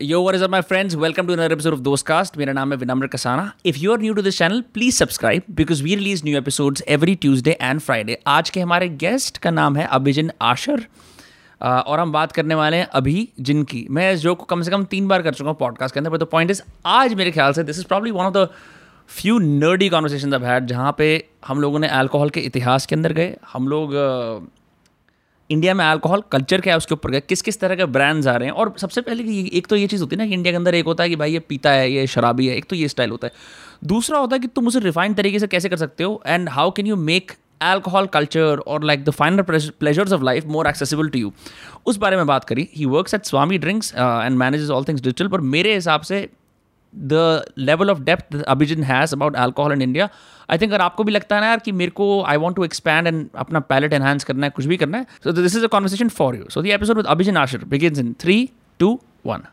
Yo, were is up, my friends? Welcome to another episode of Dostcast. मेरा नाम है Vinamra Kasana. If you are new to this channel please subscribe because we release new episodes every Tuesday and Friday आज के हमारे guest का नाम है अभिजिन आशर और हम बात करने वाले हैं अभी जिनकी मैं इस जोक को कम से कम तीन बार कर चुका हूँ पॉडकास्ट के अंदर बट द पॉइंट इज़ आज मेरे ख्याल से this is probably one of the few nerdy conversation अब हैड जहाँ पे हम लोगों ने अल्कोहल के इतिहास के अंदर गए हम लोग इंडिया में अल्कोहल कल्चर क्या है उसके ऊपर? किस किस तरह के ब्रांड्स आ रहे हैं? और सबसे पहले कि एक तो ये चीज़ होती है ना कि इंडिया के अंदर एक होता है कि भाई ये पीता है, ये शराबी है, एक तो ये स्टाइल होता है। दूसरा होता है कि तुम उसे रिफाइंड तरीके से कैसे कर सकते हो? And how can you make alcohol culture or like the finer pleasures of life more accessible to you? उस बारे में बात करी। He works at Swami drinks and manages all things digital पर मेरे हिसाब से the level of depth अभिजन has about alcohol in India I think अगर आपको भी लगता है ना यार कि मेरे को I want to expand and अपना पैलेट एनहांस करना है कुछ भी करना है so this is a conversation for you so the episode with अभिजन Ashir begins in three two one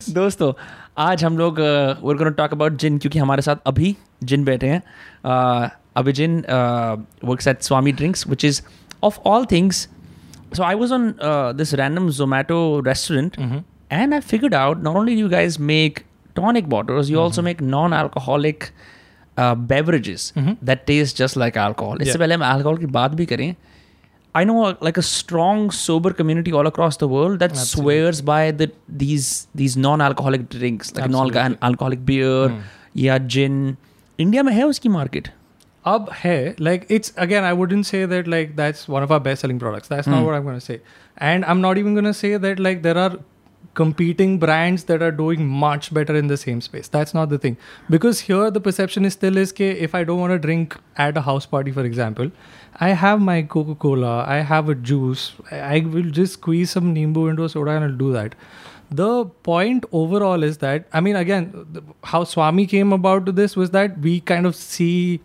दोस्तों आज हम लोग we're gonna talk about gin क्योंकि हमारे साथ अभी जिन बैठे हैं uh, Abhijin uh, works at Swami Drinks, which is of all things. So I was on uh, this random Zomato restaurant, and I figured out not only tonic waters, you mm-hmm. also make non alcoholic uh, beverages mm-hmm. that taste just like alcohol. इससे पहले हम alcohol की बात भी करें I know like a strong sober community all across the world that Absolutely. swears by the these these non-alcoholic drinks like non-alcoholic beer hmm. या gin. India में है उसकी मार्केट अब है like it's again I wouldn't say that like that's one of our best selling products that's not what I am gonna say and I am not even gonna say that like there are competing brands that are doing much better in the same space. That's not the thing. Because here the perception is still is ke if I don't want to drink at a house party, for example, I have my Coca-Cola, I have a juice, I will just squeeze some Nimbu into a soda and I'll do that. The point overall is that I mean again, how Swami came about to this was that we kind of see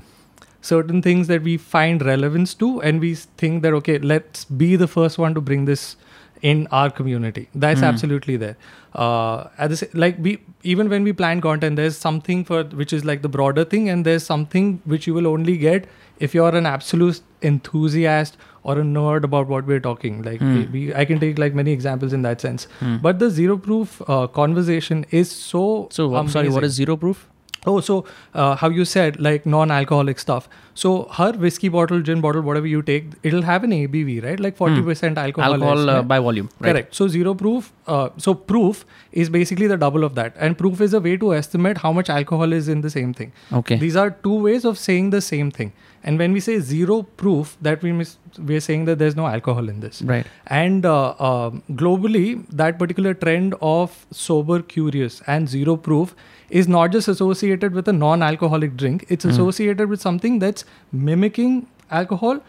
certain things that we find relevance to and we think that okay let's be the first one to bring this in our community. That's absolutely there. Uh, at the like we even when we plan content there's something for which is like the broader thing and there's something which you will only get if you're an absolute enthusiast or a nerd about what we're talking. Like we, we, i can take like many examples in that sense. But the zero proof uh, conversation is so So, I'm sorry, What is zero proof? Oh, so uh, how you said like non-alcoholic stuff. So her whiskey bottle, gin bottle, whatever you take, it'll have an ABV, right? Like forty percent alcohol. Alcohol is, uh, right? by volume, right? Correct. So zero proof. Uh, so proof is basically the double of that, and proof is a way to estimate how much alcohol is in the same thing. Okay. These are two ways of saying the same thing. And when we say zero proof, that we mis- we're saying that there's no alcohol in this. Right. And uh, um globally, that particular trend of sober curious and zero proof is not just associated with a non alcoholic drink, it's associated with something that's mimicking alcohol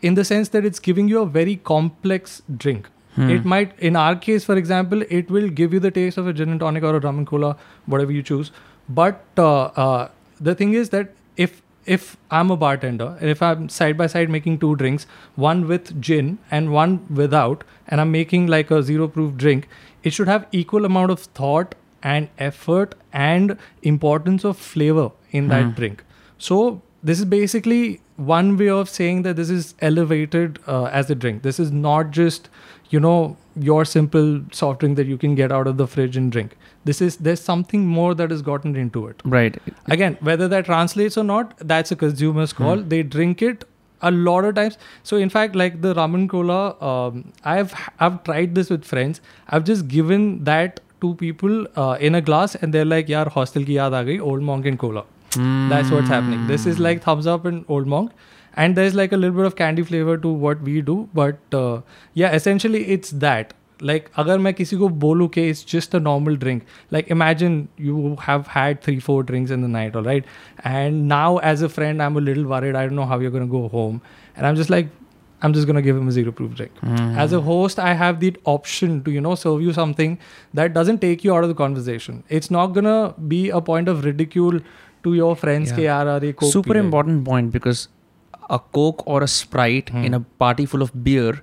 in the sense that it's giving you a very complex drink. It might, in our case, for example, it will give you the taste of a gin and tonic or a rum and cola, whatever you choose. But uh, uh, the thing is that if if I'm a bartender and if I'm side by side making two drinks, one with gin and one without, and I'm making like a zero proof drink, it should have equal amount of thought and effort and importance of flavor in that drink. So this is basically one way of saying that this is elevated uh, as a drink. This is not just you know your simple soft drink that you can get out of the fridge and drink. This is there's something more that has gotten into it Right. again whether that translates or not that's a consumer's call they drink it a lot of times so in fact like the ramen cola um, i've i've tried this with friends i've just given that two people uh, in a glass and they're like, "Yar, hostel ki yaad aa gayi, old monk and cola." Mm. That's what's happening. This is like Thums Up and old monk, and there's like a little bit of candy flavor to what we do, but uh, yeah, essentially it's that. Like, अगर मैं किसी को बोलूँ it's just a normal drink. Like, imagine you have had three, four drinks in the night, all right? And now, as a friend, I'm a little worried. I don't know how you're going to go home. And I'm just like, I'm just gonna give him a zero proof drink. Mm. Mm-hmm. As a host, I have the option to you know serve you something that doesn't take you out of the conversation. It's not gonna be a point of ridicule to your friends. Yeah. Super important point because a Coke और a Sprite in a party full of beer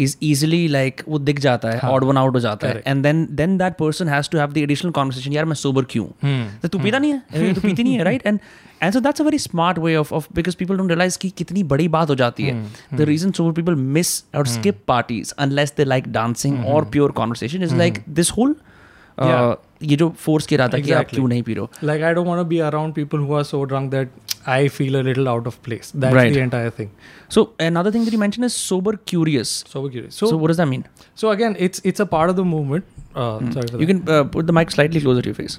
is easily like वो दिख जाता है odd one out हो जाता है. And then then that person has to have the additional conversation यार मैं सोबर क्यों? Hmm. तो तू hmm. पीता नहीं है? तू पीती नहीं है right and and so that's a very smart way of of because people don't realise की कितनी बड़ी बात हो जाती है. The reason sober people miss और skip parties unless they like dancing और pure conversation is like this whole ये जो फोर्स किया रहा था कि आप Exactly. क्यों नहीं पी रहे हो Like I don't want to be around people who are so drunk that I feel a little out of place. That's Right. the entire thing. so another thing that you mentioned is sober curious So curious. so, So, what does that mean so again, it's it's a part of the movement. Uh, Sorry for you that. can uh, put the mic slightly closer to your face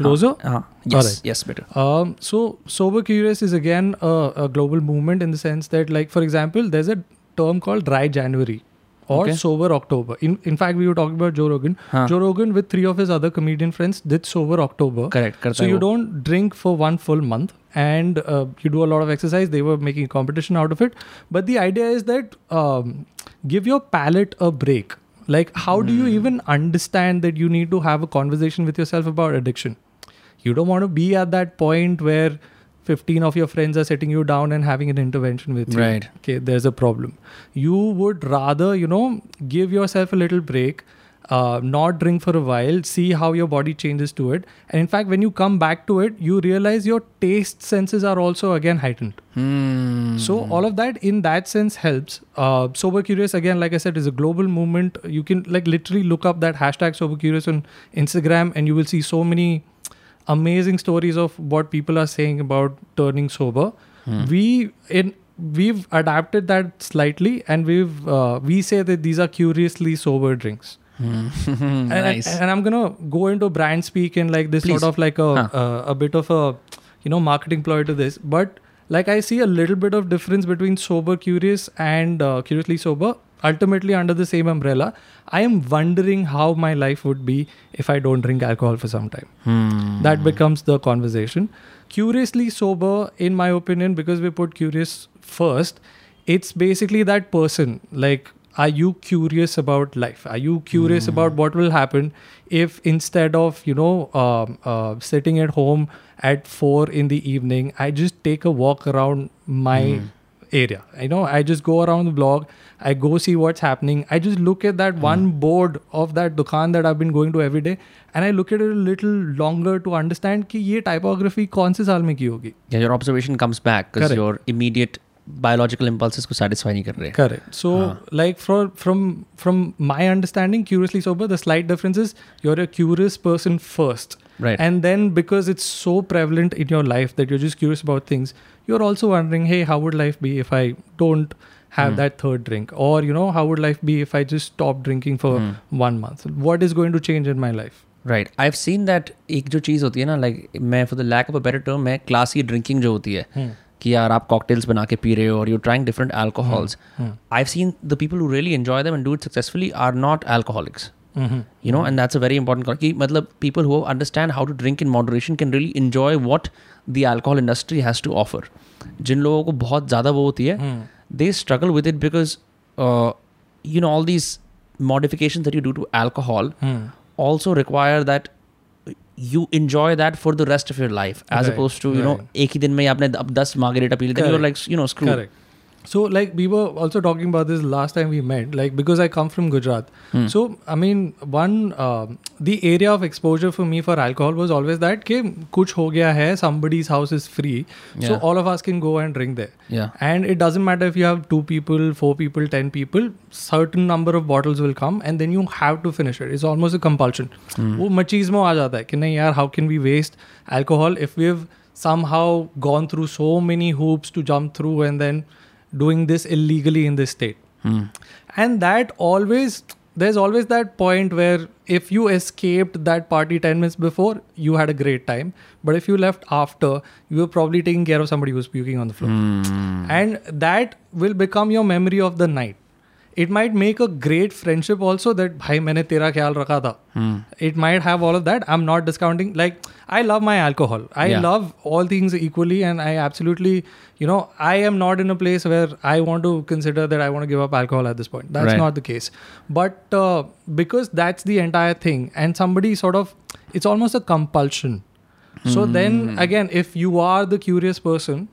closer. uh, yes Alright. yes better Um, so sober curious is again a, a global movement in the sense that, like for example, there's a term called dry January or okay. Sober October. In in fact, we were talking about Joe Rogan. Huh. Joe Rogan with three of his other comedian friends did Sober October. Correct. So you don't drink for one full month and uh, you do a lot of exercise. They were making a competition out of it. But the idea is that um, give your palate a break. Like, how mm. do you hmm. even understand that you need to have a conversation with yourself about addiction? You don't want to be at that point where 15 of your friends are sitting you down and having an intervention with you. Right. Okay, there's a problem. You would rather, you know, give yourself a little break, uh, not drink for a while, see how your body changes to it. And in fact, when you come back to it, you realize your taste senses are also again heightened. Hmm. So all of that in that sense helps. Uh, Sober Curious again, like I said, is a global movement. You can like literally look up that hashtag Sober Curious on Instagram, and you will see so many amazing stories of what people are saying about turning sober. Hmm. We in we've adapted that slightly, and we've uh, we say that these are curiously sober drinks. Hmm. And, nice and I'm gonna go into brand speak and like this Please. sort of like a Huh. uh, a bit of a you know marketing ploy to this, but like I see a little bit of difference between sober curious and uh, curiously sober. Ultimately, under the same umbrella, I am wondering how my life would be if I don't drink alcohol for some time. Hmm. That becomes the conversation. Curiously sober, in my opinion, because we put curious first, it's basically that person. Like, are you curious about life? Are you curious about what will happen if instead of, you know, um, uh, sitting at home at four in the evening, I just take a walk around my area? You know, I just go around the block. I go see what's happening. I just look at that one board of that dukan that I've been going to every day, and I look at it a little longer to understand कि ये typography कौन से साल में की होगी. yeah your observation comes back because Correct. your immediate biological impulses को satisfy नहीं कर रहे Correct. So, like for from from my understanding, curiously sober, the slight difference is you're a curious person first, right and then because it's so prevalent in your life that you're just curious about things, you're also wondering, hey, how would life be if I don't have Hmm. that third drink, or you know, how would life be if I just stop drinking for Hmm. one month? What is going to change in my life? Right I have seen that एक जो चीज़ होती है ना like मैं for the lack of a better term मैं classy drinking जो होती है कि यार आप कॉकटेल्स बना के पी रहे हो और you trying different alcohols I have seen the people who really enjoy them and do it successfully are not alcoholics Mm-hmm. you know and that's a very important कि मतलब people who understand how to drink in moderation can really enjoy what the alcohol industry has to offer जिन लोगों को बहुत ज़्यादा वो होती है Hmm. they struggle with it because uh, you know all these modifications that you do to alcohol hmm. also require that you enjoy that for the rest of your life as right. opposed to you right. know ek din mein aapne ab 10 margarita pee li then you're like you know screw Correct so like we were also talking about this last time we met like because i come from gujarat mm. so i mean one uh, the area of exposure for me for alcohol was always that ke kuch ho gaya hai somebody's house is free yeah. so all of us can go and drink there yeah. and it doesn't matter if you have two people four people ten people certain number of bottles will come and then you have to finish it it's almost a compulsion mm. wo machismo aa jata hai ki nahi yaar how can we waste alcohol if we've somehow gone through so many hoops to jump through and then doing this illegally in this state. Hmm. And that always, there's always that point where if you escaped that party 10 minutes before, you had a great time. But if you left after, you were probably taking care of somebody who's puking on the floor. Hmm. And that will become your memory of the night. It might make a great friendship also that bhai maine tera khayal rakha tha. Hmm. It might have all of that. I'm not discounting. Like I love my alcohol. I Yeah. love all things equally, and I absolutely, you know, I am not in a place where I want to consider that I want to give up alcohol at this point. That's Right. not the case. But uh, because that's the entire thing, and somebody sort of, it's almost a compulsion. So then again, if you are the curious person,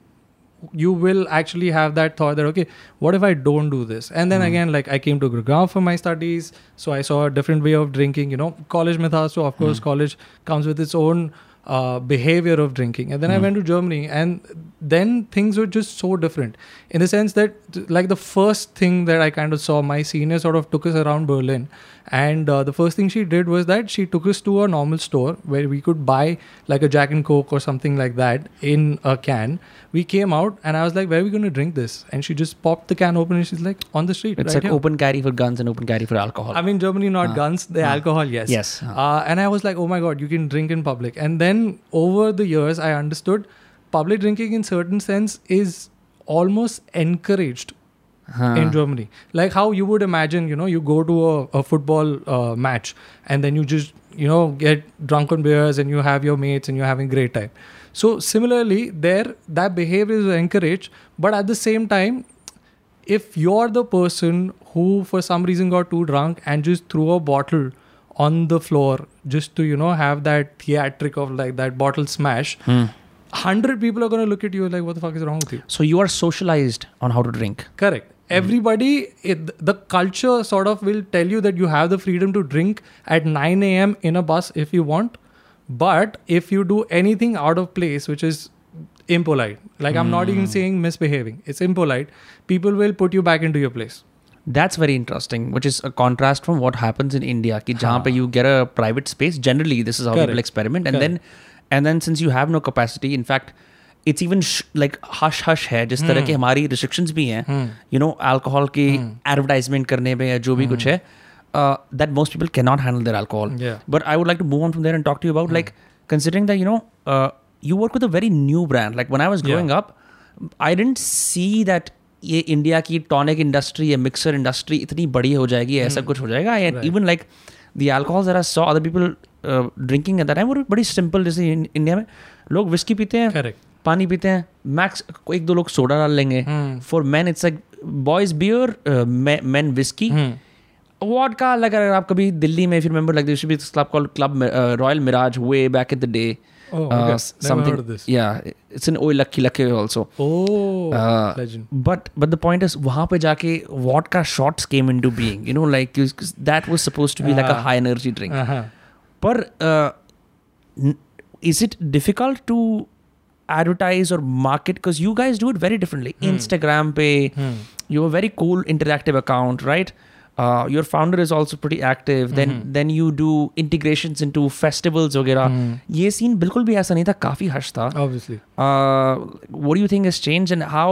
you will actually have that thought that okay what if i don't do this and then hmm. again like i came to gurgaon for my studies so i saw a different way of drinking you know college mein tha, so of course hmm. college comes with its own uh, behavior of drinking. And then I hmm. went to Germany, and then things were just so different in the sense that, like, the first thing that I kind of saw, my senior sort of took us around Berlin. And uh, the first thing she did was that she took us to a normal store where we could buy like a Jack and Coke or something like that in a can. We came out and I was like, "Where are we going to drink this?" And she just popped the can open and she's like, "On the street." It's right like here." open carry for guns and open carry for alcohol. I mean, Germany, not Ah. guns, the alcohol, yes. Yes. Uh, and I was like, oh my God, you can drink in public. And then over the years, I understood public drinking in certain sense is almost encouraged Huh. in Germany. Like how you would imagine, you know, you go to a, a football uh, match and then you just, you know, get drunk on beers and you have your mates and you're having great time. So similarly, there that behavior is encouraged, but at the same time, if you're the person who for some reason got too drunk and just threw a bottle on the floor just to you know have that theatric of like that bottle smash Hmm. 100 people are going to look at you like what the fuck is wrong with you So you are socialized on how to drink. correct everybody it, the culture sort of will tell you that you have the freedom to drink at 9 a.m in a bus if you want but if you do anything out of place which is impolite like mm. i'm not even hmm. saying misbehaving it's impolite people will put you back into your place that's very interesting which is a contrast from what happens in india ki jahan pe you get a private space generally this is how Correct. people experiment and Correct. then and then since you have no capacity in fact it's even like hush hush है जिस तरह hmm. की हमारी restrictions भी हैं you know alcohol की advertisement करने में या जो भी कुछ hmm. है that most people can not handle their alcohol but I would like to move on from there and talk to about like considering that you know you work with a very new brand like one I was growing up I didn't see that ये India की tonic industry या mixer industry इतनी बड़ी हो जाएगी ऐसा hmm. कुछ हो जाएगा. And even like the alcohol जरा saw other people drinking at that time वो बड़ी सिंपल जैसे इंडिया में लोग विस्की पीते हैं पानी पीते हैं मैक्स एक दो लोग सोडा डाल लेंगे। For man it's like boys beer man whisky what का अलग अगर आप कभी दिल्ली में फिर मेंबर लग the club call club royal mirage way back in the day पर is it difficult advertise or market because you guys do it very differently. Instagram पे Hmm. you have a very cool interactive account, right? Uh, your founder is also pretty active. Then then you do integrations into festivals वगैरह. Hmm. ये scene बिल्कुल भी ऐसा नहीं था काफी हर्ष था. Obviously. Uh, what do you think has changed, and how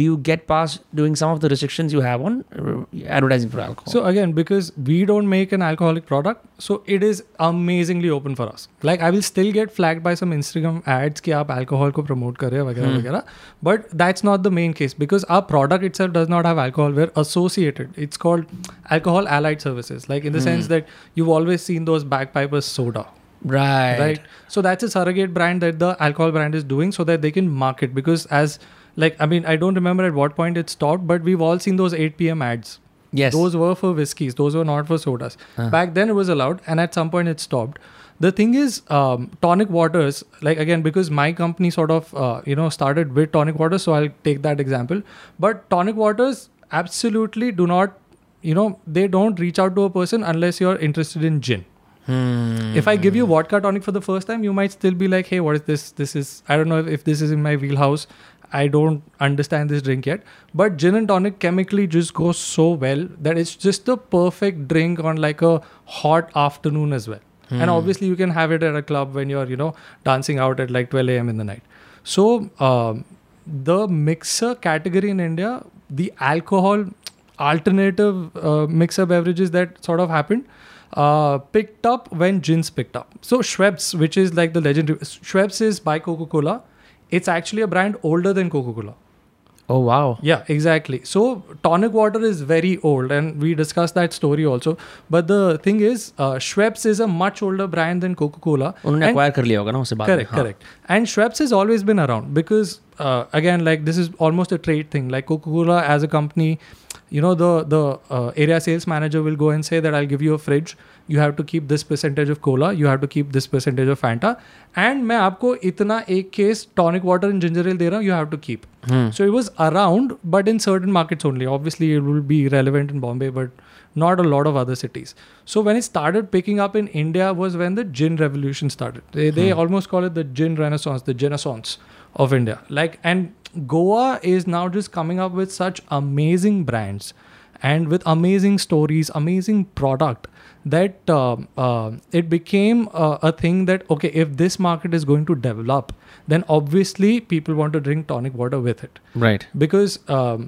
do you get past doing some of the restrictions you have on uh, advertising for alcohol? So again, because we don't make an alcoholic product, so it is amazingly open for us. Like I will still get flagged by some Instagram ads कि आप alcohol को promote कर रहे हैं वगैरह वगैरह. But that's not the main case because our product itself does not have alcohol. We're associated. It's called alcohol allied services. Like in the sense that you've always seen those bagpipers soda. right, right so that's a surrogate brand that the alcohol brand is doing so that they can market because as like i mean i don't remember at what point it stopped but we've all seen those 8 p.m ads Yes. those were for whiskeys those were not for sodas back then it was allowed and at some point it stopped the thing is um, tonic waters like again because my company sort of uh, you know started with tonic waters so i'll take that example but tonic waters absolutely do not you know they don't reach out to a person unless you're interested in gin Hmm. if I give you vodka tonic for the first time, you might still be like, hey, what is this? This is, I don't know if, if this is in my wheelhouse. I don't understand this drink yet. But gin and tonic chemically just goes so well that it's just the perfect drink on like a hot afternoon as well. And obviously, you can have it at a club when you're, you know, dancing out at like 12 a.m. in the night. So, um, the mixer category in India, the alcohol alternative uh, mixer beverages that sort of happened uh, picked up when gins picked up. So Schweppes, which is like the legendary Schweppes is by Coca-Cola it's actually a brand older than Coca Cola. Oh, wow. Yeah, exactly. So, tonic water is very old, and we discussed that story also. But the thing is, uh, Schweppes is a much older brand than Coca Cola. Correct, correct. And Schweppes has always been around because, uh, again, like this is almost a trade thing. Like Coca Cola as a company, you know, the, the uh, area sales manager will go and say that I'll give you a fridge You have to keep this percentage of cola. You have to keep this percentage of Fanta. And मैं आपको इतना एक case tonic water and ginger ale दे रहा हूँ. You have to keep. So it was around, but in certain markets only. Obviously, it will be relevant in Bombay, but not a lot of other cities. So when it started picking up in India was when the gin revolution started. They, they almost call it the gin renaissance, the renaissance of India. Like and Goa is now just coming up with such amazing brands and with amazing stories, amazing product that um uh, it became uh, a thing that okay, if this market is going to develop, then obviously people want to drink tonic water with it Right. because um,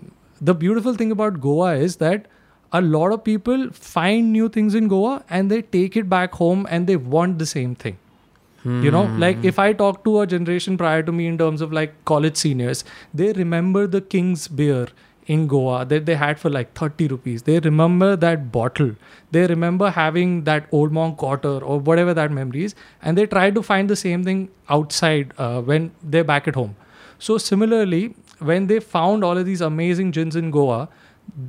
the beautiful thing about Goa is that a lot of people find new things in Goa and they take it back home and they want the same thing. You know, like if I talk to a generation prior to me in terms of like college seniors, they remember the King's beer in Goa that they had for like 30 rupees. They remember that bottle. They remember having that Old Monk Otter or whatever that memory is. And they try to find the same thing outside uh, when they're back at home. So similarly, when they found all of these amazing gins in Goa,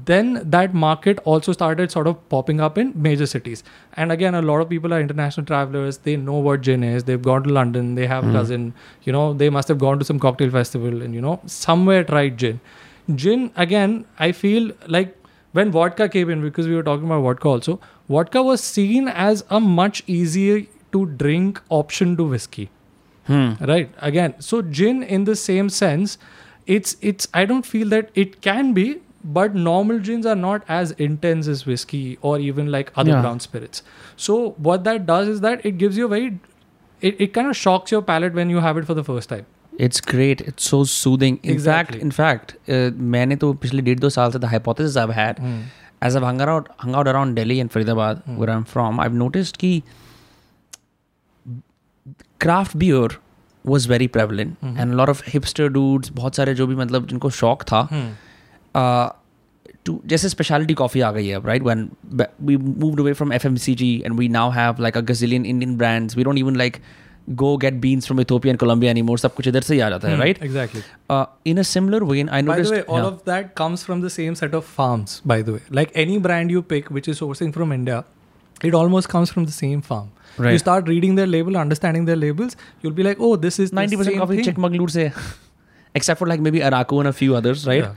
then that market also started sort of popping up in major cities. And again, a lot of people are international travelers. They know what gin is. They've gone to London. They have a cousin. You know, they must have gone to some cocktail festival and you know somewhere tried gin. Gin again, I feel like when vodka came in because we were talking about vodka also. Vodka was seen as a much easier to drink option to whiskey Hmm. right again so gin in the same sense it's it's i don't feel that it can be but normal gins are not as intense as whiskey or even like other Yeah. brown spirits so what that does is that it gives you a very it, it kind of shocks your palate when you have it for the first time It's great. It's so soothing. In Exactly. fact, in fact, uh, मैंने तो पिछले डेढ़ दो साल से the hypothesis I've had as I've hung out hung out around Delhi and Faridabad where I'm from, I've noticed कि craft beer was very prevalent and a lot of hipster dudes बहुत सारे जो भी मतलब जिनको शौक था uh, to जैसे specialty coffee आ गई है right when ba- we moved away from FMCG and we now have like a gazillion Indian brands we don't even like go get beans from Ethiopia and Colombia anymore सब कुछ इधर से ही आ जाता है right exactly uh, in a similar vein I by noticed the way all yeah. of that comes from the same set of farms by the way like any brand you pick which is sourcing from india it almost comes from the same farm you Right. start reading their label understanding their labels you'll be like oh this is the 90% same coffee thing. Chikmagalur से except for like maybe Araku and a few others right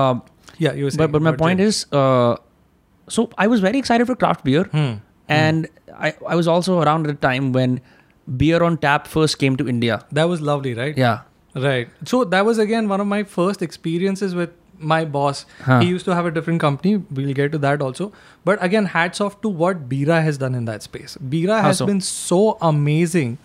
um, yeah you were but, saying but my about point gin. is uh, so I was very excited for craft beer Hmm. and I, I was also around at the time when beer on tap first came to India. That was lovely right? Yeah. Right. So that was again one of my first experiences with my boss. Huh. he used to have a different company. We'll get to that also. But again hats off to what bira has done in that space. Bira has so? been so amazing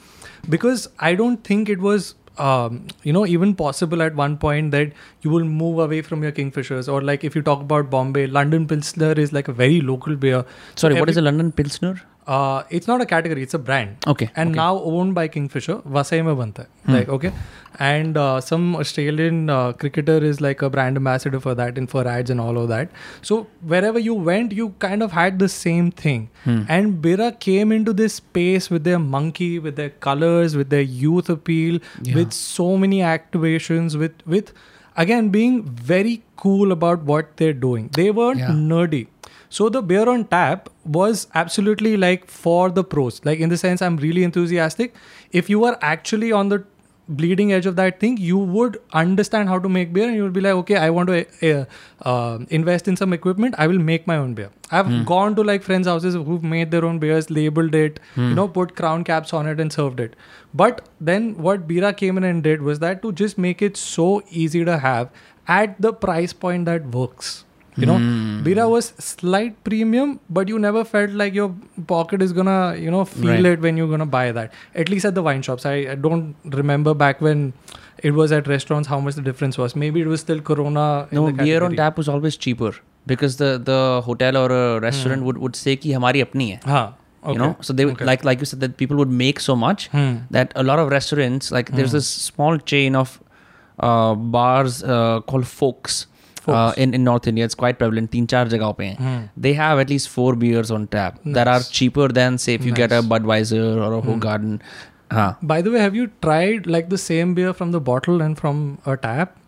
because i don't think it was um, you know even possible at one point that you will move away from your kingfishers or like if you talk about bombay london pilsner is like a very local beer. Sorry what is a London Pilsner uh, it's not a category it's a brand okay and okay. now owned by Kingfisher. Vasai mein banta hai. Like okay, and uh, some Australian uh, cricketer is like a brand ambassador for that and for ads and all of that. So wherever you went, you kind of had the same thing. And Bira came into this space with their monkey, with their colors, with their youth appeal, Yeah. with so many activations, with with again being very cool about what they're doing. They weren't Yeah. nerdy. So the beer on tap was absolutely like for the pros. Like in the sense, I'm really enthusiastic. If you are actually on the bleeding edge of that thing, you would understand how to make beer, and you would be like, okay, I want to uh, uh, invest in some equipment. I will make my own beer. I've gone to like friends' houses who've made their own beers, labeled it, you know, put crown caps on it, and served it. But then what Bira came in and did was that to just make it so easy to have at the price point that works you know mm. bira was slight premium but you never felt like your pocket is gonna you know feel right. it when you're gonna buy that at least at the wine shops I, I, don't remember back when it was at restaurants how much the difference was maybe it was still corona no beer on tap was always cheaper because the the hotel or a restaurant mm. would would say ki hamari apni hai Ha, Okay. you know so they would okay. like like you said that people would make so much hmm. that a lot of restaurants like hmm. there's this small chain of uh, bars uh, called folks uh, in in North India, it's quite prevalent. Teen char jagao pe. Hmm. They have at least four beers on tap that are cheaper than say if you get a Budweiser or a Hoegaarden. Hmm. By the way, have you tried like the same beer from the bottle and from a tap?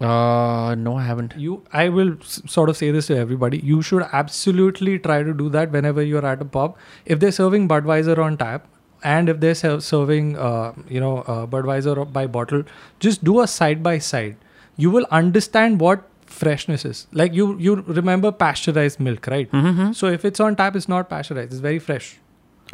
Uh, no, I haven't. You, I will sort of say this to everybody. You should absolutely try to do that whenever you are at a pub. If they're serving Budweiser on tap, and if they're serving, uh, you know, Budweiser by bottle, just do a side by side. You will understand what freshness is. Like you, you remember pasteurized milk, right? mm-hmm. So if it's on tap, it's not pasteurized. It's very fresh.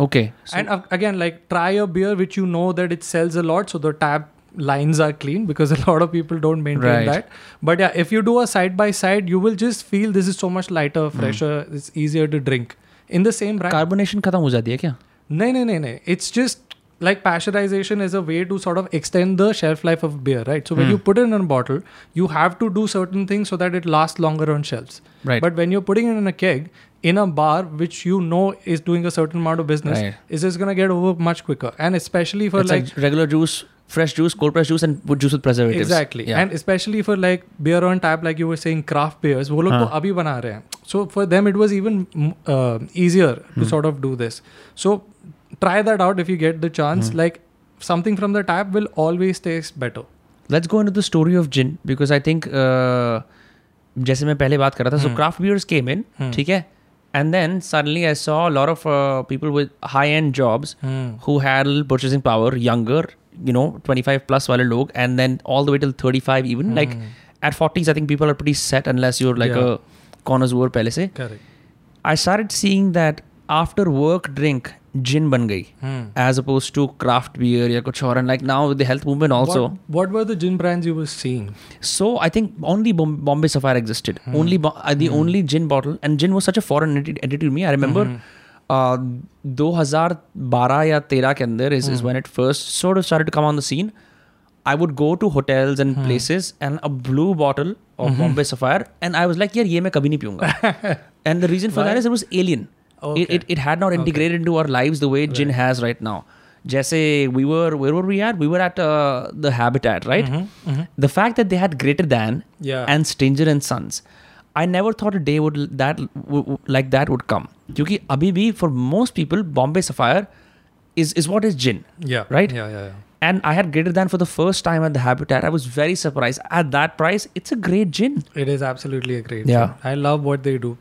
okay so, and uh, again, like try a beer which you know that it sells a lot, so the tap lines are clean because a lot of people don't maintain Right. that. But yeah, if you do a side by side, you will just feel this is so much lighter, Hmm. fresher. It's easier to drink. In the same brand, carbonation खत्म हो जाती है क्या no, no, no, no. It's just like pasteurization is a way to sort of extend the shelf life of beer, right? So when Hmm. you put it in a bottle, you have to do certain things so that it lasts longer on shelves. right But when you're putting it in a keg, in a bar which you know is doing a certain amount of business, Right. is just gonna get over much quicker. And especially for it's like, like, regular juice fresh juice cold pressed juice and with juice with preservatives exactly, yeah. and especially for like beer on tap, like you were saying, craft beers, वो लोग तो हाँ. अभी बना रहे हैं. So for them, it was even mm, uh, easier to Hmm. sort of do this. So try that out if you get the chance. Hmm. Like something from the tap will always taste better. let's go into the story of gin because I think uh, जैसे मैं पहले बात कर रहा था so Hmm. craft beers came in Hmm. ठीक है and then suddenly I saw a lot of uh, people with high end jobs who had a little purchasing power younger you know 25 plus वाले लोग and then all the way till 35 even like Hmm. at 40s I think people are pretty set unless you're like Yeah. a connoisseur पहले से Correct. I started seeing that after work drink gin बन गई Hmm. as opposed to craft beer या कुछ और and like now with the health movement also What, what were the gin brands you were seeing? So I think only Bom- Bombay Sapphire existed. Only Bo- uh, the only gin bottle, and gin was such a foreign entity, entity to me. I remember. Uh, 2012 या 13 के अंदर is, is when it first sort of started to come on the scene. I would go to hotels and places and a blue bottle of Bombay Sapphire and I was like यार ये मैं कभी नहीं पीऊंगा. and the reason for that is it was alien. Okay. It, it, it, had not integrated okay. into our lives the way right. gin has right now. Jesse, we were where were we at? We were at uh, the Habitat, right? Mm-hmm. Mm-hmm. The fact that they had Greater Than yeah. and Stranger and Sons, I never thought a day would that like that would come. क्योंकि अभी for most people Bombay Sapphire is is what is gin. Yeah. Right. Yeah, yeah, yeah. And I had Greater Than for the first time at the Habitat. I was very surprised at that price. It's a great gin. It is absolutely a great. Yeah. Gin. I love what they do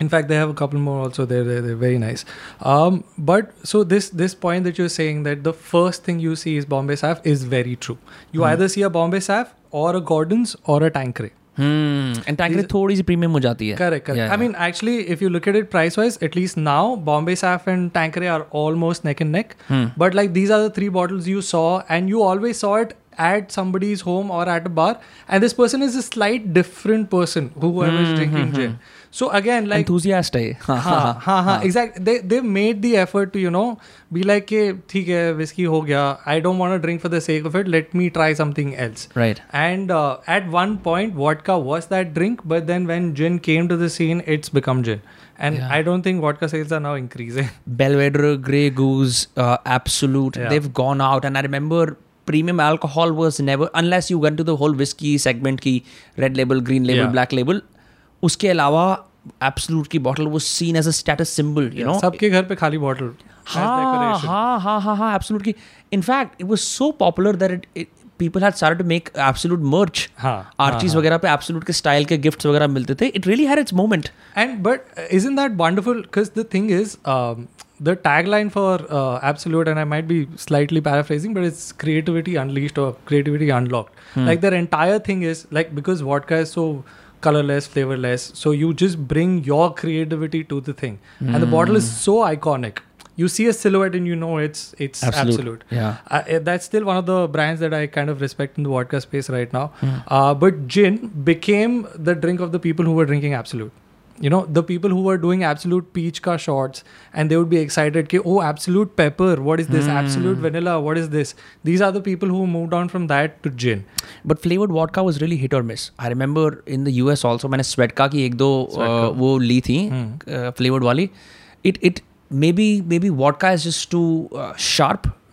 in fact they have a couple more also. They're, they're, they're very nice. Um, but so this this point that you're saying that the first thing you see is bombay saf is very true. You hmm. either see a bombay saf or a gordon's or a Tanqueray hmm. And टैंकरे थोड़ी सी premium हो जाती है। Correct correct I mean actually if you look at it price wise at least now Bombay Saph and Tanqueray are almost neck and neck but like these are the three bottles you saw and you always saw it at somebody's home or at a bar and this person is a slight different person whoever is hmm, drinking gin. So again, like enthusiast eh? है हाँ हाँ हाँ exact they they made the effort to you know be like के ठीक whiskey हो I don't want to drink for the sake of it. Let me try something else. Right. And uh, at one point vodka was that drink but then when gin came to the scene it's become gin. And. I don't think vodka sales are now increasing. Belvedere Grey Goose uh, Absolut they've gone out. And I remember premium alcohol was never unless you went to the whole whiskey segment key red label green label black label उसके अलावा absolute की bottle वो seen as a status symbol you know सबके घर पे खाली bottle हाँ हाँ हाँ हाँ हाँ की। In fact it so popular that it people had make merch Archies वगैरह पे के स्टाइल के गिफ्ट्स वगैरह मिलते थे। It really had its moment and but is in that wonderful because the thing is the tag line for Absolute, and I might be slightly paraphrasing, but it's creativity unleashed और creativity unlocked. Like the entire thing is like because what का is so colorless, flavorless, so you just bring your creativity to the thing, and the bottle is so iconic. You see a silhouette and you know it's it's Absolut. Absolut. Yeah. Uh, uh, that's still one of the brands that I kind of respect in the vodka space right now. Uh, but gin became the drink of the people who were drinking Absolut you know the people who were doing Absolut peach ka shots and they would be excited ki, oh Absolut pepper what is this? Mm. Absolut vanilla what is this? These are the people who moved on from that to gin. But flavored vodka was really hit or miss. I remember in the us also मैंने स्वेटका की एक दो uh, hmm. uh flavored wali it flavoured वाली it it may be may be vodka is just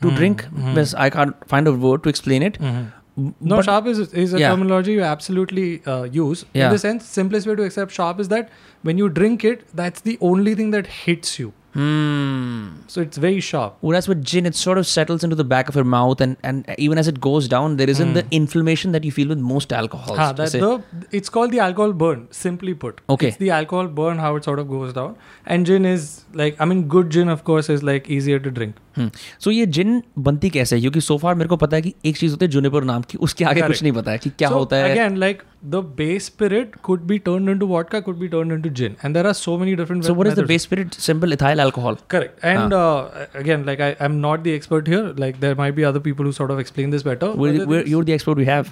drink. Hmm. Sharp I can't find a word to explain it. Hmm. No, sharp is, is a Yeah. terminology you absolutely uh, use. Yeah. In the sense, simplest way to accept sharp is that when you drink it, that's the only thing that hits you. Hmm. So it's very sharp. Whereas with gin, it sort of settles into the back of your mouth, and, and even as it goes down, there isn't the inflammation that you feel with most alcohols. That's जैसे- the, it's called the alcohol burn, simply put. Okay. It's the alcohol burn, how it sort of goes down. And gin is like, I mean, good gin, of course, is like easier to drink. हम्म। सो ये gin बनती कैसे है? क्योंकि so far मेरे को पता है कि एक चीज़ होती है जूनिपर नाम की उसके आगे कुछ नहीं पता है कि क्या होता है। Again like the base spirit could be turn into vodka could be turn into gin and there are so many different so what is the base spirit simple ethyl alcohol correct and again like I am not the expert here like there might be other people who sort of explain this better you are the expert we have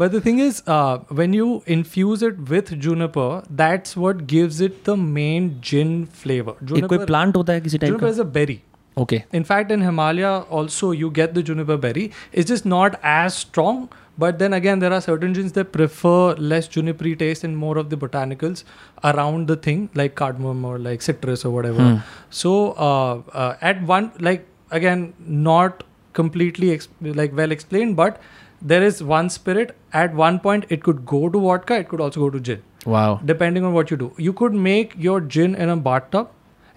but the thing is when you infuse it with juniper that's what gives it the main gin flavour कोई plant होता है किसी type का? Is a berry Okay. In fact, in Himalaya also you get the juniper berry. It's just not as strong, but then again there are certain genes that prefer less junipery taste and more of the botanicals around the thing, like cardamom or like citrus or whatever. Hmm. So uh, uh, at one like again not completely exp- like well explained, but there is one spirit. At one point, it could go to vodka. It could also go to gin. Wow. Depending on what you do, you could make your gin in a bathtub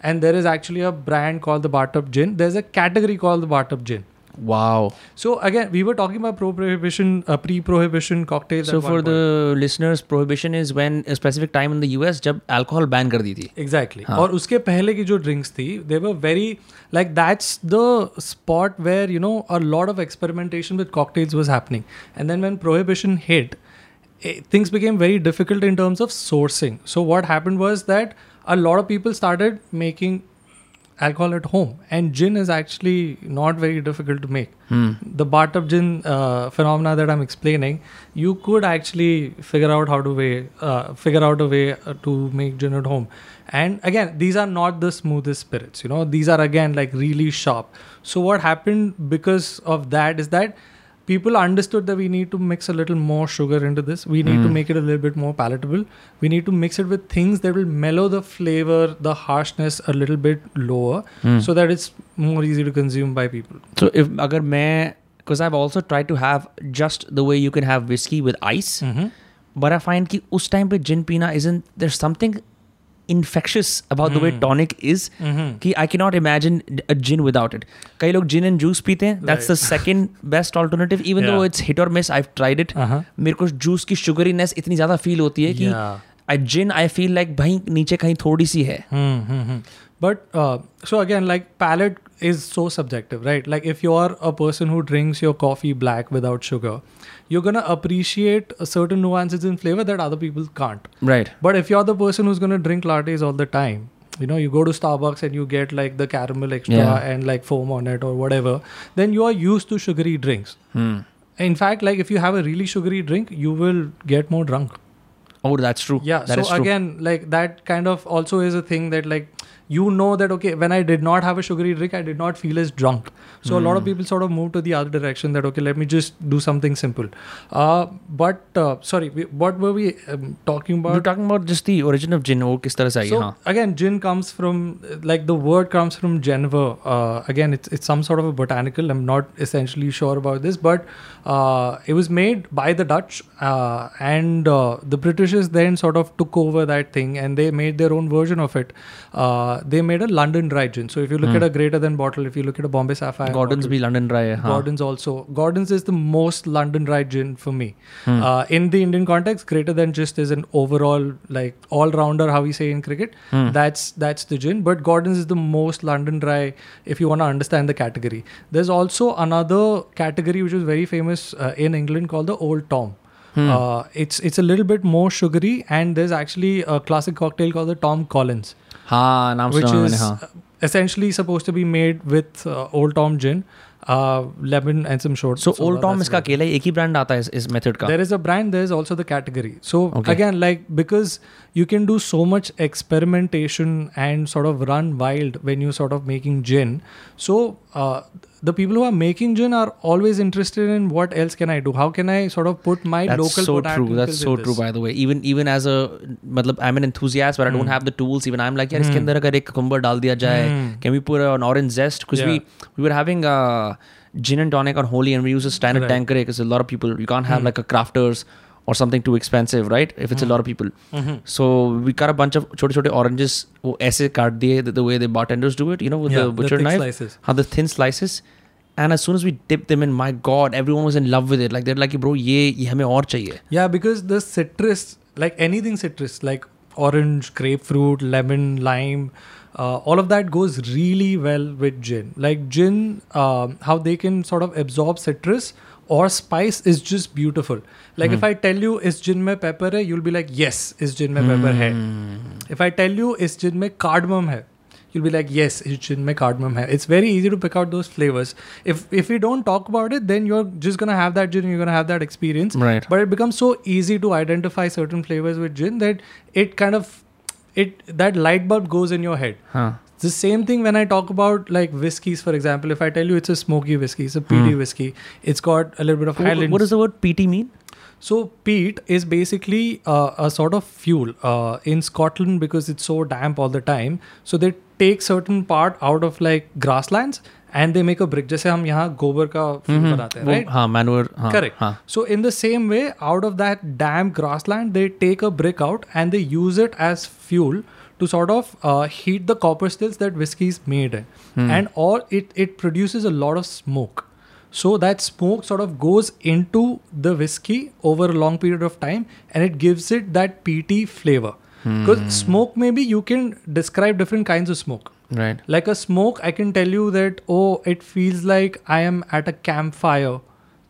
and there is actually a brand called the Bathtub gin. There's a category called the Bathtub gin. Wow. So again, we were talking about prohibition, uh, pre-prohibition cocktails. So for the listeners, prohibition is when a specific time in the US जब alcohol ban कर दी थी. Exactly. हाँ. और उसके पहले की जो drinks थी, they were very like that's the spot where you know a lot of experimentation with cocktails was happening. And then when prohibition hit, it, things became very difficult in terms of sourcing. So what happened was that a lot of people started making alcohol at home, and gin is actually not very difficult to make. Hmm. The bathtub gin uh, phenomena that I'm explaining, you could actually figure out how to way, uh, figure out a way uh, to make gin at home. And again, these are not the smoothest spirits. You know, these are again like really sharp. So what happened because of that is that people understood that we need to mix a little more sugar into this. We need to Mm. make it a little bit more palatable. We need to mix it with things that will mellow the flavor, the harshness a little bit lower, Hmm. so that it's more easy to consume by people. So if अगर मैं because I've also tried to have just the way you can have whiskey with ice, Mm-hmm. but I find कि उस time पे gin पीना isn't there's something infectious about the tonic is कि I can not imagine gin without it कई लोग gin and juice पीते हैं that's the second best alternative even though it's hit और मिस आई ट्राइड इट मेरे को juice की शुगरीनेस इतनी ज़्यादा फील होती है कि आई जिन आई फील लाइक भाई नीचे कहीं थोड़ी सी है। But so again like palate is so subjective right like if you are a person who drinks your coffee black without sugar you're gonna appreciate certain nuances in flavor that other people can't. right But if you're the person who's gonna drink lattes all the time, you know, you go to Starbucks and you get like the caramel extra Yeah. and like foam on it or whatever, then you are used to sugary drinks. hmm. In fact, like if you have a really sugary drink, you will get more drunk. oh that's true Yeah. that so is true again, like that kind of also is a thing that like you know that okay when i did not have a sugary drink i did not feel as drunk. So mm. a lot of hmm. people sort of move to the other direction that okay let me just do something simple. Uh, but uh, sorry we, what were we um, talking about? We're talking about just the origin of gin or kis so, again gin comes from like the word comes from geneva. Uh, again it's it's some sort of a botanical. I'm not essentially sure about this but uh, it was made by the dutch uh, and uh, the britishers then sort of took over that thing and they made their own version of it. Uh, they made a London Dry gin. So if you look mm. at a Greater Than bottle, if you look at a Bombay Sapphire, Gordon's bottle, be London Dry. Huh? Gordon's also. Gordon's is the most London Dry gin for me. Mm. Uh, in the Indian context, Greater Than just is an overall like all rounder, how we say in cricket. Mm. That's that's the gin. But Gordon's is the most London Dry. If you want to understand the category, there's also another category which is very famous uh, in England called the Old Tom. Hmm. Uh, it's it's a little bit more sugary, and there's actually a classic cocktail called the Tom Collins, हाँ नाम which is हाँ. essentially supposed to be made with uh, Old Tom gin. Lemon and some short so Old Tom इसका अकेला एक ही brand आता है इस method का there is a brand there is also the category so again like because you can do so much experimentation and sort of run wild when you sort of making gin so the people who are making gin are always interested in what else can I do? How can I sort of put my That's local so true. That's so true. By the way, even even as a, matlab, I'm an enthusiast, but I don't hmm. have the tools. Even I'm like, yeah, इसके अंदर अगर एक cucumber डाल hmm. can we put an orange zest? Because yeah. we we were having a gin and tonic on Holi, and we use a standard right. Tanqueray because a lot of people you can't have mm. like a crafters or something too expensive, right? If it's mm. a hmm. lot of people. Mm-hmm. So we cut a bunch of छोटे छोटे oranges वो ऐसे काट the way the bartenders do it, you know, with yeah, the butcher the knife. Slices. हाँ, the thin slices and as soon as we dipped them in my god everyone was in love with it. Like they're like bro ye ye hame aur chahiye. Yeah because the citrus like anything citrus like orange grapefruit lemon lime uh, all of that goes really well with gin. Like gin um, how they can sort of absorb citrus or spice is just beautiful. Like mm. if hmm. i tell you is gin mein pepper hai? you'll be like yes is gin mein pepper mm. if i tell you is gin mein cardamom hai? You'll be like, yes, is gin mein cardamom hai. It's very easy to pick out those flavors. If if we don't talk about it, then you're just gonna have that gin, you're gonna have that experience. Right. But it becomes so easy to identify certain flavors with gin that it kind of it that light bulb goes in your head. Huh. It's the same thing when I talk about like whiskeys, for example. If I tell you it's a smoky whiskey, it's a peaty whiskey, it's got a little bit of What- Highlands. what does the word PT mean? So peat is basically uh, a sort of fuel uh, in Scotland because it's so damp all the time. So they take certain part out of like grasslands and they make a brick. जैसे हम यहाँ गोबर का fuel बनाते हैं, वो- right? हाँ manure. हाँ, Correct. हाँ. So in the same way, out of that damp grassland, they take a brick out and they use it as fuel to sort of uh, heat the copper stills that whiskey is made in, and all it it produces a lot of smoke. So that smoke sort of goes into the whiskey over a long period of time, and it gives it that peaty flavor. Because smoke, maybe you can describe different kinds of smoke. Right. Like a smoke, I can tell you that, oh, it feels like I am at a campfire,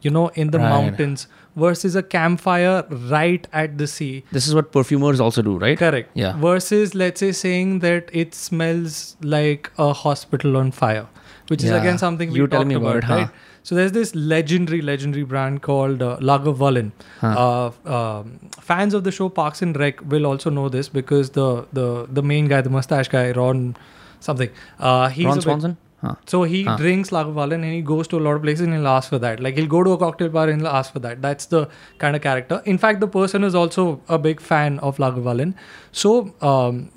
you know, in the Right. mountains versus a campfire right at the sea. This is what perfumers also do, right? Correct. Yeah. Versus, let's say, saying that it smells like a hospital on fire, which is again something we You tell talked me about about, it, huh? So there's this legendary, legendary brand called uh, Lagavulin. Uh, um, fans of the show Parks and Rec will also know this because the the the main guy, the mustache guy, Ron something. Uh, he's Ron Swanson? Huh. so he Huh. drinks Lagavulin and he goes to a lot of places and he'll ask for that. Like he'll go to a cocktail bar and he'll ask for that. That's the kind of character. In fact, the person is also a big fan of Lagavulin. So um,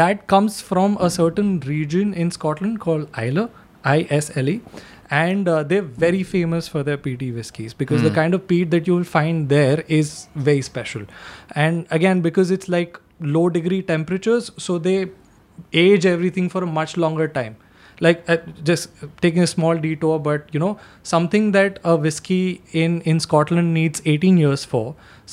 that comes from a certain region in Scotland called Isle, I S L E. And uh, they're very famous for their peaty whiskies because the kind of peat that you will find there is very special. And again, because it's like low degree temperatures, so they age everything for a much longer time like uh, just taking a small detour but you know something that a whiskey in in scotland needs 18 years for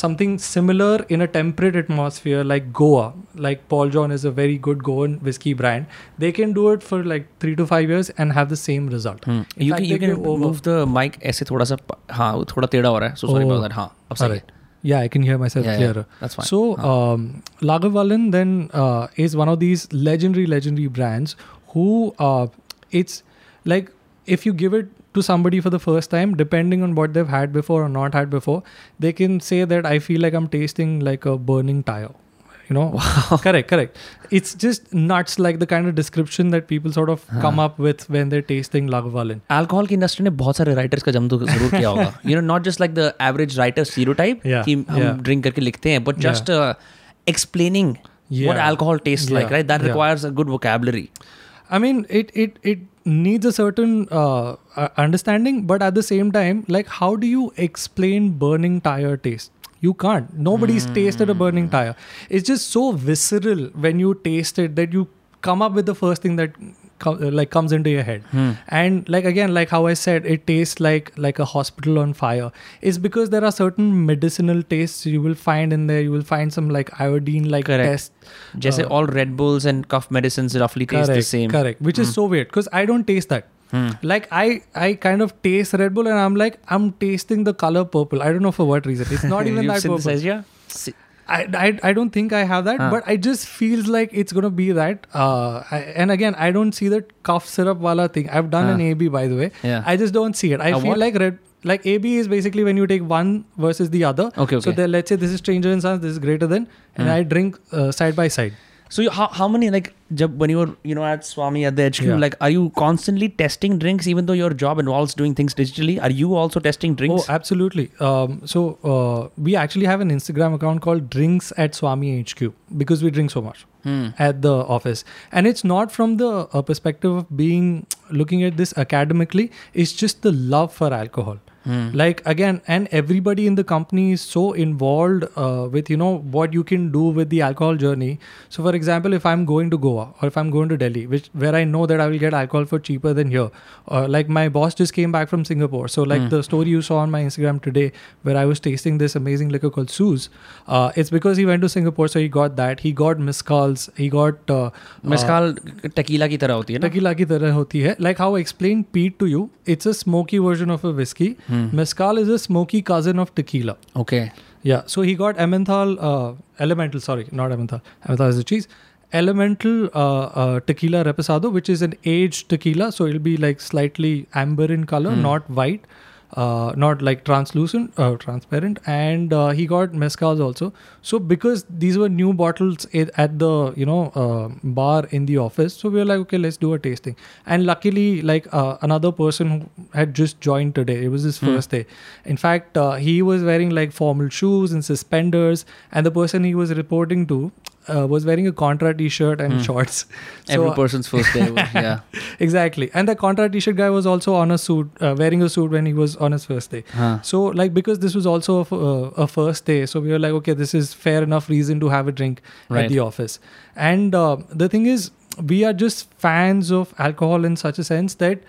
something similar in a temperate atmosphere like goa like paul john is a very good goan whiskey brand they can do it for like 3 to 5 years and have the same result Hmm. In You fact, can, you they can go over. move the mic ऐसे थोड़ा सा प- हाँ वो थोड़ा टेढ़ा हो रहा है so sorry Oh. about that हाँ अब सही है Alright. Yeah, I can hear myself Yeah, yeah, clearer. that's fine. So, um, Lagavulin then uh, is one of these legendary, legendary brands who uh, it's like if you give it to somebody for the first time, depending on what they've had before or not had before, they can say that I feel like I'm tasting like a burning tire. You know, correct, correct. It's just nuts, like the kind of description that people sort of come up with when they're tasting Lagavulin. Alcohol की industry ने बहुत सारे writers का जम तो जरूर किया होगा you know not just like the average writer stereotype Yeah, कि हम yeah. ड्रिंक करके लिखते हैं but just explaining Yeah. what alcohol tastes like Yeah, right that yeah. requires a good vocabulary I mean, it it it needs a certain uh, uh, understanding, but at the same time, like, how do you explain burning tire taste? You can't. Nobody's tasted a burning tire. It's just so visceral when you taste it that you come up with the first thing that co- like comes into your head. And like again, like how I said, it tastes like like a hospital on fire. is because there are certain medicinal tastes you will find in there. You will find some like iodine like test. जैसे Uh, all Red Bulls and cough medicines roughly taste correct, the same Hmm. Correct. Which is so weird because I don't taste that. Like I, I kind of taste Red Bull and I'm like, I'm tasting the color purple. I don't know for what reason. It's not even that purple. synthesized, yeah? Si- I, I, I don't think I have that, Huh. but I just feels like it's gonna be that. Uh, I, and again, I don't see that cough syrup wala thing. I've done Huh. an AB by the way. Yeah. I just don't see it. I A feel what? like red. Like AB is basically when you take one versus the other. Okay, So okay. then let's say this is Stranger and Sons, this is greater than, and Hmm. I drink uh, side by side. So you, how, how many like jab, when you were you know at Swami at the HQ Yeah. like are you constantly testing drinks even though your job involves doing things digitally are you also testing drinks Oh, absolutely. Um, so uh, we actually have an Instagram account called Drinks at Swami HQ because we drink so much Hmm. at the office, and it's not from the uh, perspective of being looking at this academically. It's just the love for alcohol. Mm. Like again, and everybody in the company is so involved uh, with you know what you can do with the alcohol journey. So, for example, if I'm going to Goa or if I'm going to Delhi, which where I know that I will get alcohol for cheaper than here, uh, like my boss just came back from Singapore. So, like mm. the story you saw on my Instagram today, where I was tasting this amazing liquor called Suze, uh, it's because he went to Singapore, so he got that. He got mezcals, he got uh, uh mezcal tequila ki tarah hoti hai. Na? Tequila ki tarah hoti hai. Like how I explained peat to you, it's a smoky version of a whiskey mezcal is a smoky cousin of tequila. Okay. yeah so he got emmenthal uh, elemental sorry not emmenthal emmenthal is a cheese. Elemental uh, uh, tequila reposado which is an aged tequila so it'll be like slightly amber in color not white uh, not like translucent uh, transparent and uh, he got mezcals also. So because these were new bottles at the you know uh, bar in the office so we were like okay let's do a tasting. And luckily like uh, another person who had just joined today it was his first day. In fact uh, he was wearing like formal shoes and suspenders and the person he was reporting to uh, was wearing a contra t-shirt and shorts. So every person's first day yeah. Exactly. And the contra t-shirt guy was also on a suit uh, wearing a suit when he was on his first day. Huh. so like because this was also a, f- uh, a first day so we were like okay this is fair enough reason to have a drink Right. at the office. And uh, the thing is we are just fans of alcohol in such a sense that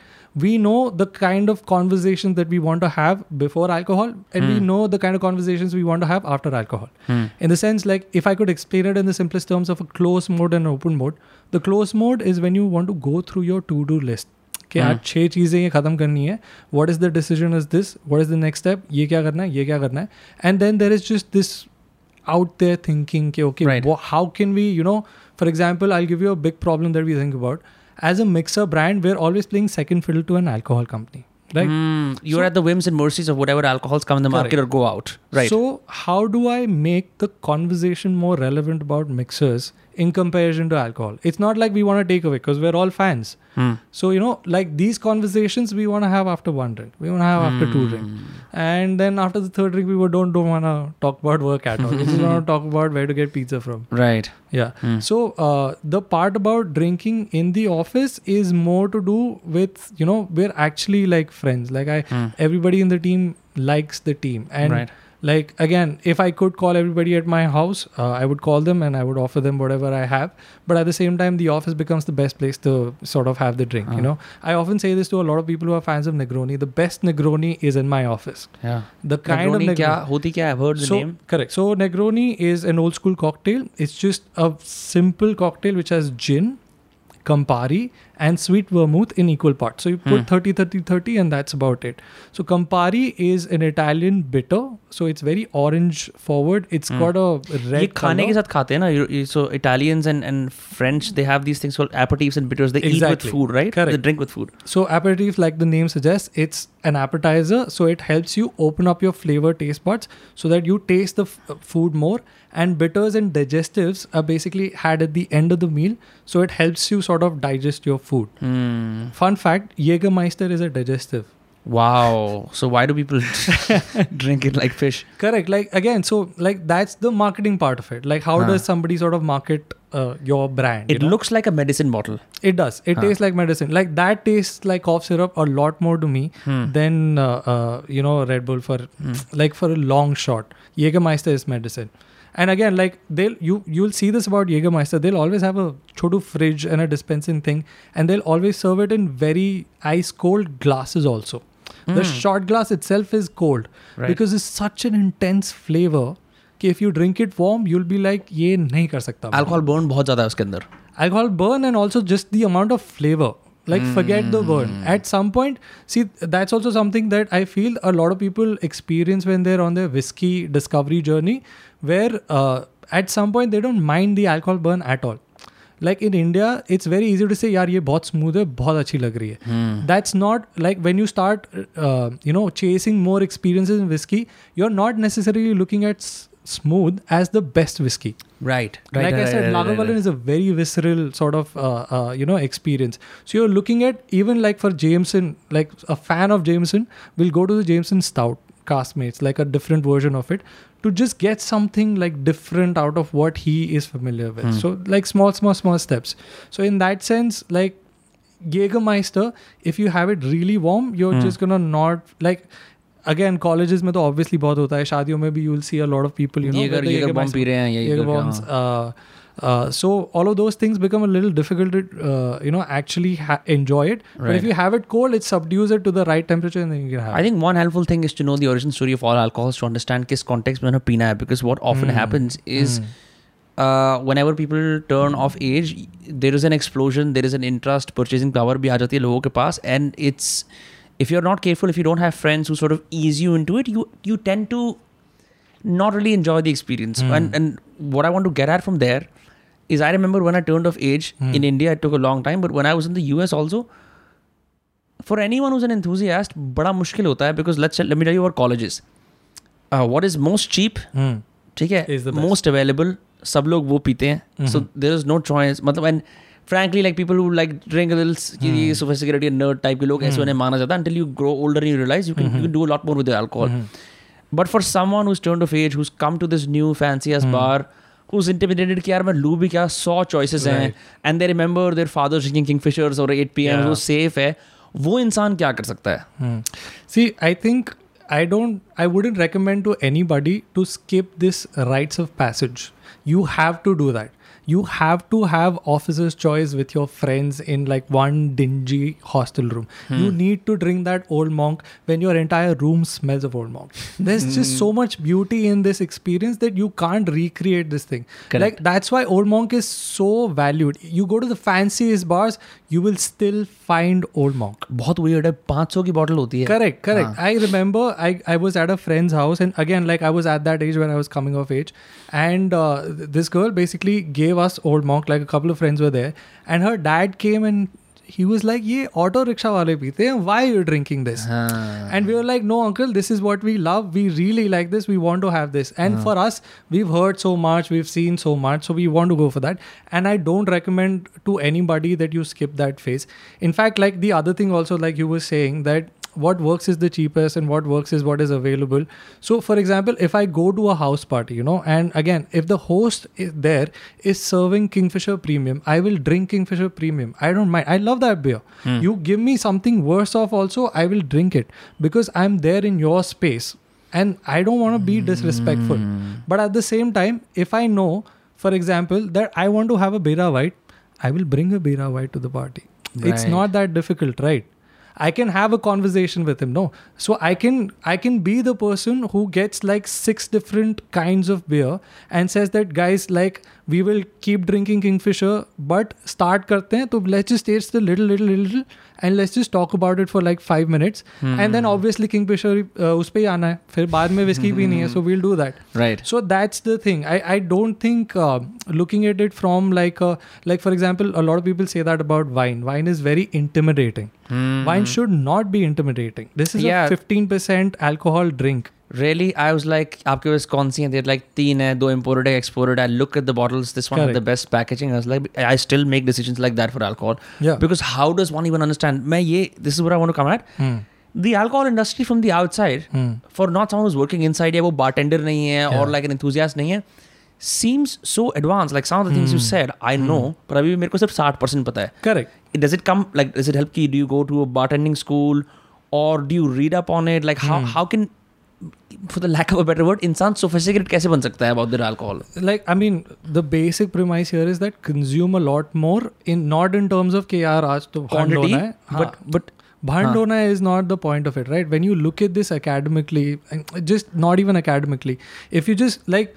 we know the kind of conversations that we want to have before alcohol and we know the kind of conversations we want to have after alcohol Hmm. in the sense like if i could explain it in the simplest terms of a closed mode and open mode the closed mode is when you want to go through your to do list कि आज छह चीज़ें ये ख़त्म करनी है what is the decision is this what is the next step ये क्या करना है ये क्या करना है and then there is just this out there thinking कि okay Right. wha- how can we you know for example i'll give you a big problem that we think about as a mixer brand we're always playing second fiddle to an alcohol company right? Hmm, you're So- at the whims and mercies of whatever alcohols come in the market or go out. Right. So how do i make the conversation more relevant about mixers in comparison to alcohol it's not like we want to take away because we're all fans Hmm. so you know like these conversations we want to have after one drink we want to have after two drink Hmm. and then after the third drink we don't don't want to talk about work at all we just want to talk about where to get pizza from right yeah. Hmm. So uh, the part about drinking in the office is more to do with you know we're actually like friends. Like I, Hmm. everybody in the team likes the team, and Right like again if i could call everybody at my house uh, i would call them and i would offer them whatever i have. But at the same time the office becomes the best place to sort of have the drink uh-huh. you know? I often say this to a lot of people who are fans of negroni. The best negroni is in my office. Yeah. The kind negroni of negroni kya, hoti kya, i've heard the so, name. correct. So negroni is an old school cocktail. It's just a simple cocktail which has gin campari and sweet vermouth in equal parts. So you put Hmm. 30, 30, 30, and that's about it. So Campari is an Italian bitter. So it's very orange forward. It's Hmm. got a red ये खाने के color. साथ खाते हैं ना You- you- so Italians and and French they have these things called aperitifs and bitters they eat Exactly. with food right Correct. they drink with food So aperitif, like the name suggests, it's an appetizer. So it helps you open up your flavor taste buds so that you taste the f- food more. And bitters and digestives are basically had at the end of the meal. So it helps you sort of digest your food. Hmm. Fun fact: Jägermeister is a digestive. wow so why do people drink it like fish Correct. Like again, so like that's the marketing part of it. Like how Huh. does somebody sort of market uh, your brand? you it know? looks like a medicine bottle It does. It Huh. tastes like medicine. Like that tastes like cough syrup a lot more to me Hmm. than uh, uh, you know Red Bull for Hmm. like for a long shot. Jägermeister is medicine. And again, like they'll you you'll see this about Jägermeister. They'll always have a chotu fridge and a dispensing thing, and they'll always serve it in very ice cold glasses also. The Hmm. shot glass itself is cold right because it's such an intense flavor. कि if you drink it warm, you'll be like ये नहीं कर सकता मैं." alcohol burn बहुत ज़्यादा है उसके अंदर alcohol burn and also just the amount of flavor like forget the burn Hmm. at some point see that's also something that i feel a lot of people experience when they're on their whiskey discovery journey where uh, at some point they don't mind the alcohol burn at all like in India, it's very easy to say, यार ye बहुत smooth है बहुत अच्छी लग रही है that's not like when you start you know chasing more experiences in whisky you are not necessarily looking at smooth as the best whiskey. Right. right like right, I said, right, Lagavulin right, is a very visceral sort of uh, uh, you know experience. So you're looking at even like for Jameson, like a fan of Jameson will go to the Jameson Stout Caskmates, like a different version of it, to just get something like different out of what he is familiar with. Hmm. So like small, small, small steps. So in that sense, like Jägermeister, if you have it really warm, you're Hmm. just gonna not like. Again colleges में तो obviously बहुत होता है शादियों में भी you will see a lot of people you no ये अगर ये अगर बम पी रहे हैं ये Jaeger करके, bombs. हाँ। uh, so all of those things become a little difficult to uh, you know actually ha- enjoy it right. but if you have it cold it subdues it to the right temperature and then you can have i think one helpful thing is to know the origin story of all alcohols to understand kiss context when a pina because what often mm. happens hmm. is mm. uh, whenever people turn of age, there is an explosion, there is an interest, purchasing power bhi aa hai logo ke paas, and it's if you're not careful, if you don't have friends who sort of ease you into it, you you tend to not really enjoy the experience. Mm. And and what I want to get at from there is I remember when I turned of age Hmm. in India it took a long time but when I was in the US also for anyone who's an enthusiast बड़ा मुश्किल होता है because let's let me tell you about colleges uh, what is most cheap Hmm. ठीक है Is the best. Most available सब लोग वो पीते हैं सो देर इज नो चॉइस मतलब and frankly like people like drink ये सोफिस्टिकेटेड नर्ड टाइप के लोग ऐसे उन्हें माना जाता है until you grow older and you realize you can you can do a lot more with the alcohol but for someone who's turned of age who's come to this उस intimidated कि यार में लू भी क्या? सौ चॉइसेस हैं। And they remember their father drinking Kingfishers और एट पी एम वो सेफ़ है। वो इंसान क्या कर सकता है? See I think I don't I I recommend to anybody to skip this rites of passage you have to do that You have to have officer's choice with your friends in like one dingy hostel room. You need to drink that old monk when your entire room smells of old monk. There's just so much beauty in this experience that you can't recreate this thing. Correct. Like that's why old monk is so valued. You go to the fanciest bars, you will still find old monk. बहुत weird है 500 की bottle होती है Correct, correct. I remember I, I was at a friend's house, and again, like I was at that age when I was coming of age, and uh, th- this girl basically gave us, old monk, like a couple of friends were there, and her dad came and he was like, "Ye auto rickshaw wale peete hain. Why are you drinking this?" Uh, and we were like, "No, uncle, this is what we love. We really like this. We want to have this." And uh, for us, we've heard so much, we've seen so much, so we want to go for that. And I don't recommend to anybody that you skip that phase. In fact, like the other thing also, like you were saying that what works is the cheapest and what works is what is available. So, for example, if I go to a house party, you know, and again, if the host is there is serving Kingfisher Premium, I will drink Kingfisher Premium. I don't mind. I love that beer. Hmm. You give me something worse off also, I will drink it because I'm there in your space and I don't want to be hmm. disrespectful. But at the same time, if I know, for example, that I want to have a Bira White, I will bring a Bira White to the party. It's not that difficult, right? I can have a conversation with him. No, so I can I can be the person who gets like six different kinds of beer and says that guys like we will keep drinking Kingfisher, but start करते हैं तो let's just taste the little little little little and let's just talk about it for like five minutes and then obviously Kingfisher uh, उस पे ही आना है फिर बाद में whiskey पीनी है so we'll do that. Right So that's the thing. I, I don't think uh, looking at it from like a, like for example, a lot of people say that about wine. Wine is very intimidating. Wine should not be intimidating. This is Yeah. really I was like आपके पास कौन सी हैं? देर like तीन है दो imported है exported I look at the bottles this one the best packaging like I still make decision like that for alcohol because how does one even understand मैं ये दिस इज़ hmm. hmm. वो come at the alcohol industry from the outside for not someone is working inside है वो bartender नहीं है और like an इंथ्यूजियास नहीं है seems so advanced. Like some of the things you hmm. said i know पर अभी मेरे को सिर्फ़ 60% पता है. Correct does it come like does it help की do you go to a bartending school और do you read up on it like how how can for the lack of a better word, इंसान sophisticated कैसे बन सकता है about their alcohol? Like, I mean, the basic premise here is that consume a lot more in not in terms of कि यार आज तो Quantity, होना है. but हाँ. but Bhand हाँ. hona is not the point of it, right? When you look at this academically, and just not even academically, if you just like,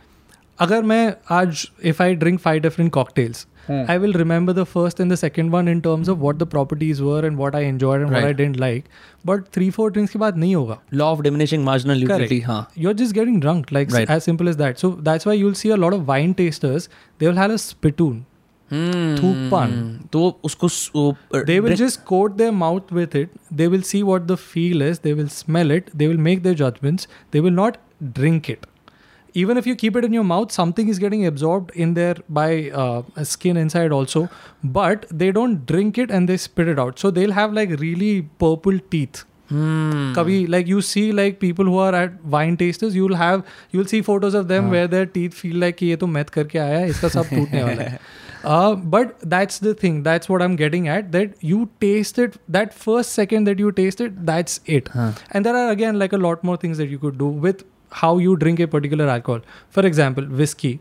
अगर मैं आज if I drink five different cocktails, Hmm. I will remember the first and the second one in terms of what the properties were and what I enjoyed and what I Right. didn't like. But three four drinks के बाद नहीं होगा. law of diminishing marginal utility. हाँ. You're just getting drunk, like Right. as simple as that. So that's why you'll see a lot of wine tasters. They will have a spittoon. Hmm. थूकपान. तो उसको स- वो, uh, They will drink- just coat their mouth with it. They will see what the feel is. They will smell it. They will make their judgments. They will not drink it. Even if you keep it in your mouth, something is getting absorbed in there by uh, skin inside also. But they don't drink it and they spit it out. So they'll have like really purple teeth. Hmm. Kabhi, like you see like people who are at wine tasters, you'll have you'll see photos of them where their teeth feel like कि ये तो math करके आया है इसका सब टूटने वाला है Uh, but that's the thing. That's what I'm getting at. That you taste it. That first second that you taste it, that's it. And there are again like a lot more things that you could do with how you drink a particular alcohol. For example, whiskey.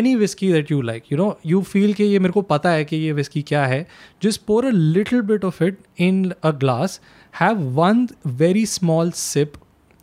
Any whiskey that you like, you know, you feel कि ये मेरे को पता है कि ये whiskey क्या है. Just pour a little bit of it in a glass. Have one very small sip.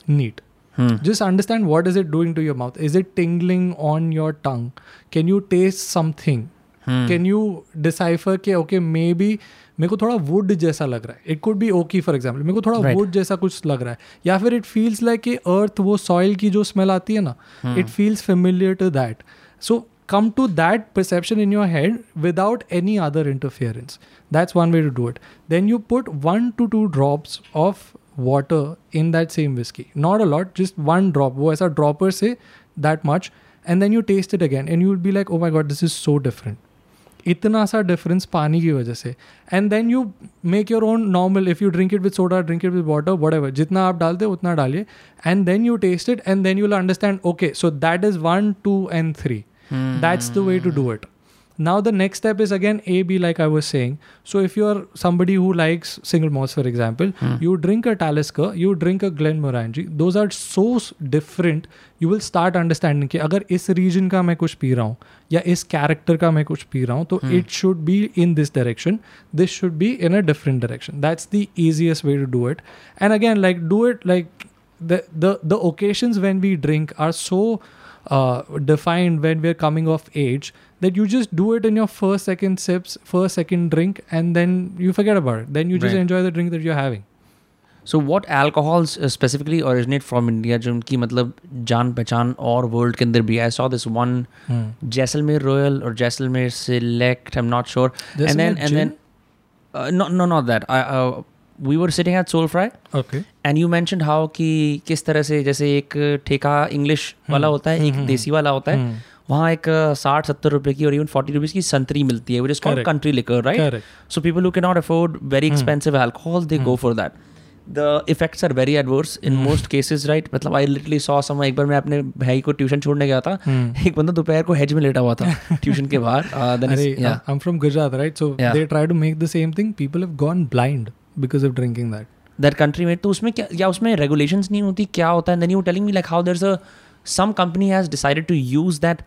Neat. Hmm. Just understand what is it doing to your mouth. Is it tingling on your tongue? Can you taste something? Can you decipher के okay maybe मेरे को थोड़ा wood जैसा लग रहा है। It could be okay for example मेरे को थोड़ा वुड right. जैसा कुछ लग रहा है। या फिर it feels like a earth वो सॉइल की जो स्मेल आती है ना it feels familiar to that so come to that perception in your head without any other interference that's one way to do it then you put one to two drops of water in that same whisky not a lot just one drop वो ऐसा dropper से that much and then you taste it again and you would be like oh my God this is so different इतना सा difference पानी की वजह से। And then you make your own normal if you drink it with soda drink it with water whatever जितना आप डालते हो उतना डालिए। And then you taste it and then you will understand okay so that is one two and three that's the way to do it. now the next step is again a b like i was saying so if you're somebody who likes single malts for example you drink a talisker you drink a glenmorangie those are so s- different you will start understanding कि अगर इस reason का मैं कुछ P रहा हूँ या इस कैरेक्टर का मैं कुछ पी रहा हूँ तो it should be in this direction this should be in a different direction that's the easiest way to do it and again like do it like the the the occasions when we drink are so uh, defined when we're coming of age that you just do it in your first second sips first second drink and then you forget about it then you just Right. enjoy the drink that you're having so what alcohols uh, specifically originate from India जो उनकी मतलब जान पहचान और world के अंदर भी I saw this one Jaisalmer royal और Jaisalmer select I am not sure and then Jaisalmer and gin? Then no no not that we were sitting at Soul fry okay and you mentioned how कि किस तरह से जैसे एक ठेका English वाला होता है एक देसी वाला होता है वहाँ एक साठ सत्तर रुपए की और इवन फोर्टी रुपीज़ की संतरी मिलती है which is called country liquor right so people who can not afford very expensive alcohol they go for that the effects are very adverse in most cases right मतलब I लिटली saw some एक बार मैं अपने भाई को tuition छोड़ने गया था एक बंदा दोपहर को हेज में लेटा हुआ था ट्यूशन के बाहर I from Gujarat right so they try to make the same thing people have gone blind because of drinking that that country में तो उसमें क्या या उसमें रेगुलेशन नहीं होती क्या होता है? Then you telling me like how there some company has decided to use that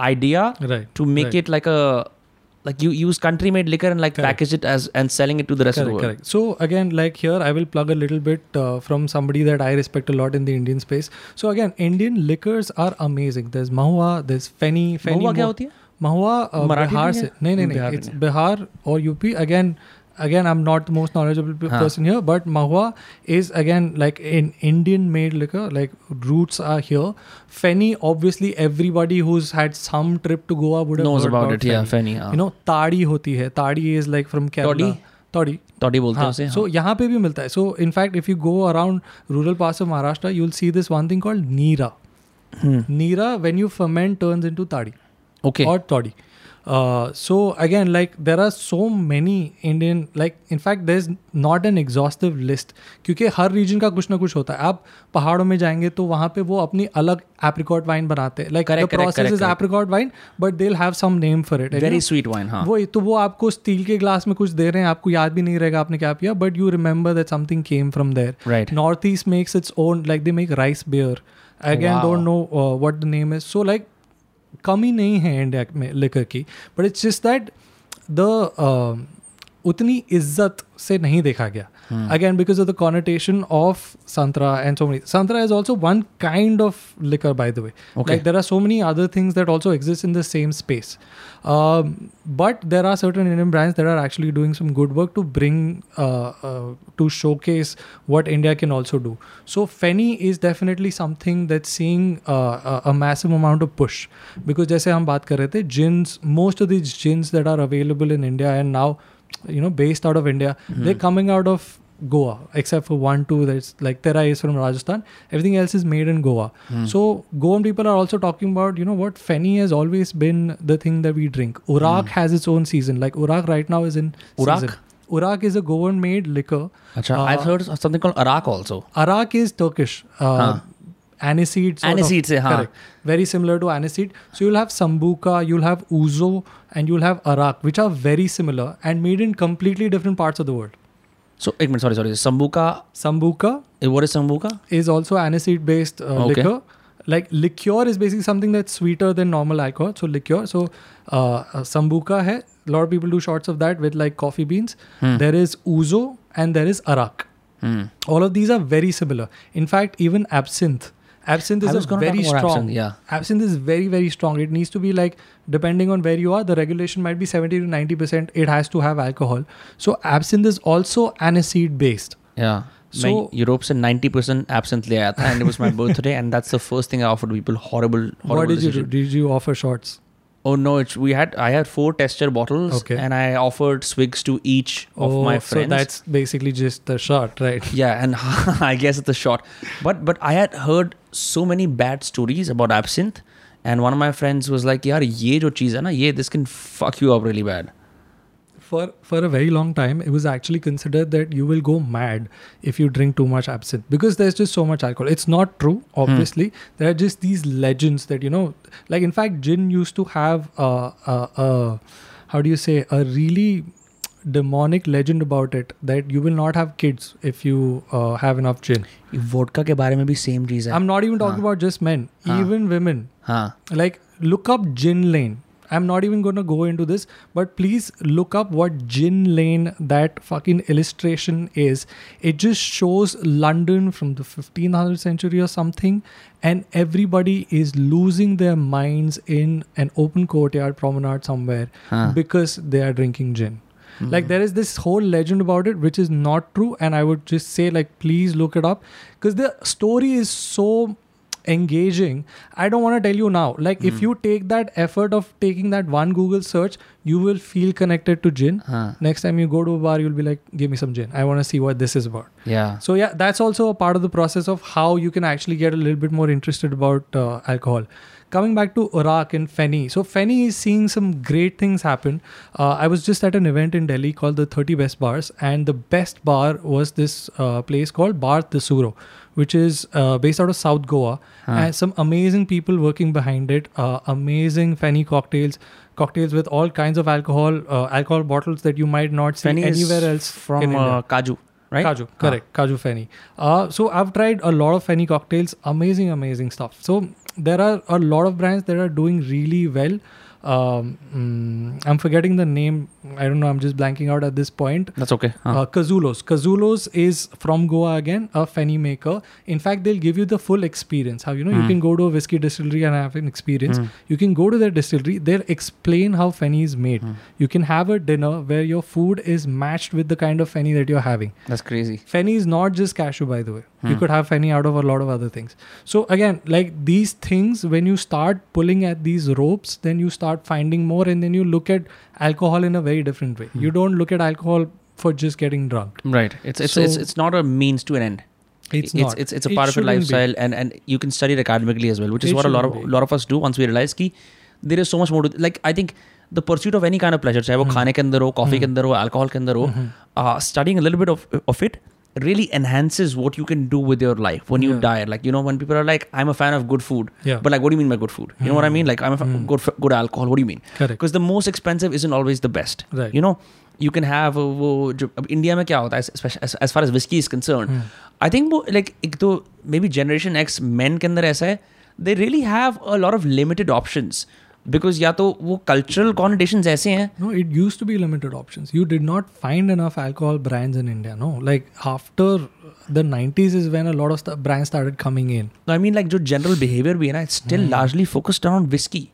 idea right. to make right. it like a like you use country made liquor and like correct. package it as and selling it to the rest correct, of the world correct. so again like here i will plug a little bit uh, from somebody that i respect a lot in the indian space so again indian liquors are amazing there's mahua there's feni feni mahua kya hoti hai mahua uh, bihar se nahi nahi nahi it's bihar or up again Again, I'm not the most knowledgeable p- हाँ. person here, but Mahua is again like an Indian made liquor. Like roots are here. Feni, obviously, everybody who's had some trip to Goa would have knows heard about it yeah Feni. Feni हाँ You know, Tadi hoti hai. Tadi is like from Kerala. Toddy? Toddy. तोड़ी बोलते हैं हाँ, उसे so यहाँ पे भी मिलता है so in fact if you go around rural parts of Maharashtra you will see this one thing called Neera Hmm. Neera when you ferment turns into ताड़ी okay or toddy uh, so again like there are so many indian like in fact there's not an exhaustive list क्योंकि हर reason का कुछ ना कुछ होता है। आप पहाड़ों में जाएँगे तो वहाँ पे वो अपनी अलग एप्रिकॉट वाइन बनाते हैं। Like process is. Apricot wine but they have some name for it very sweet wine हाँ। वही तो वो आपको स्टील के ग्लास में कुछ दे रहे हैं आपको याद भी नहीं रहेगा आपने क्या पिया but you remember that something came from there North East makes its own like they make rice beer again Wow. Don't know what the name is so like कमी नहीं है इंडिया में लिकर की। But it's just that the उतनी इज़्ज़त से नहीं देखा गया। Hmm. Again, because of the connotation of Santra and so many. Santra is also one kind of liquor, by the way. Okay. Like there are so many other things that also exist in the same space. Um, but there are certain Indian brands that are actually doing some good work to bring, uh, uh, to showcase what India can also do. So Feni is definitely something that's seeing uh, a, a, massive amount of push. Because, jaise hum baat kar rahe the, gins, most of these gins that are available in India and now you know based out of India. Mm-hmm. They're coming out of Goa, except for one, two. That's like Terai is from Rajasthan. Everything else is made in Goa. Mm. So Goan people are also talking about, you know, what Feni has always been the thing that we drink. Urak mm. has its own season. Like Urak right now is in Urak. Season. Urak is a Goan made liquor. Achha, uh, I've heard something called Arak also. Arak is Turkish. Uh, huh aniseed. Aniseeds, of, Very similar to aniseed. So you'll have sambuca, you'll have ouzo, and you'll have arak, which are very similar and made in completely different parts of the world. So, a minute, sorry, sorry. Sambuka, sambuca eh, what is sambuca is also aniseed based uh, okay. liquor like liqueur is basically something that's sweeter than normal alcohol so liqueur so uh, uh, sambuca hai a lot of people do shots of that with like coffee beans hmm. there is ouzo and there is arak hmm. all of these are very similar in fact even absinthe Absinthe I is was a gonna talk very about strong. absinthe, yeah. Absinthe is very very strong. It needs to be like depending on where you are, the regulation might be seventy to ninety percent. It has to have alcohol. So absinthe is also aniseed based. Yeah. मैं So- Europe से 90% absinthe ले आया था and it was my birthday and that's the first thing I offered people horrible horrible what did you decision. do? Did you offer shots? Oh no! It's we had I had four tester bottles, okay. and I offered swigs to each of oh, my friends. So that's basically just the shot, right? Yeah, and I guess it's a shot. But but I had heard so many bad stories about absinthe, and one of my friends was like, "Yeah, yeah, this can fuck you up really bad." For for a very long time, it was actually considered that you will go mad if you drink too much absinthe because there's just so much alcohol. It's not true, obviously. There are just these legends that you know, like in fact, gin used to have a, a, a how do you say a really demonic legend about it that you will not have kids if you uh, have enough gin. Vodka के बारे में भी same चीज़ है I'm not even talking about just men, हाँ. even women. हाँ like look up gin lane i'm not even going to go into this but please look up what gin lane that fucking illustration is. It just shows london from the 1500th century or something and everybody is losing their minds in an open courtyard promenade somewhere हाँ because they are drinking gin. Hmm. Like there is this whole legend about it which is not true and i would just say like please look it up because the story is so engaging i don't want to tell you now. Like if you take that effort of taking that one google search you will feel connected to gin. हाँ next time you go to a bar you'll be like give me some gin. I want to see what this is about. Yeah. So yeah, that's also a part of the process of how you can actually get a little bit more interested about uh, alcohol. Coming back to Urak and Feni. So Feni is seeing some great things happen. Uh, I was just at an event in Delhi called the 30 Best Bars, and the best bar was this uh, place called Bar Tesouro, which is uh, based out of South Goa. Huh. And some amazing people working behind it. Uh, amazing Feni cocktails, cocktails with all kinds of alcohol, uh, alcohol bottles that you might not see anywhere else from uh, Kaju right Kaju, correct. Kaju Feni. Uh, so I've tried a lot of Feni cocktails. Amazing, amazing stuff. So there are a lot of brands that are doing really well. Um, mm, I'm forgetting the name. I don't know. I'm just blanking out at this point. that's okay हाँ Uh, Cazulos. Cazulos is from Goa again, a Feni maker. In fact, they'll give you the full experience. How you know you Hmm. can go to a whiskey distillery and have an experience. Hmm. You can go to their distillery. They'll explain how Feni is made. Hmm. You can have a dinner where your food is matched with the kind of Feni that you're having. that's crazy Feni is not just cashew, by the way. You Hmm. could have Feni out of a lot of other things. So again, like these things, when you start pulling at these ropes, then you start finding more, and then you look at alcohol in a very different way. Hmm. You don't look at alcohol for just getting drunk. right it's it's So- it's, it's not a means to an end It's not. it's it's a It part of your shouldn't be. lifestyle and and you can study it academically as well which is It what a lot of shouldn't be. lot of us do once we realize कि there is so much more to like I think the pursuit of any kind of pleasure चाहे वो Hmm. खाने के अंदर हो coffee के Hmm. अंदर हो अल्कोहल के अंदर हो Mhm. uh, studying a little bit of of it really enhances what you can do with your life when you Yeah. diet like you know when people are like i'm a fan of good food Yeah. but like what do you mean by good food you know what i mean like i'm a fan Hmm. good f- good alcohol what do you mean Correct. because the most expensive isn't always the best Right. you know you can have uh, वो जो अब India में क्या होता है especially as, as far as whiskey is concerned Hmm. I think वो like एक तो may be generation x man के अंदर ऐसा है they really have a lot of limited options because या तो वो कल्चरल कॉन्टेशन ऐसे हैं no it used to be limited option you did not find enough alcohol brands in India no like after the 90s is when a lot of the brands started coming in. I mean, like, the general behavior, we it's still hmm. largely focused around whiskey.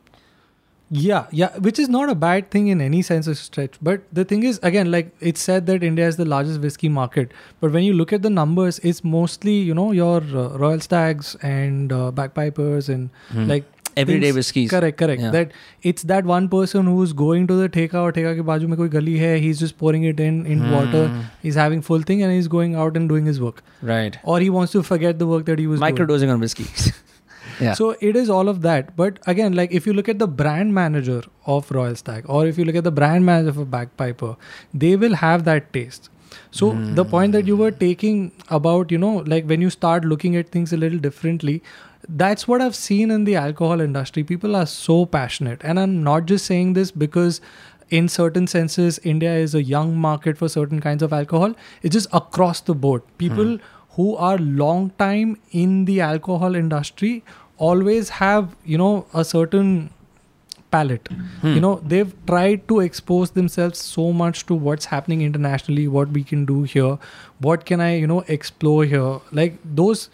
Yeah, yeah, which is not a bad thing in any sense of stretch. But the thing is, again, like it's said that India is the largest whiskey market. But when you look at the numbers, it's mostly, you know, your uh, Royal Stags and uh, Bagpipers and hmm. like everyday whiskey. correct correct that it's that one person who's going to the theka or theka ke baaju mein koi gali he's just pouring it in in mm. water he's having full thing and he's going out and doing his work right or he wants to forget the work that he was microdosing doing. on whiskeys Yeah. So it is all of that. But again, like if you look at the brand manager of Royal Stag, or if you look at the brand manager of a bagpiper, they will have that taste. So the point that you were hmm. taking about, you know, like when you start looking at things a little differently, that's what I've seen in the alcohol industry. People are so passionate. And I'm not just saying this because in certain senses India is a young market for certain kinds of alcohol. It's just across the board. People hmm. who are long time in the alcohol industry always have, you know, a certain palate hmm. you know they've tried to expose themselves so much to what's happening internationally what we can do here what can i you know explore here like those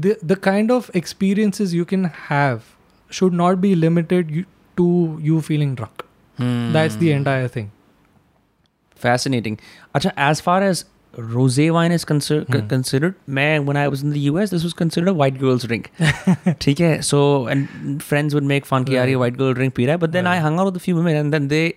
the the kind of experiences you can have should not be limited you, to you feeling drunk. Hmm. That's the hmm. entire thing. Fascinating. Achha, as far as rosé wine is consider- hmm. considered, man, when I was in the US, this was considered a white girl's drink. so, and friends would make fun ki, right. white girl drink, pira. But then. I hung out with a few women and then they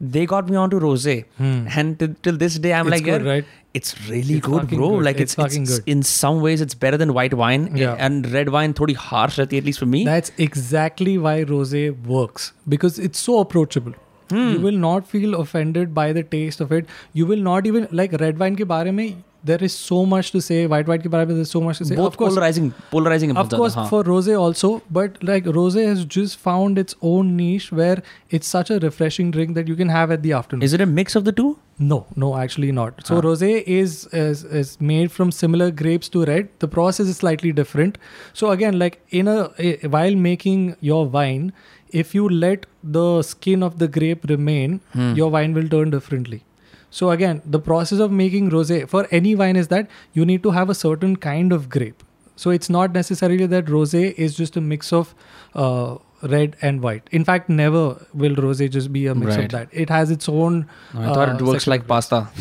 they got me onto rose hmm. and t- till this day i'm it's like good, yeah, right? it's really it's good bro good. like it's, it's, it's good. in some ways it's better than white wine yeah. and red wine thodi harsh at least for me that's exactly why rose works because it's so approachable hmm. you will not feel offended by the taste of it you will not even like red wine ke bare mein there is so much to say. White wine, ke bare mein there's so much to say. Both of course, polarizing polarizing of course for rose also but like rose has just found its own niche where it's such a refreshing drink that you can have at the afternoon. Is it a mix of the two? No no actually not. So rose is, is made from similar grapes to red. The process is slightly different. So again like in a, while making your wine if you let the skin of the grape remain hmm. your wine will turn differently. So again, the process of making rosé for any wine is that you need to have a certain kind of grape. So it's not necessarily that rosé is just a mix of uh, red and white. In fact, never will rosé just be a mix Right. of that. It has its own. I thought it uh, works like pasta.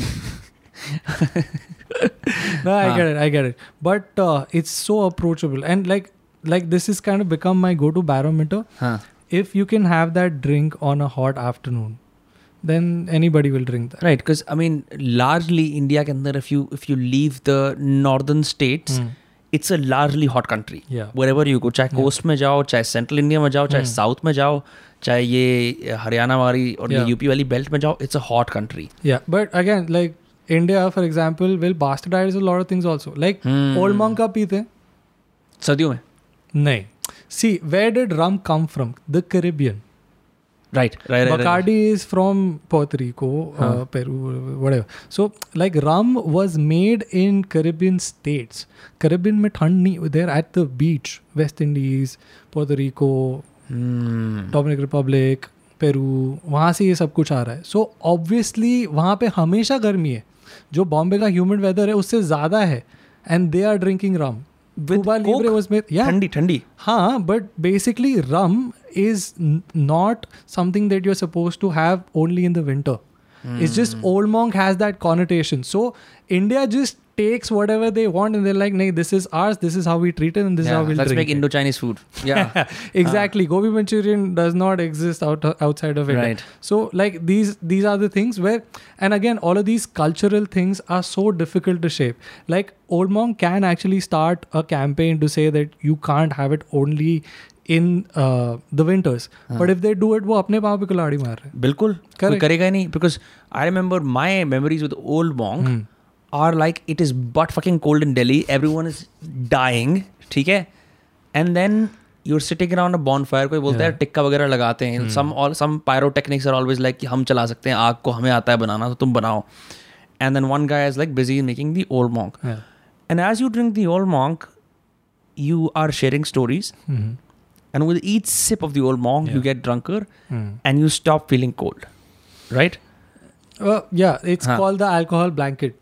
no i get it i get it but uh, it's so approachable and like like this has kind of become my go-to barometer Huh. if you can have that drink on a hot afternoon then anybody will drink that Right, because I mean, largely India के अंदर if you if you leave the northern states, Hmm. it's a largely hot country. Yeah. Wherever you go, चाहे coast में जाओ, चाहे central India में जाओ, चाहे Hmm. South में जाओ, चाहे ये हरियाणा वाली और ये Yeah. यूपी वाली बेल्ट में जाओ, it's a hot country. yeah but again like india for example will bastardize a lot of things also like Hmm. old monk का पीते हैं? सर्दियों में. नहीं see where did rum come from the caribbean Right, right, right. right. Is from Puerto Rico, huh. uh, Peru, whatever. So, like rum was made in Caribbean states. Caribbean में ठंड नहीं they're at the beach. West Indies, Puerto Rico, Hmm. Dominican Republic, Peru, वहाँ से ये सब कुछ आ रहा है. So, obviously वहाँ पे हमेशा गर्मी है. जो बॉम्बे का humid weather है उससे ज़्यादा है. And they are drinking rum. Cuba Libre was made. Yeah. Thandi, thandi. Haan, but basically, rum is n- not something that you're supposed to have only in the winter. Mm. It's just Old Monk has that connotation. So India just takes whatever they want and they're like, "Nay, this is ours. This is how we treat it, and this is Yeah, how we'll let's drink make it." Indo-Chinese food. Yeah. exactly. Gobi Manchurian does not exist out outside of India. Right. So like these these are the things where and again all of these cultural things are so difficult to shape. Like Old Monk can actually start a campaign to say that you can't have it only in uh, the winters. But if they do it, वो अपने पाँव पे कुल्हाड़ी मार रहे हैं. बिल्कुल कोई Correct. करेगा ही नहीं because I remember my memories with Old मॉन्ग are like it is but fucking cold in daily every one is dying ठीक है and then you're sitting around a bonfire कोई बोलता है टिक्का वगैरह लगाते हैं some all some pyrotechnics are always like कि हम चला सकते हैं आग को हमें आता है बनाना तो तुम बनाओ and then one guy is like busy making the Old monk Yeah. And as you drink the Old monk you are sharing stories Mhm. and with each sip of the old monk you Yeah. get drunker Mm. and you stop feeling cold right Uh, yeah, it's Huh. called the alcohol blanket.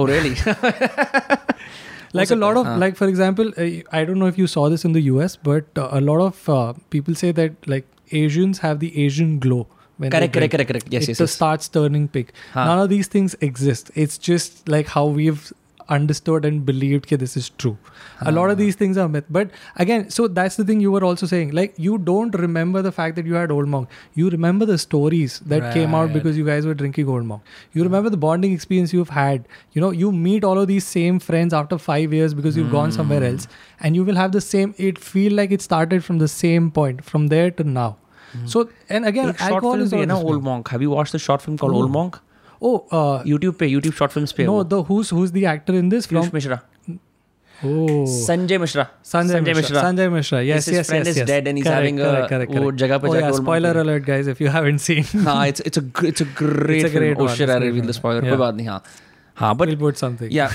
oh really like a lot of Huh. like for example uh, i don't know if you saw this in the us but uh, a lot of uh, people say that like asians have the asian glow when correct correct correct correct yes it yes, yes. starts turning pink Huh. none of these things exist it's just like how we've understood and believed that this is true. Uh-huh. A lot of ah. these things are myth. But again, so that's the thing you were also saying. Like, you don't remember the fact that you had Old Monk. You remember the stories that right. came out because you guys were drinking Old Monk. You remember the bonding experience you've had. You know, you meet all of these same friends after five years because you've mm. gone somewhere hmm. else. And you will have the same, it feel like it started from the same point, from there to now. Mm. So, and again, alcohol is. Be, na, Old Monk. Have you watched the short film called Old Monk? Oh YouTube पे YouTube short films पे know the whose whose the actor in this from Mishra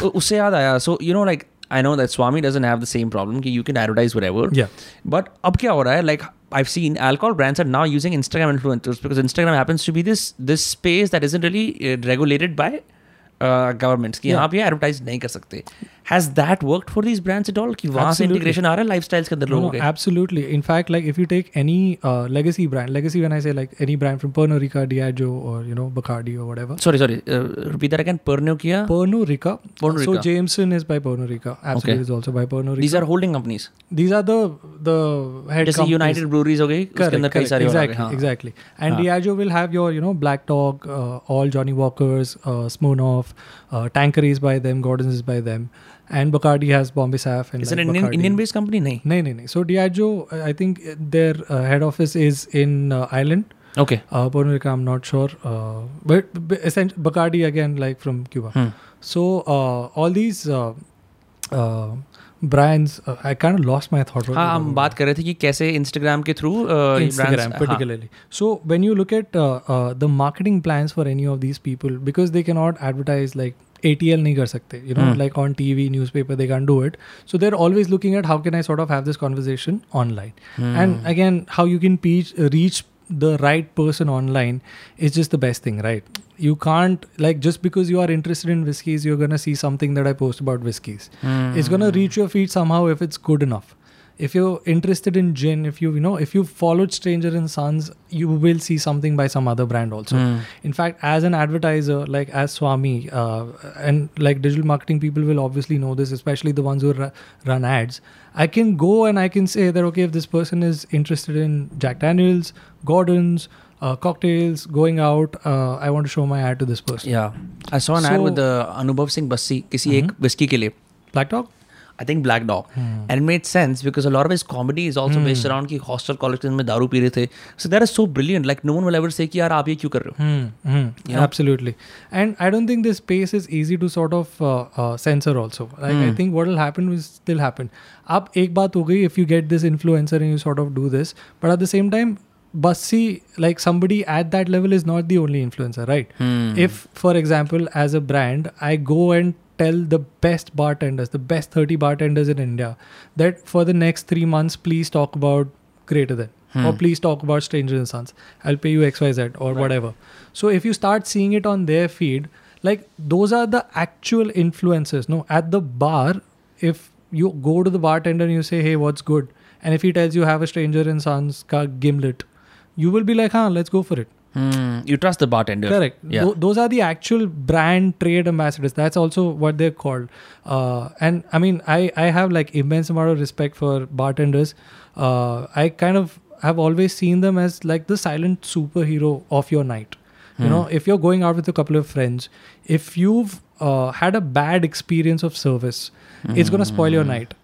उससे याद आया। So you know like I know that Swami doesn't the same problem कि but अब क्या हो रहा है? Like I've seen alcohol brands are now using Instagram influencers because Instagram happens to be this this space that isn't really uh, regulated by uh, governments कि Yeah. यहाँ पे advertise नहीं कर सकते has that worked for these brands at all? कि integration are lifestyles के अंदर Absolutely. In fact, like if you take any uh, legacy brand, legacy when I say like any brand from Pernod Ricard, Diageo or you know Bacardi or whatever. Sorry, sorry. Uh, repeat that again. Pernod किया? Pernod Ricard. Pernod Ricard. So Jameson is by Pernod Ricard. Absolutely okay. is also by Pernod Ricard. These are holding companies. These are the the head जैसे companies. United Breweries Okay. गई. उसके exactly, exactly. And हाँ. Diageo will have your you know Black Dog, uh, all Johnnie Walkers, uh, Smirnoff, uh, Tanqueray is by them, Gordon's is by them and Bacardi has Bombay Saf and Is it like an Indian Bacardi. Indian based company नहीं No, no, no. So Diageo, uh, I think their uh, head office is in uh, Ireland. okay Uh, Pernod Ricard, I'm not sure, uh, but, but essentially Bacardi again, like from Cuba. hmm. So uh, all these uh, uh, brands, uh, I kind of lost my thought. हाँ हम बात कर रहे थे कि कैसे Instagram के through Instagram particularly. So when you look at uh, uh, the marketing plans for any of these people, because they cannot advertise like ATL kar sakte, you know, Hmm. like on TV, newspaper, they can't do it. So they're always looking at how can I sort of have this conversation online. Hmm. And again, how you can reach, reach the right person online is just the best thing, right? You can't like just because you are interested in whiskeys, you're gonna see something that I post about whiskeys. Hmm. It's gonna reach your feed somehow if it's good enough If you're interested in gin, if you you know if you followed Stranger and Sons, you will see something by some other brand also. Hmm. In fact, as an advertiser, like as Swami, uh, and like digital marketing people will obviously know this, especially the ones who ru- run ads. I can go and I can say that okay, if this person is interested in Jack Daniels, Gordon's, uh, cocktails, going out, uh, I want to show my ad to this person. Yeah, I saw an ad So- with the Anubhav Singh Bassi किसी एक whiskey के लिए Black Dog. I think Black Dog and it made sense because a lot of his comedy is also based around कि hostel college में दारू पी रहे थे so that is so brilliant like no one will ever say कि यार आप ये क्यों कर रहे हो Hmm, hmm, You know? Absolutely. And I don't think this space is easy to sort of uh, uh, censor also. Like I Hmm. think what will happen will still happen. अब एक बात हो गई if you get this influencer and you sort of do this, but at the same time, Bassi, like somebody at that level is not the only influencer, right? Hmm. If, for example, as a brand, I go and tell the best bartenders, the best 30 bartenders in India, that for the next three months, please talk about Greater Than. Or hmm. please talk about Stranger and Sons. I'll pay you XYZ or whatever. So if you start seeing it on their feed, like those are the actual influencers. No, at the bar, if you go to the bartender and you say, hey, what's good? And if he tells you have a Stranger and Sons ka gimlet, you will be like, huh, let's go for it. Hmm. you trust the bartender Correct. yeah Tho- those are the actual brand trade ambassadors. That's also what they're called. Uh, and I mean, I, I have like immense amount of respect for bartenders. Uh, I kind of have always seen them as like the silent superhero of your night. You know, if you're going out with a couple of friends, if you've uh, had a bad experience of service, it's going to spoil your night.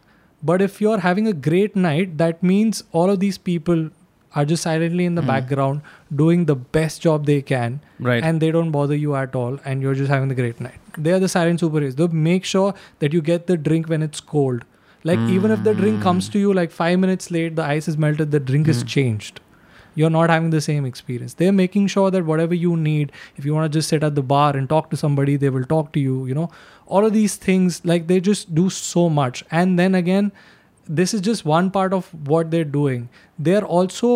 But if you're having a great night, that means all of these people are just silently in the hmm. background doing the best job they can right. and they don't bother you at all and you're just having the great night. They are the silent superheroes. They make sure that you get the drink when it's cold. Like hmm. even if the drink comes to you like five minutes late the ice is melted the drink is hmm. changed. You're not having the same experience. They're making sure that whatever you need if you want to just sit at the bar and talk to somebody they will talk to you you know? All of these things like they just do so much. And then again this is just one part of what they're doing they're also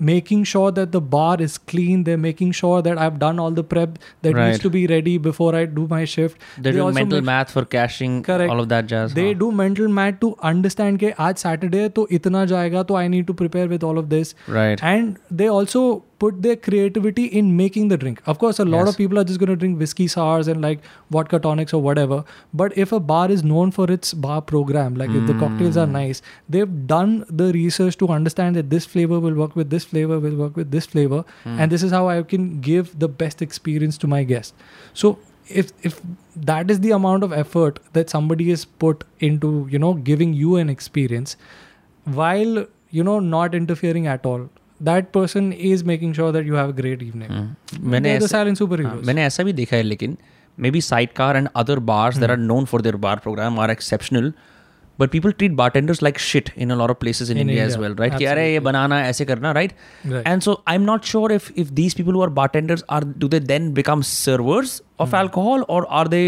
making sure that the bar is clean they're making sure that i've done all the prep that Right. needs to be ready before i do my shift they're They doing also mental make- math for caching Correct. all of that jazz they हाँ. do mental math to understand कि आज Saturday है तो इतना जाएगा तो I need to prepare with all of this right and they also put their creativity in making the drink. Of course, a lot Yes. of people are just going to drink whiskey sours and like vodka tonics or whatever. But if a bar is known for its bar program, like if the cocktails are hmm. nice, they've done the research to understand that this flavor will work with this flavor, will work with this flavor, hmm. and this is how I can give the best experience to my guest. So if if that is the amount of effort that somebody has put into you know giving you an experience while you know not interfering at all that person is making sure that you have a great evening. मैंने They're the ऐसा silent हाँ, superheroes. मैंने ऐसा भी देखा है लेकिन maybe Sidecar and other bars that are known for their bar programme are exceptional but people treat bartenders like shit in a lot of places in In India as India, well right कि अरे ये बनाना है, ऐसे करना right Right. And so I am not sure if if these people who are bartenders are do they then become servers of alcohol और are they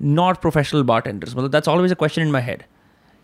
not professional bartenders मतलब that's always a question in my head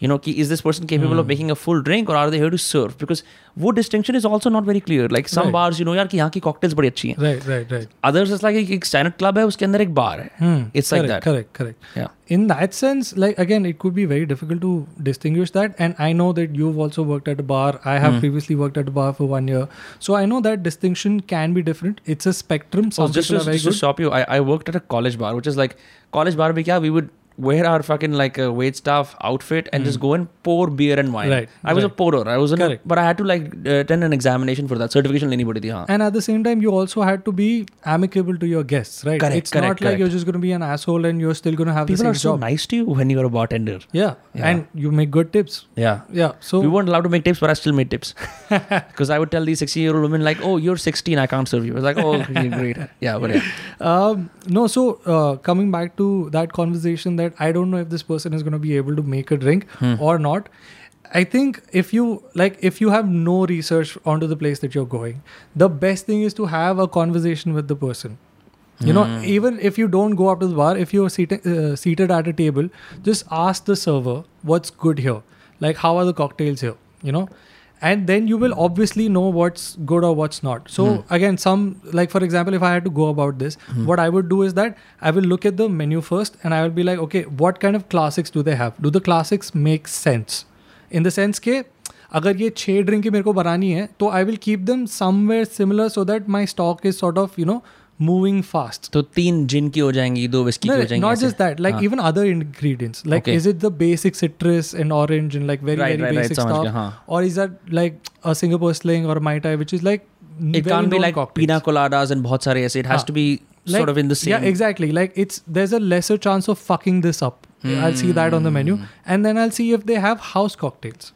you know ki, is this person capable of making a full drink or are they here to serve because वो distinction is also not very clear like some Right. bars you know यार कि यहाँ की cocktails बड़ी अच्छी हैं Right, right, right. others it's like एक, एक standard club है उसके अंदर एक bar है Hmm. it's like correct, that Correct, correct. yeah In that sense, like again, it could be very difficult to distinguish that. And I know that you've also worked at a bar. I have Hmm. previously worked at a bar for one year, so I know that distinction can be different. It's a spectrum. Some oh, just, people to, are very just to good. stop you I, I worked at a college bar which is like college bar में क्या we would wear our fucking like uh, a wait staff outfit and mm. just hmm. go and pour beer and wine. Right. I was a pourer. I was, but I had to like attend an examination for that certification. Anybody, yeah. And at the same time, you also had to be amicable to your guests, right? Correct. It's Correct. not Correct. like you're just going to be an asshole and you're still going to have. People are so job. nice to you when you're a bartender. Yeah. yeah. and you make good tips. Yeah, yeah. So we weren't allowed to make tips, but I still made tips because I would tell these 16-year-old women like, "Oh, you're sixteen. I can't serve you." I was like, "Oh, great." Yeah, but yeah. Um, no, so uh, coming back to that conversation that I don't know if this person is going to be able to make a drink Hmm. or not. I think if you like, if you have no research onto the place that you're going, the best thing is to have a conversation with the person. You know, Hmm. even if you don't go up to the bar, if you're seated uh, seated at a table, just ask the server what's good here. Like, how are the cocktails here? You know, and then you will obviously know what's good or what's not. So again, some like for example, if I had to go about this, what I would do is that I will look at the menu first, and I will be like, okay, what kind of classics do they have? Do the classics make sense? In the sense के अगर ये छः drink की मेरे को बनानी है तो I will keep them somewhere similar so that my stock is sort of you no moving fast. तो तीन जिन की हो जाएंगी दो विस्की No, की हो जाएंगी not ऐसे? just that, like हाँ. even other ingredients. Like, Okay. is it the basic citrus and orange and like very Right, very right, right, basic समझ stuff, गया, हाँ. or is that like a Singapore sling or a mai tai, which is like It very can't be known like cocktails. pina coladas and बहुत सारे ऐसे. It has हाँ. to be Like, sort of in the same. Yeah, exactly. Like it's there's a lesser chance of fucking this up. I'll see that on the menu, Hmm. and then I'll see if they have house cocktails.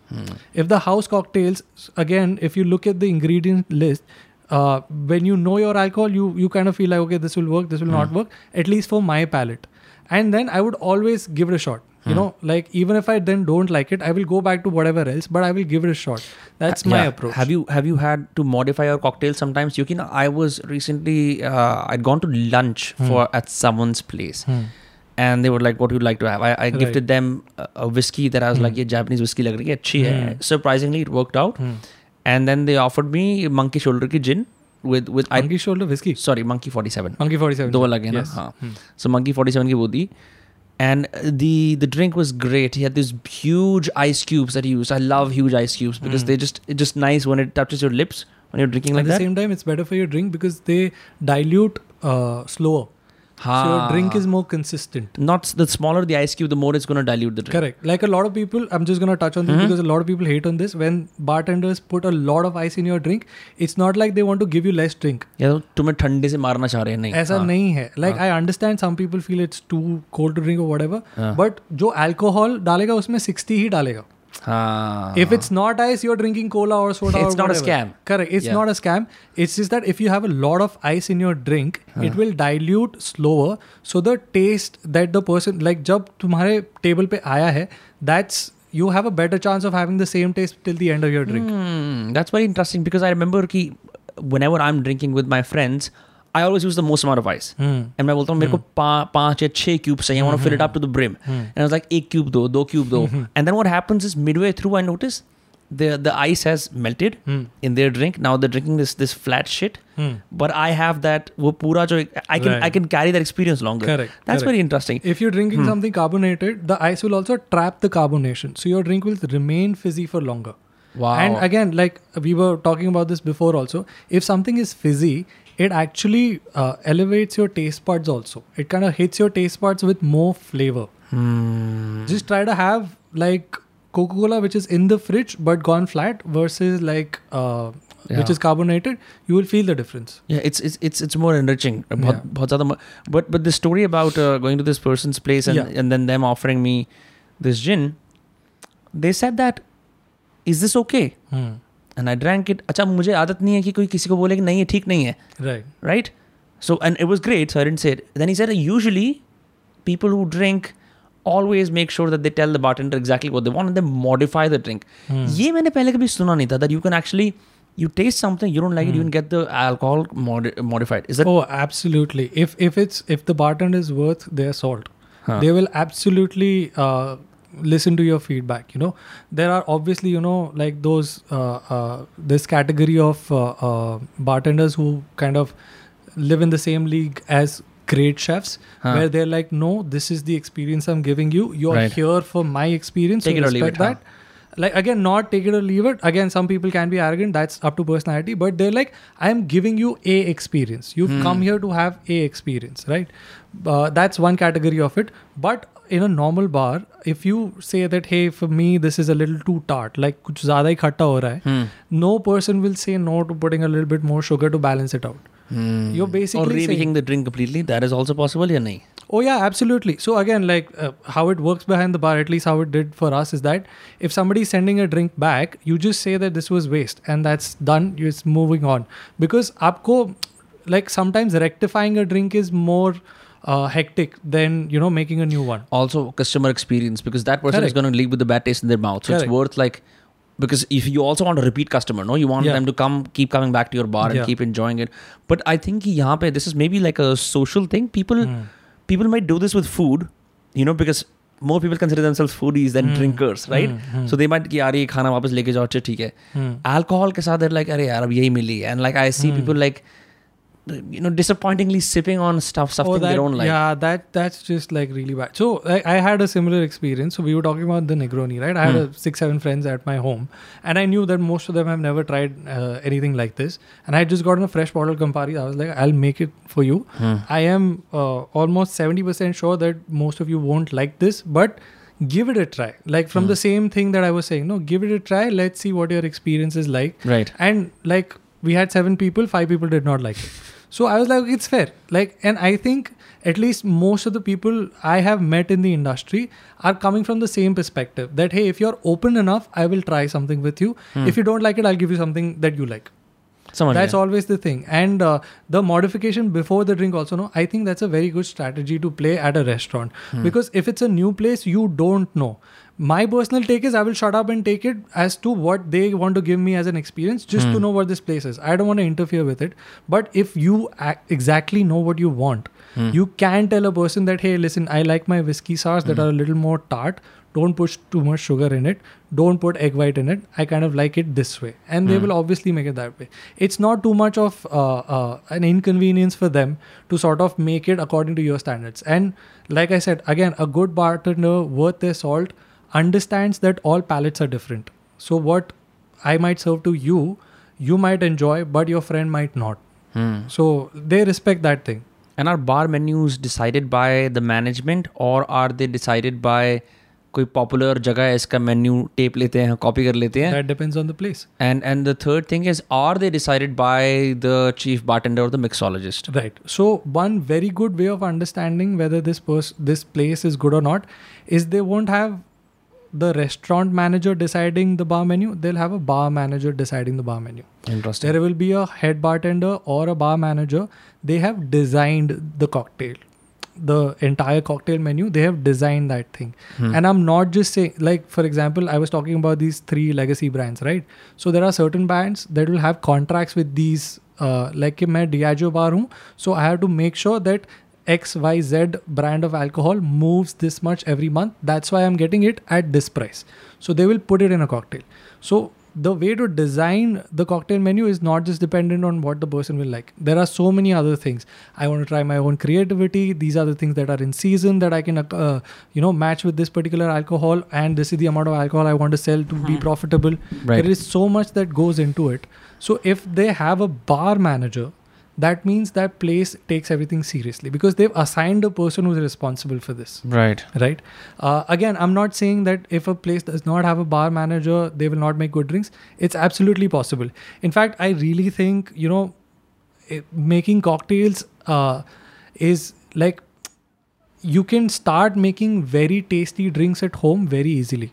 If the house cocktails, again, if you look at the ingredient list, uh, when you know your alcohol, you you kind of feel like okay, this will work, this will Hmm. not work. At least for my palate, and then I would always give it a shot. Hmm. You know, like even if I then don't like it, I will go back to whatever else, but I will give it a shot. That's my Yeah. approach. Have you have you had to modify your cocktail sometimes? You can. I was recently. Uh, I'd gone to lunch for at someone's place, Hmm. and they were like, "What would you like to have?" I, I Right. gifted them a, a whiskey that I was like, "ये Japanese whiskey लग रही है, अच्छी है." Hmm. Surprisingly, it worked out. Hmm. And then they offered me monkey shoulder की gin with with I, Monkey shoulder whiskey. sorry monkey forty seven. Monkey forty seven. दो अलग है ना Yes. हाँ Hmm. so monkey 47 की वो दी and the the drink was great he had these huge ice cubes that he used i love huge ice cubes because Mm. they just it's just nice when it touches your lips when you're drinking like At the that same time, it's better for your drink because they dilute uh, slower. So your drink is more consistent. not the smaller the ice cube the more it's going to dilute the drink Correct. Like a lot of people, I'm just gonna touch on this Mhm. because a lot of people hate on this. When bartenders put a lot of ice in your drink, it's not like they want to give you less drink. या तो तुम्हें ठंडे से मारना चाह रहे हैं नहीं ऐसा हाँ. नहीं है लाइक हाँ. I understand some people feel it's too cold to drink और व्हाटएवर हाँ. बट जो अल्कोहल डालेगा उसमें 60 ही डालेगा हाँ. if it's not ice you're drinking cola or soda It's or not whatever. a scam. correct it's Yeah. not a scam it's just that if you have a lot of ice in your drink huh. it will dilute slower so the taste that the person like जब तुम्हारे table पे आया है that's you have a better chance of having the same taste till the end of your drink Hmm, that's very interesting because I remember कि whenever I'm drinking with my friends I always use the most amount of ice Hmm. And मैं बोलता हूँ मेरे को पा- पांच या छह क्यूब चाहिए want fill it up to the brim and I was like एक क्यूब दो दो क्यूब दो and then what happens is midway through I notice the the ice has melted Hmm. in their drink now they're drinking this this flat shit Hmm. but i have that wo pura jo i can Right. i can carry that experience longer Correct, that's correct. very interesting If you're drinking something carbonated, the ice will also trap the carbonation. So your drink will remain fizzy for longer. wow And again, like we were talking about this before also, if something is fizzy, it actually uh, elevates your taste buds also. It kind of hits your taste buds with more flavor. Hmm. Just try to have like Coca Cola, which is in the fridge but gone flat, versus like uh, yeah. which is carbonated. You will feel the difference. Yeah, it's it's it's, it's more enriching. Yeah. But but the story about uh, going to this person's place and yeah. and then them offering me this gin, they said that is this okay? Hmm. And I drank it अच्छा मुझे आदत नहीं है कि कोई किसी को बोले कि नहीं ये ठीक नहीं है right right so and it was great sir in set then he sir usually people who drink always make sure that they tell the bartender exactly what they want they modify the drink ये मैंने पहले कभी सुना नहीं था that you can actually you taste something you don't like mm. it you can get the alcohol mod- modified is that oh absolutely if if it's if the bartender is worth their salt huh. they will absolutely uh, listen to your feedback. You know, there are obviously you know like those uh, uh, this category of uh, uh, bartenders who kind of live in the same league as great chefs, Huh. where they're like, no, this is the experience I'm giving you. You're Right. here for my experience. Take so it or leave respect it, huh? like again not take it or leave it again some people can be arrogant that's up to personality but they're like i am giving you a experience you've Hmm. come here to have a experience right uh, that's one category of it but in a normal bar, if you say that, hey, for me, this is a little too tart, like kuch zyada hi khatta ho hai, hmm. no person will say no to putting a little bit more sugar to balance it out. Hmm. You're basically. Or remaking saying, the drink completely. That is also possible, yeah, nahi? Oh, yeah, absolutely. So, again, like uh, how it works behind the bar, at least how it did for us, is that if somebody's sending a drink back, you just say that this was waste and that's done, it's moving on. Because aapko, like sometimes rectifying a drink is more uh, hectic than you know making a new one. Also, customer experience because that person is Correct. going to leave with the bad taste in their mouth. So Correct. it's worth like because if you also want a repeat customer, no, you want Yeah. them to come, keep coming back to your bar and Yeah. keep enjoying it. But I think कि यहाँ पे this is maybe like a social thing. People Hmm. people might do this with food, you know, because more people consider themselves foodies than Hmm. drinkers, right? Hmm, hmm. So they might कि यार ये खाना वापस लेके जाओ अच्छा ठीक है. Hmm. Alcohol के साथ they're like अरे यार अब यही मिली and like I see Hmm. people like you know disappointingly sipping on stuff something Oh, they don't like. Yeah, that that's just like really bad. So I, I had a similar experience. So we were talking about the Negroni, right? I had Hmm. a six seven friends at my home, and I knew that most of them have never tried uh, anything like this. And I had just gotten a fresh bottle of Campari. I was like, I'll make it for you. Hmm. I am uh, almost seventy percent sure that most of you won't like this, but give it a try. Like from Hmm. the same thing that I was saying, no, give it a try. Let's see what your experience is like Right. and like we had seven people five people did not like it so I was like, it's fair. Like, and I think at least most of the people I have met in the industry are coming from the same perspective that, hey, if you're open enough, I will try something with you. Hmm. If you don't like it, I'll give you something that you like. Someone, that's yeah. always the thing. And uh, the modification before the drink, also, no, I think that's a very good strategy to play at a restaurant. Hmm. Because if it's a new place, you don't know my personal take is i will shut up and take it as to what they want to give me as an experience just to Hmm. know what this place is i don't want to interfere with it but if you exactly know what you want Hmm. you can tell a person that hey listen i like my whiskey sours that Hmm. are a little more tart don't push too much sugar in it don't put egg white in it i kind of like it this way and they Hmm. will obviously make it that way it's not too much of uh, uh, an inconvenience for them to sort of make it according to your standards and like i said again a good bartender worth their salt understands that all palates are different so what i might serve to you you might enjoy but your friend might not Hmm. so they respect that thing And are bar menus decided by the management or are they decided by कोई popular जगह है इसका menu tape लेते हैं copy कर लेते हैं that depends on the place and and the third thing is are they decided by the chief bartender और the mixologist Right. So one very good way of understanding whether this pers- this place is good or not is they won't have the restaurant manager deciding the bar menu, they'll have a bar manager deciding the bar menu. Interesting. There will be a head bartender or a bar manager. They have designed the cocktail, the entire cocktail menu. They have designed that thing. Hmm. And I'm not just saying, like, for example, I was talking about these three legacy brands, right? So there are certain brands that will have contracts with these. Uh, like, a Diageo bar हूँ, so I have to make sure that XYZ brand of alcohol moves this much every month. That's why I'm getting it at this price. So they will put it in a cocktail. So the way to design the cocktail menu is not just dependent on what the person will like. There are so many other things. I want to try my own creativity. These are the things that are in season that I can, uh, you know, match with this particular alcohol, and this is the amount of alcohol I want to sell to be profitable. Right. There is so much that goes into it. So if they have a bar manager, that means that place takes everything seriously because they've assigned a person who's responsible for this. Right. Right. Uh, again, I'm not saying that if a place does not have a bar manager, they will not make good drinks. It's absolutely possible. In fact, I really think, you know, it, making cocktails uh, is like you can start making very tasty drinks at home very easily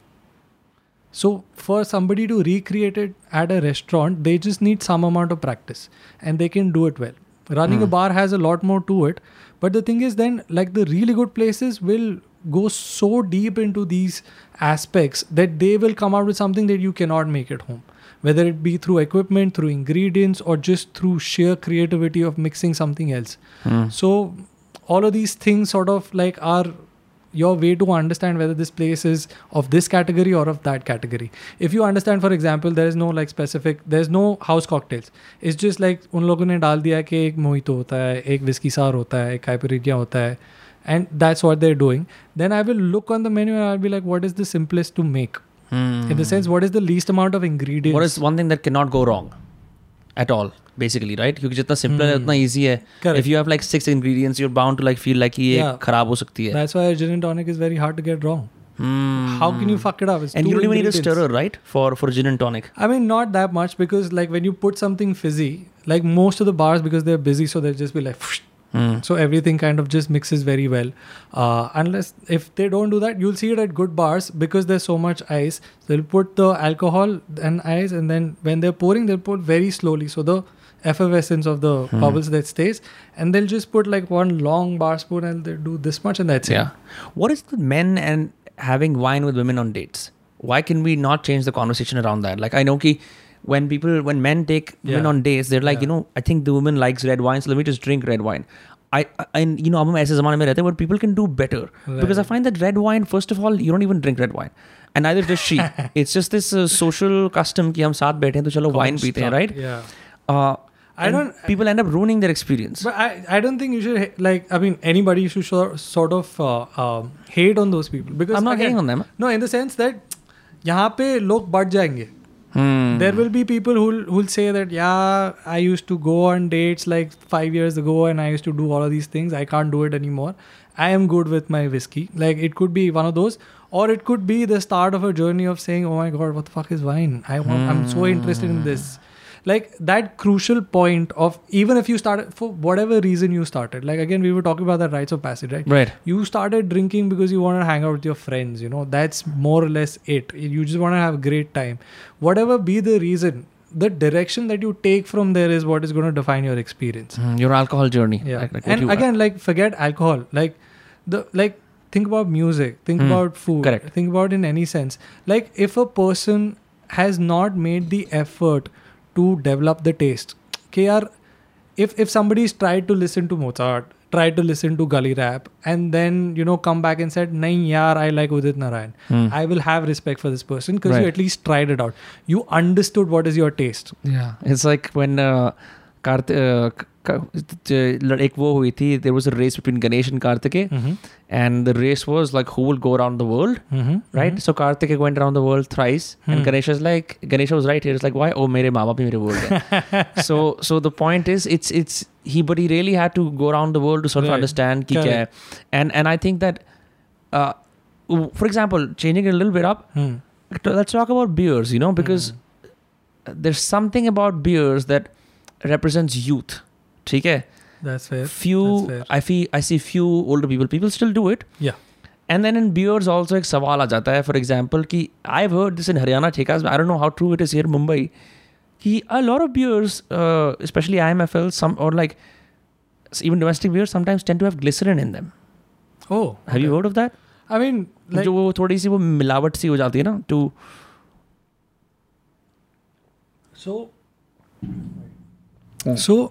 so for somebody to recreate it at a restaurant, they just need some amount of practice and they can do it well. Running a Hmm. bar has a lot more to it. But the thing is then like the really good places will go so deep into these aspects that they will come out with something that you cannot make at home. Whether it be through equipment, through ingredients, or just through sheer creativity of mixing something else. Hmm. So all of these things sort of like are your way to understand whether this place is of this category or of that category. If you understand, for example, there is no like specific, there's no house cocktails. It's just like उन लोगों ने डाल दिया कि एक mojito होता है, एक whiskey sour होता है, एक caipirinha होता है, and that's what they're doing. Then I will look on the menu and I'll be like, what is the simplest to make? In the sense, what is the least amount of ingredients? Hmm. What is one thing that cannot go wrong at all? Basically, right? क्योंकि जितना simple है उतना easy है. Hmm. Correct. If you have like six ingredients, you're bound to like feel like कि ये Yeah. खराब हो सकती है. That's why gin and tonic is very hard to get wrong. Hmm. How can you fuck it up? It's And two you don't even need a ingredients. stirrer, right? For for gin and tonic. I mean, not that much because like when you put something fizzy, like most of the bars because they're busy, so they'll just be like, Hmm. so everything kind of just mixes very well. Uh, unless if they don't do that, you'll see it at good bars because there's so much ice. They'll put the alcohol and ice, and then when they're pouring, they'll pour very slowly, so the effervescence of the Hmm. bubbles that stays, and they'll just put like one long bar spoon and they do this much, and that's Yeah. What is the men and having wine with women on dates? Why can we not change the conversation around that? Like I know ki when people when men take women Yeah. on dates, they're like, Yeah. you know, I think the woman likes red wine, so let me just drink red wine. I and you know अब हम ऐसे ज़माने में रहते हैं but people can do better because I find that red wine first of all you don't even drink red wine and neither does she it's just this uh, social custom कि हम साथ बैठे हैं तो चलो wine पीते हैं right Yeah. uh, I and don't- people end up ruining their experience But I, I don't think you should ha- like. I mean, anybody should sort sort of uh, um, hate on those people because I'm not again, hating on them No, in the sense that यहाँ पे लोग बढ़ जाएंगे. hmm. There will be people who'll who'll say that yeah, I used to go on dates like five years ago and I used to do all of these things. I can't do it anymore. I am good with my whiskey. Like it could be one of those, or it could be the start of a journey of saying, "Oh my god, what the fuck is wine? I want. I'm so interested in this." Like that crucial point of even if you started for whatever reason you started. Like again, we were talking about that rites of passage, right? right. You started drinking because you want to hang out with your friends you know? That's more or less it. You just want to have a great time. Whatever be the reason the direction that you take from there is what is going to define your experience. Hmm, your alcohol journey. Yeah. Like, like and again like forget alcohol. Like the like think about music. Think Hmm, about food. Correct. think about in any sense. Like if a person has not made the effort to develop the taste. yaar, if if somebody's tried to listen to mozart tried to listen to gully rap and then you know come back and said nahin yaar i like udit narayan. Hmm. i will have respect for this person because you at least tried it out. You understood what is your taste. Yeah, it's like when uh, uh, एक वो हुई थी there was a race between Ganesh and Kartike mm-hmm. and the race was like who will go around the world Mm-hmm. right so Kartike went around the world thrice and Hmm. Ganesh was like Ganesh was right here it's like why oh मेरे माँ बाप ही मेरे world है so so the point is it's it's he but he really had to go around the world to sort of Right. understand कि क्या है and and I think that uh, for example changing it a little bit up Hmm. let's talk about beers you know because there's something about beers that represents youth ठीक है? That's fair. Few that's fair. i feel i see few older people. People still do it. Yeah. सवाल आ जाता है for example कि I heard this in Haryana ठेकाज I don't know how true it is here Mumbai कि a lot of beers especially I M F L some like even domestic beers tend to have in them oh you heard of that I mean जो वो थोड़ी सी वो मिलावट सी हो जाती है ना too so so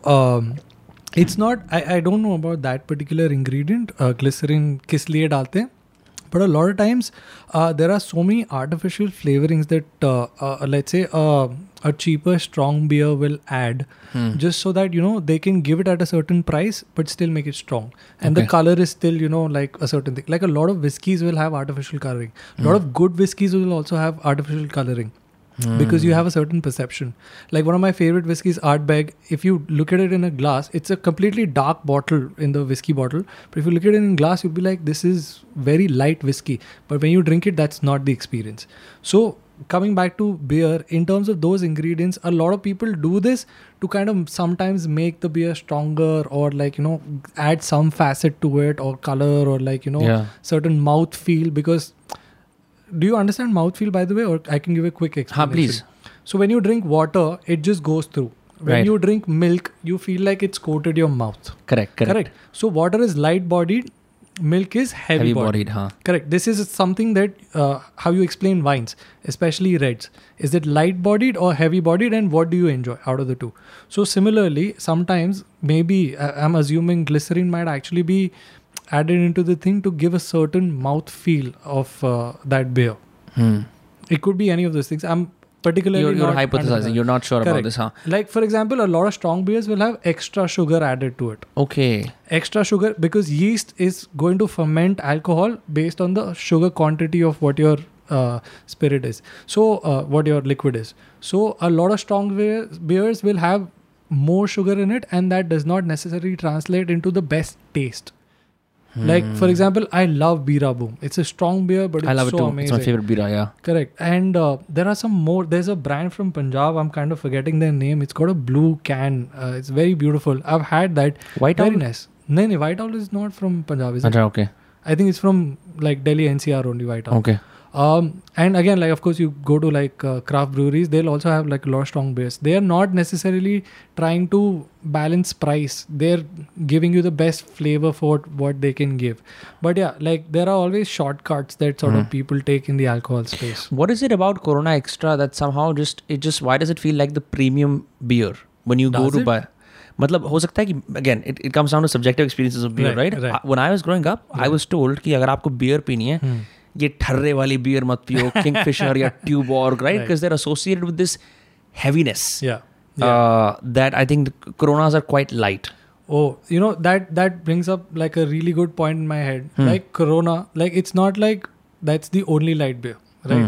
um, it's not. I, I don't know about that particular ingredient. Uh, glycerin किस लिए डालते हैं? But a lot of times, uh, there are so many artificial flavorings that, uh, uh, let's say, uh, a cheaper strong beer will add, Hmm. just so that you know they can give it at a certain price, but still make it strong. And the Okay. color is still, you know, like a certain thing. Like a lot of whiskeys will have artificial coloring. A lot of good whiskeys will also have artificial coloring because you hmm. have a certain perception. Like one of my favorite whiskeys, Ardbeg. If you look at it in a glass, it's a completely dark bottle in the whiskey bottle. But if you look at it in glass, you'll be like, this is very light whiskey. But when you drink it, that's not the experience. So coming back to beer, in terms of those ingredients, a lot of people do this to kind of sometimes make the beer stronger or like you know add some facet to it or color or like you know Yeah. certain mouth feel because do you understand mouth feel by the way, or I can give a quick explanation? Huh, please. So when you drink water, it just goes through. When right. you drink milk, you feel like it's coated your mouth. Correct. Correct. correct. So water is light bodied, milk is heavy, heavy bodied. bodied huh? Correct. This is something that uh, how you explain wines, especially reds. Is it light bodied or heavy bodied, and what do you enjoy out of the two? So similarly, sometimes maybe uh, I'm assuming glycerin might actually be added into the thing to give a certain mouth feel of uh, that beer. hmm. It could be any of those things. I'm particularly you're, you're hypothesizing you're not sure about this huh Like for example, a lot of strong beers will have extra sugar added to it. okay Extra sugar because yeast is going to ferment alcohol based on the sugar quantity of what your uh, spirit is. So uh, what your liquid is. So a lot of strong beer, beers will have more sugar in it, and that does not necessarily translate into the best taste. Like for example, I love Bira Boom. It's a strong beer, but it's I love so it too. amazing. It's my favorite Bira, yeah. Correct. And uh, there are some more. There's a brand from Punjab. I'm kind of forgetting their name. It's got a blue can. Uh, it's very beautiful. I've had that. White Very nice. No, no, White Owl is not from Punjab. Is it? okay. I think it's from like Delhi NCR only White Owl. Okay. Um, and again, like of course, you go to like uh, craft breweries. They'll also have like a lot of strong beers. They are not necessarily trying to balance price. They're giving you the best flavor for what, what they can give. But yeah, like there are always shortcuts that sort Hmm. of people take in the alcohol space. What is it about Corona Extra that somehow just it just why does it feel like the premium beer when you go Does to it? buy? मतलब हो सकता है कि again it, it comes down to subjective experiences of beer Right, right, right. Uh, when I was growing up I Yeah. was told कि अगर आपको beer पीनी है Hmm. ये ठर्रे वाली beer मत पियो Kingfisher या Tuborg right Right. because they're associated with this heaviness Yeah. Yeah. uh, that I think the Coronas are quite light Oh, you know that that brings up like a really good point in my head. Hmm. Like Corona, like it's not like that's the only light beer, right? Hmm.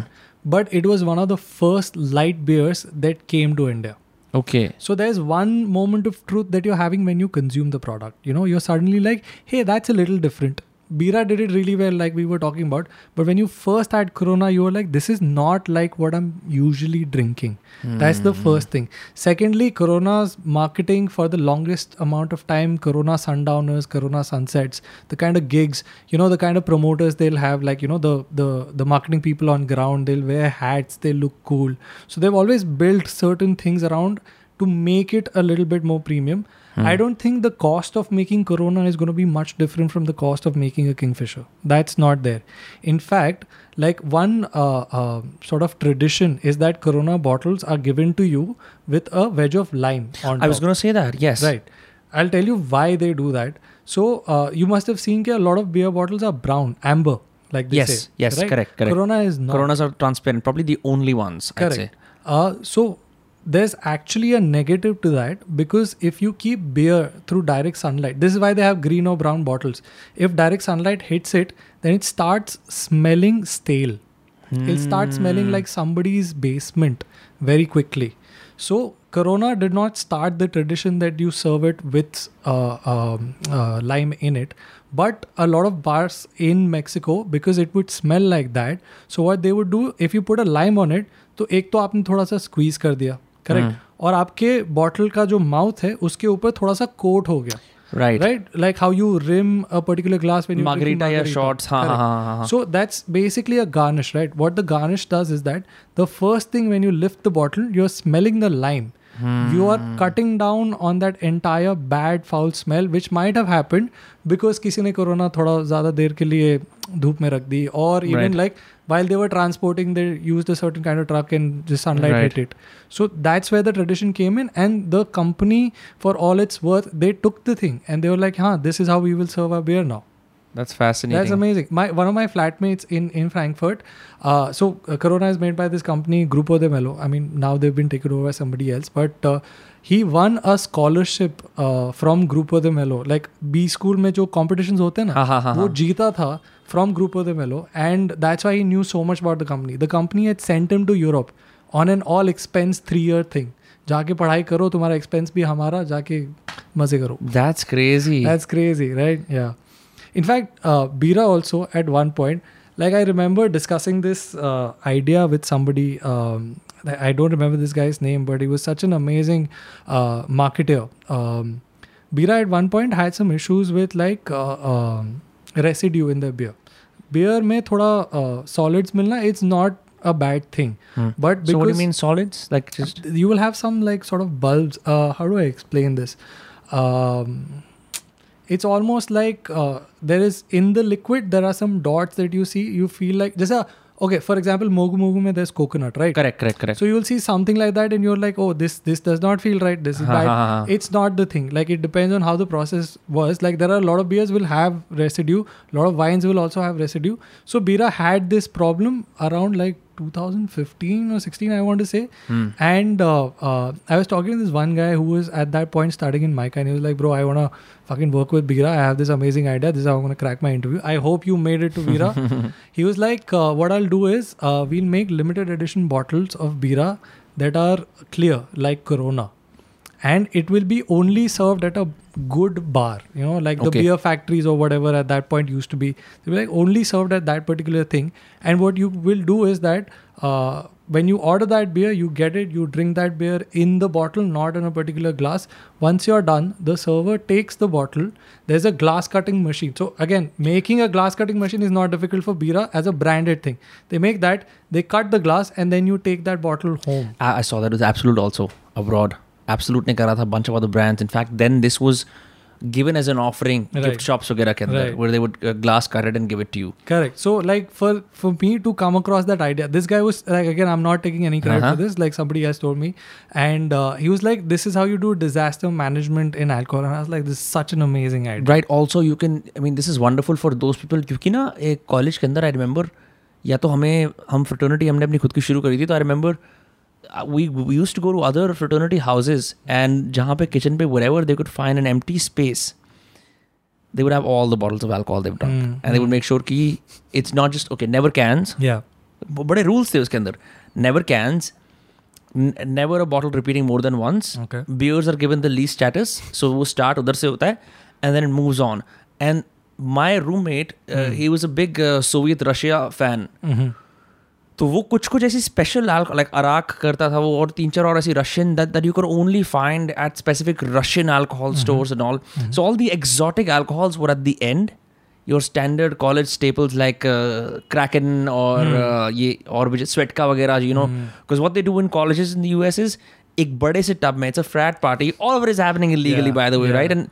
But it was one of the first light beers that came to India. okay So there's one moment of truth that you're having when you consume the product. You know, you're suddenly like, hey, that's a little different. Bira did it really well, like we were talking about. But when you first had Corona, you were like, this is not like what I'm usually drinking. That's the first thing. Secondly, Corona's marketing for the longest amount of time, Corona sundowners, Corona sunsets, the kind of gigs, you know, the kind of promoters they'll have, like, you know, the the the marketing people on ground, they'll wear hats, they look cool. So they've always built certain things around to make it a little bit more premium. I don't think the cost of making Corona is going to be much different from the cost of making a Kingfisher. That's not there. In fact, like one uh, uh, sort of tradition is that Corona bottles are given to you with a wedge of lime on I was gonna say that yes Right. I'll tell you why they do that. So uh, you must have seen that a lot of beer bottles are brown, amber, like they Yes, say. yes, right? correct, correct. Corona is not. Coronas are transparent probably the only ones I'd say Correct. Uh, so there's actually a negative to that because if you keep beer through direct sunlight, this is why they have green or brown bottles. If direct sunlight hits it, then it starts smelling stale. It'll start smelling like somebody's basement very quickly. So Corona did not start the tradition that you serve it with uh, um, uh, lime in it, but a lot of bars in Mexico because it would smell like that. So what they would do if you put a lime on it, तो एक तो आपने थोड़ा सा squeeze कर दिया correct और आपके बॉटल का जो माउथ है उसके ऊपर थोड़ा सा कोट हो गया। Right right like how you rim a particular glass when so that's basically a garnish right what the garnish does is that the first thing when you lift the bottle you are smelling the lime you are cutting down on that entire bad foul smell which might have happened because किसी ने corona थोड़ा ज़्यादा देर के लिए धूप में रख दी or even Right. like while they were transporting they used a certain kind of truck and the sunlight Right. hit it so that's where the tradition came in and the company for all its worth they took the thing and they were like huh this is how we will serve our beer now That's fascinating that's amazing. My one of my flatmates in in Frankfurt. Uh, so uh, Corona is made by this company Grupo de Melo. I mean now they've been taken over by somebody else, but uh, he won a scholarship uh, from Grupo de Melo. Like B school में जो competitions होते हैं ना हाँ हाँ हाँ वो हाँ. जीता था from Grupo de Melo, and that's why he knew so much about the company. The company had sent him to Europe on an all expense three year thing. जाके पढ़ाई करो तुम्हारा एक्सपेंस भी हमारा जाके मज़े करो that's crazy that's crazy, right? Yeah. In fact, uh, Bira also at one point, like I remember discussing this uh, idea with somebody. Um, I I don't remember this guy's name, but he was such an amazing uh, marketer. Um, Bira at one point had some issues with like uh, um, residue in the beer. beer में थोड़ा uh, solids मिलना it's not a bad thing Hmm. but because So what do you mean solids? Like just you will have some like sort of bulbs uh, how do i explain this um, it's almost like uh, there is in the liquid there are some dots that you see you feel like just a okay for example mogu mogu mein there's coconut right? Correct, correct, correct. so you will see something like that and you're like oh this this does not feel right this is bad. it's not the thing. Like it depends on how the process was. Like there are a lot of beers will have residue. A lot of wines will also have residue. So bira had this problem around like 2015 or 16 i want to say. Hmm. and uh, uh, i was talking to this one guy who was at that point starting in mica and he was like bro i want to fucking work with bira i have this amazing idea. This is how i'm going to crack my interview. I hope you made it to bira he was like uh, what i'll do is uh, we'll make limited edition bottles of bira that are clear like corona and it will be only served at a good bar you know like the beer factories or whatever at that point used to be. They were like only served at that particular thing. And what you will do is that uh, when you order that beer you get it you drink that beer in the bottle not in a particular glass. Once you're done the server takes the bottle. There's a glass cutting machine. So again making a glass cutting machine is not difficult for bira as a branded thing. They make that they cut the glass and then you take that bottle home. I, I saw that. Was Absolut also abroad. Absolute ने करा था bunch of other brands. In fact, then this was given as an offering Right. gift shops वगैरह के अंदर Right. where they would uh, glass cut it and give it to you. Correct. So, like for for me to come across that idea, this guy was like again, I'm not taking any credit Uh-huh. for this. Like somebody has told me, and uh, he was like, "This is how you do disaster management in alcohol." And I was like, "This is such an amazing idea." Right. Also, you can. I mean, this is wonderful for those people क्योंकि ना एक college के अंदर I remember या तो हमें हम fraternity हमने अपनी खुद की शुरू करी थी तो I remember we we used to go to other fraternity houses and जहाँ पे kitchen पे wherever they could find an empty space they would have all the bottles of alcohol they've drunk Mm, and they would make sure कि it's not just okay never cans Yeah. ब- बड़े rules थे उसके अंदर never cans n- never a bottle repeating more than once Okay. beers are given the least status so वो start उधर से होता है and then it moves on and my roommate uh, he was a big uh, Soviet Russia fan Mm-hmm. तो वो कुछ कुछ ऐसी स्पेशल लाइक अराक करता था वो और तीन चार और ऐसी Russian that that you can only find at specific Russian alcohol stores and all so all the exotic alcohols were at the end your standard college staples like Kraken और uh, ये और भी स्वेटका वगैरह you know because what they do in colleges in the US is एक बड़े से tub में it's a frat party all over is happening illegally Yeah, by the way yeah. right and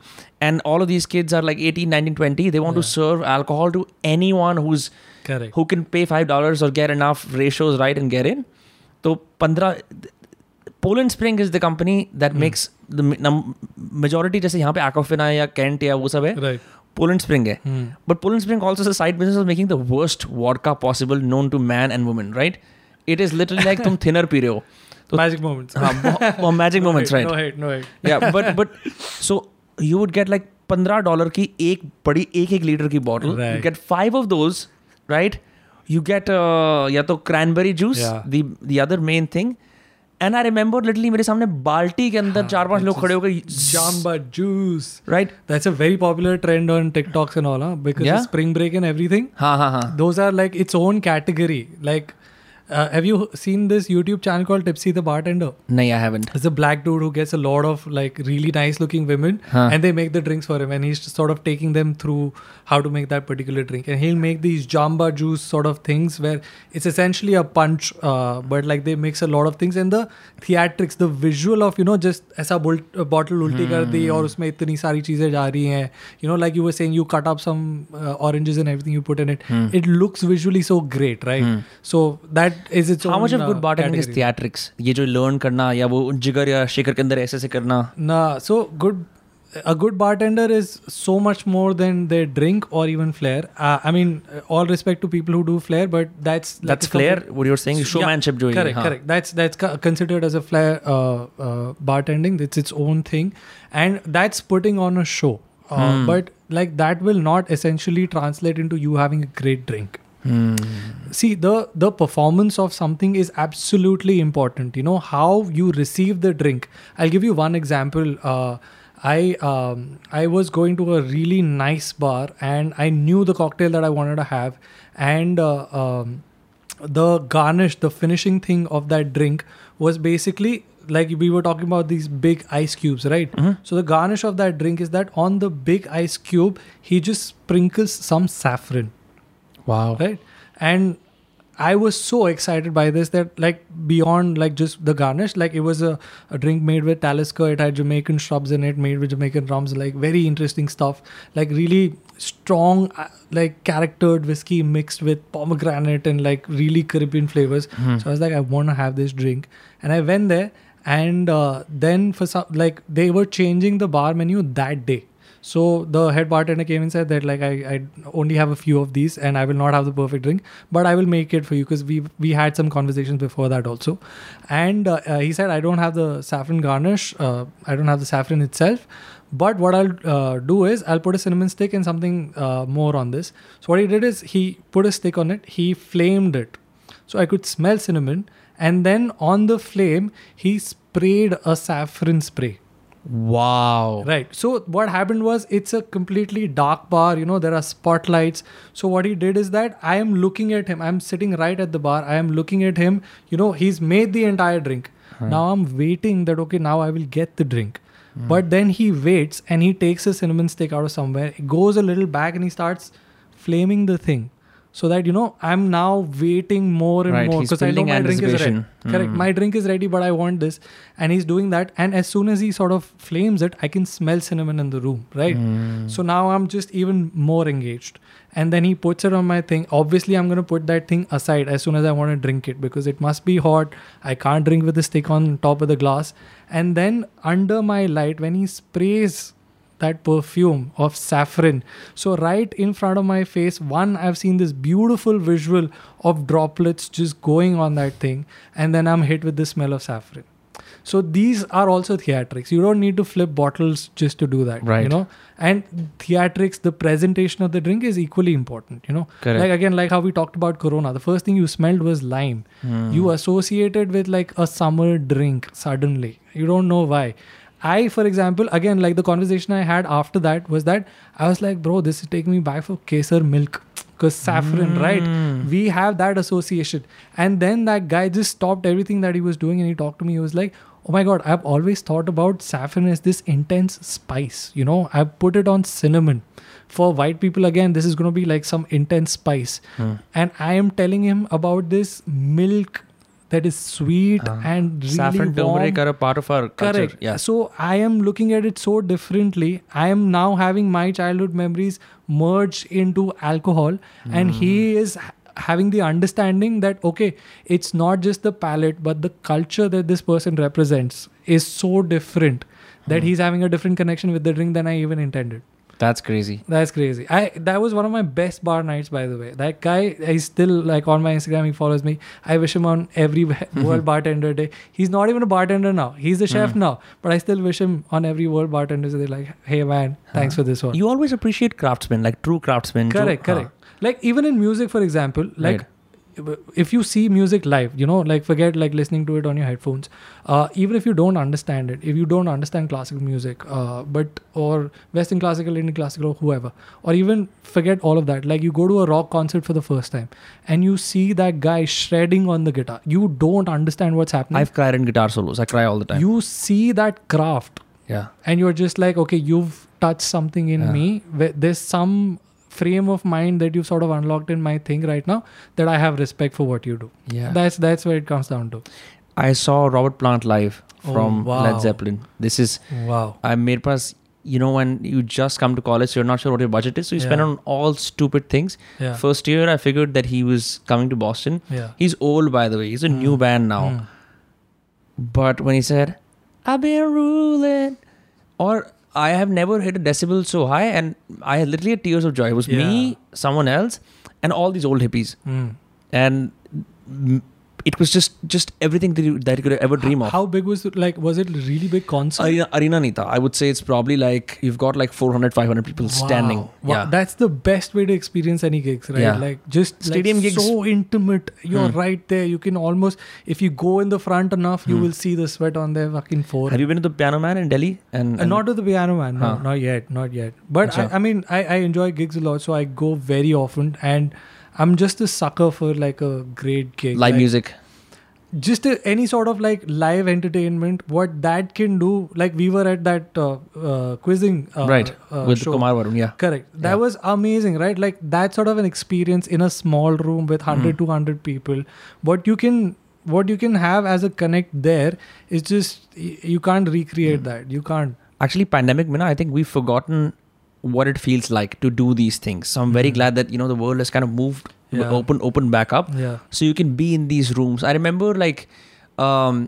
and all of these kids are like 18 19 20 they want to serve alcohol to anyone who's Correct. who can pay five dollars or get enough ratios right and get in. So पंद्रह Poland Spring is the company that Hmm. makes the num- majority जैसे यहाँ पे Aquafina या Kent या वो सब है Right. Poland Spring है Hmm. but Poland Spring also is a side business of making the worst vodka possible known to man and woman right it is literally like तुम thinner पी रहे हो तो Magic moments. हाँ बहुत- बहुत magic moments right No hate. No hate. yeah but but so you would get like पंद्रह dollar की एक बड़ी एक एक लीटर की bottle you Right. get five of those right you get uh, या तो cranberry juice Yeah. the the other main thing and I remember literally मेरे सामने बाल्टी के अंदर चार पांच लोग खड़े हो गए Jamba juice. right That's a very popular trend on TikToks and all, huh? Because Yeah? of spring break and everything. हाँ हाँ हाँ Those are like its own category. Like, uh, have you seen this YouTube channel called Tipsy the Bartender? नहीं I haven't It's a black dude who gets a lot of like really nice looking women Huh. and they make the drinks for him and he's sort of taking them through how to make that particular drink and he'll make these jamba juice sort of things where it's essentially a punch uh, but like they mix a lot of things and the theatrics the visual of you know just ऐसा bull- bottle उल्टी कर दी और उसमें इतनी सारी चीजें जा रही हैं you know like you were saying you cut up some uh, oranges and everything you put in it it looks visually so great right so that is its how own much of uh, good bartending is category. theatrics ये जो learn करना या वो जिगर या shaker के अंदर ऐसे ऐसे करना Nah, so good. A good bartender is so much more than their drink or even flair. Uh, I mean, uh, all respect to people who do flair, but that's like that's a flair complete- what you're saying showmanship जो ये correct, हाँ correct. That's that's co- considered as a flair uh, uh, bartending. It's its own thing, and that's putting on a show. Uh, Hmm. But like that will not essentially translate into you having a great drink. Hmm. See, the the performance of something is absolutely important. You know how you receive the drink. I'll give you one example. Uh, I um, I was going to a really nice bar and I knew the cocktail that I wanted to have, and uh, um, the garnish, the finishing thing of that drink was basically like we were talking about these big ice cubes, right? So the garnish of that drink is that on the big ice cube, he just sprinkles some saffron Wow. right? And I was so excited by this that like beyond like just the garnish, like it was a, a drink made with Talisker. It had Jamaican shrubs in it, made with Jamaican rums, like very interesting stuff. Like really strong, uh, like charactered whiskey mixed with pomegranate and like really Caribbean flavors. Hmm. So I was like, I want to have this drink, and I went there, and uh, then for some like they were changing the bar menu that day. So the head bartender came and said that like I, I only have a few of these and I will not have the perfect drink, but I will make it for you because we we had some conversations before that also, and uh, uh, he said I don't have the saffron garnish, uh, I don't have the saffron itself, but what I'll uh, do is I'll put a cinnamon stick and something uh, more on this. So what he did is he put a stick on it, he flamed it, so I could smell cinnamon, and then on the flame he sprayed a saffron spray. Wow. Right. So what happened was it's a completely dark bar, you know, there are spotlights. So what he did is that I am looking at him. I'm sitting right at the bar. I am looking at him. You know, he's made the entire drink. Now I'm waiting that okay, now I will get the drink. Hmm. But then he waits and he takes a cinnamon stick out of somewhere, goes a little back and he starts flaming the thing. So that you know, I'm now waiting more and Right, more because I know my drink is ready. anticipation. Correct. Mm. My drink is ready, but I want this. And he's doing that. And as soon as he sort of flames it, I can smell cinnamon in the room, right? Mm. So now I'm just even more engaged. And then he puts it on my thing. Obviously, I'm going to put that thing aside as soon as I want to drink it because it must be hot. I can't drink with the stick on top of the glass. And then under my light, when he sprays that perfume of saffron. So, right in front of my face, one, I've seen this beautiful visual of droplets just going on that thing, and then I'm hit with the smell of saffron. So, these are also theatrics. You don't need to flip bottles just to do that. You know, and theatrics, the presentation of the drink is equally important. You know, Correct. like again, like how we talked about Corona, the first thing you smelled was lime. Hmm. You associated with like a summer drink suddenly. You don't know why. I, for example, again, like the conversation I had after that was that I was like, bro, this is taking me back for kesar milk. Because saffron, right? Mm. We have that association. And then that guy just stopped everything that he was doing and he talked to me. He was like, oh my God, I've always thought about saffron as this intense spice. You know, I've put it on cinnamon. For white people, again, this is going to be like some intense spice. Hmm. And I am telling him about this milk that is sweet Ah. and really Saffron, warm. turmeric are a part of our culture. Correct. Yeah. So I am looking at it so differently. I am now having my childhood memories merge into alcohol, and he Hmm. is having the understanding that okay, it's not just the palate, but the culture that this person represents is so different that Hmm. he's having a different connection with the drink than I even intended. That's crazy. That's crazy. I that was one of my best bar nights, by the way. That guy, he's still like on my Instagram. He follows me. I wish him on every World Bartender Day. He's not even a bartender now. He's the chef Hmm. now. But I still wish him on every World Bartender Day. Like, hey man, thanks for this one. You always appreciate craftsmen, like true craftsmen. true- correct, Huh. correct. Like even in music, for example, like. Right. If you see music live, you know, like forget like listening to it on your headphones. Uh, even if you don't understand it, if you don't understand classical music, uh, but or Western classical, Indian classical, or whoever, or even forget all of that. Like you go to a rock concert for the first time and you see that guy shredding on the guitar. You don't understand what's happening. I've cried in guitar solos. I cry all the time. you see that craft yeah. and you're just like okay you've touched something in Yeah. me where there's some frame of mind that you've sort of unlocked in my thing right now that i have respect for what you do Yeah. that's that's where it comes down to I saw Robert Plant live Oh, from wow. Led Zeppelin. This is wow I made pass. You know when you just come to college, so you're not sure what your budget is, so you spend on all stupid things. yeah First year, I figured that he was coming to Boston. yeah He's old, by the way. He's a new Mm. band now. Mm. But when he said, I've been ruling, or I have never hit a decibel so high, and I had literally had tears of joy. It was Yeah. me, someone else, and all these old hippies. Mm. And it was just just everything that you, that you could ever dream of. how big was it like was it really big concert Arena, Arena Nita, I would say it's probably like you've got like 400, 500 people standing. Wow. Wow. Yeah. That's the best way to experience any gigs, right? Yeah. Like just Stadium like gigs- so intimate. You're Hmm. right there. You can almost, if you go in the front enough, you Hmm. will see the sweat on their fucking forehead. Have you been to the Piano Man in Delhi? And, Uh, not to the piano man, no, Huh. not yet, not yet. But I, I mean, I, I enjoy gigs a lot, so I go very often, and I'm just a sucker for like a great gig. live Like, music. just a, any sort of like live entertainment what that can do like we were at that uh, uh, quizzing uh, right. uh, With show. Kumar Varun, yeah. correct that Yeah. was amazing right like that sort of an experience in a small room with 100 Mm. 200 people what you can what you can have as a connect there is just you can't recreate Mm. that you can't Actually, pandemic, Mina, I think we've forgotten what it feels like to do these things. So I'm very Mhm. glad that, you know, the world has kind of moved, Yeah. open, open back up. yeah so you can be in these rooms i remember like um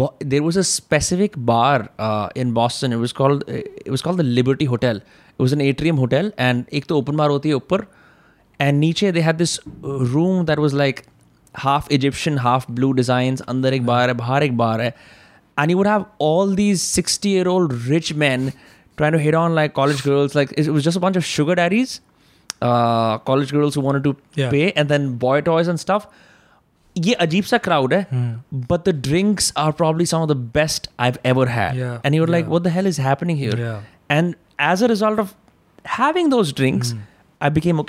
bo- there was a specific bar uh, in boston it was called it was called the liberty hotel it was an atrium hotel and ek to open bar hoti hai upar and niche they had this uh, room that was like half egyptian half blue designs andar ek bar hai bahar ek bar hai and you would have all these 60 year old rich men trying to hit on like college girls like it was just a bunch of sugar daddies uh, college girls who wanted to Yeah. pay and then boy toys and stuff ये अजीब सा crowd है Hmm. but the drinks are probably some of the best I've ever had Yeah, and you're like yeah. what the hell is happening here yeah and as a result of having those drinks Hmm. I became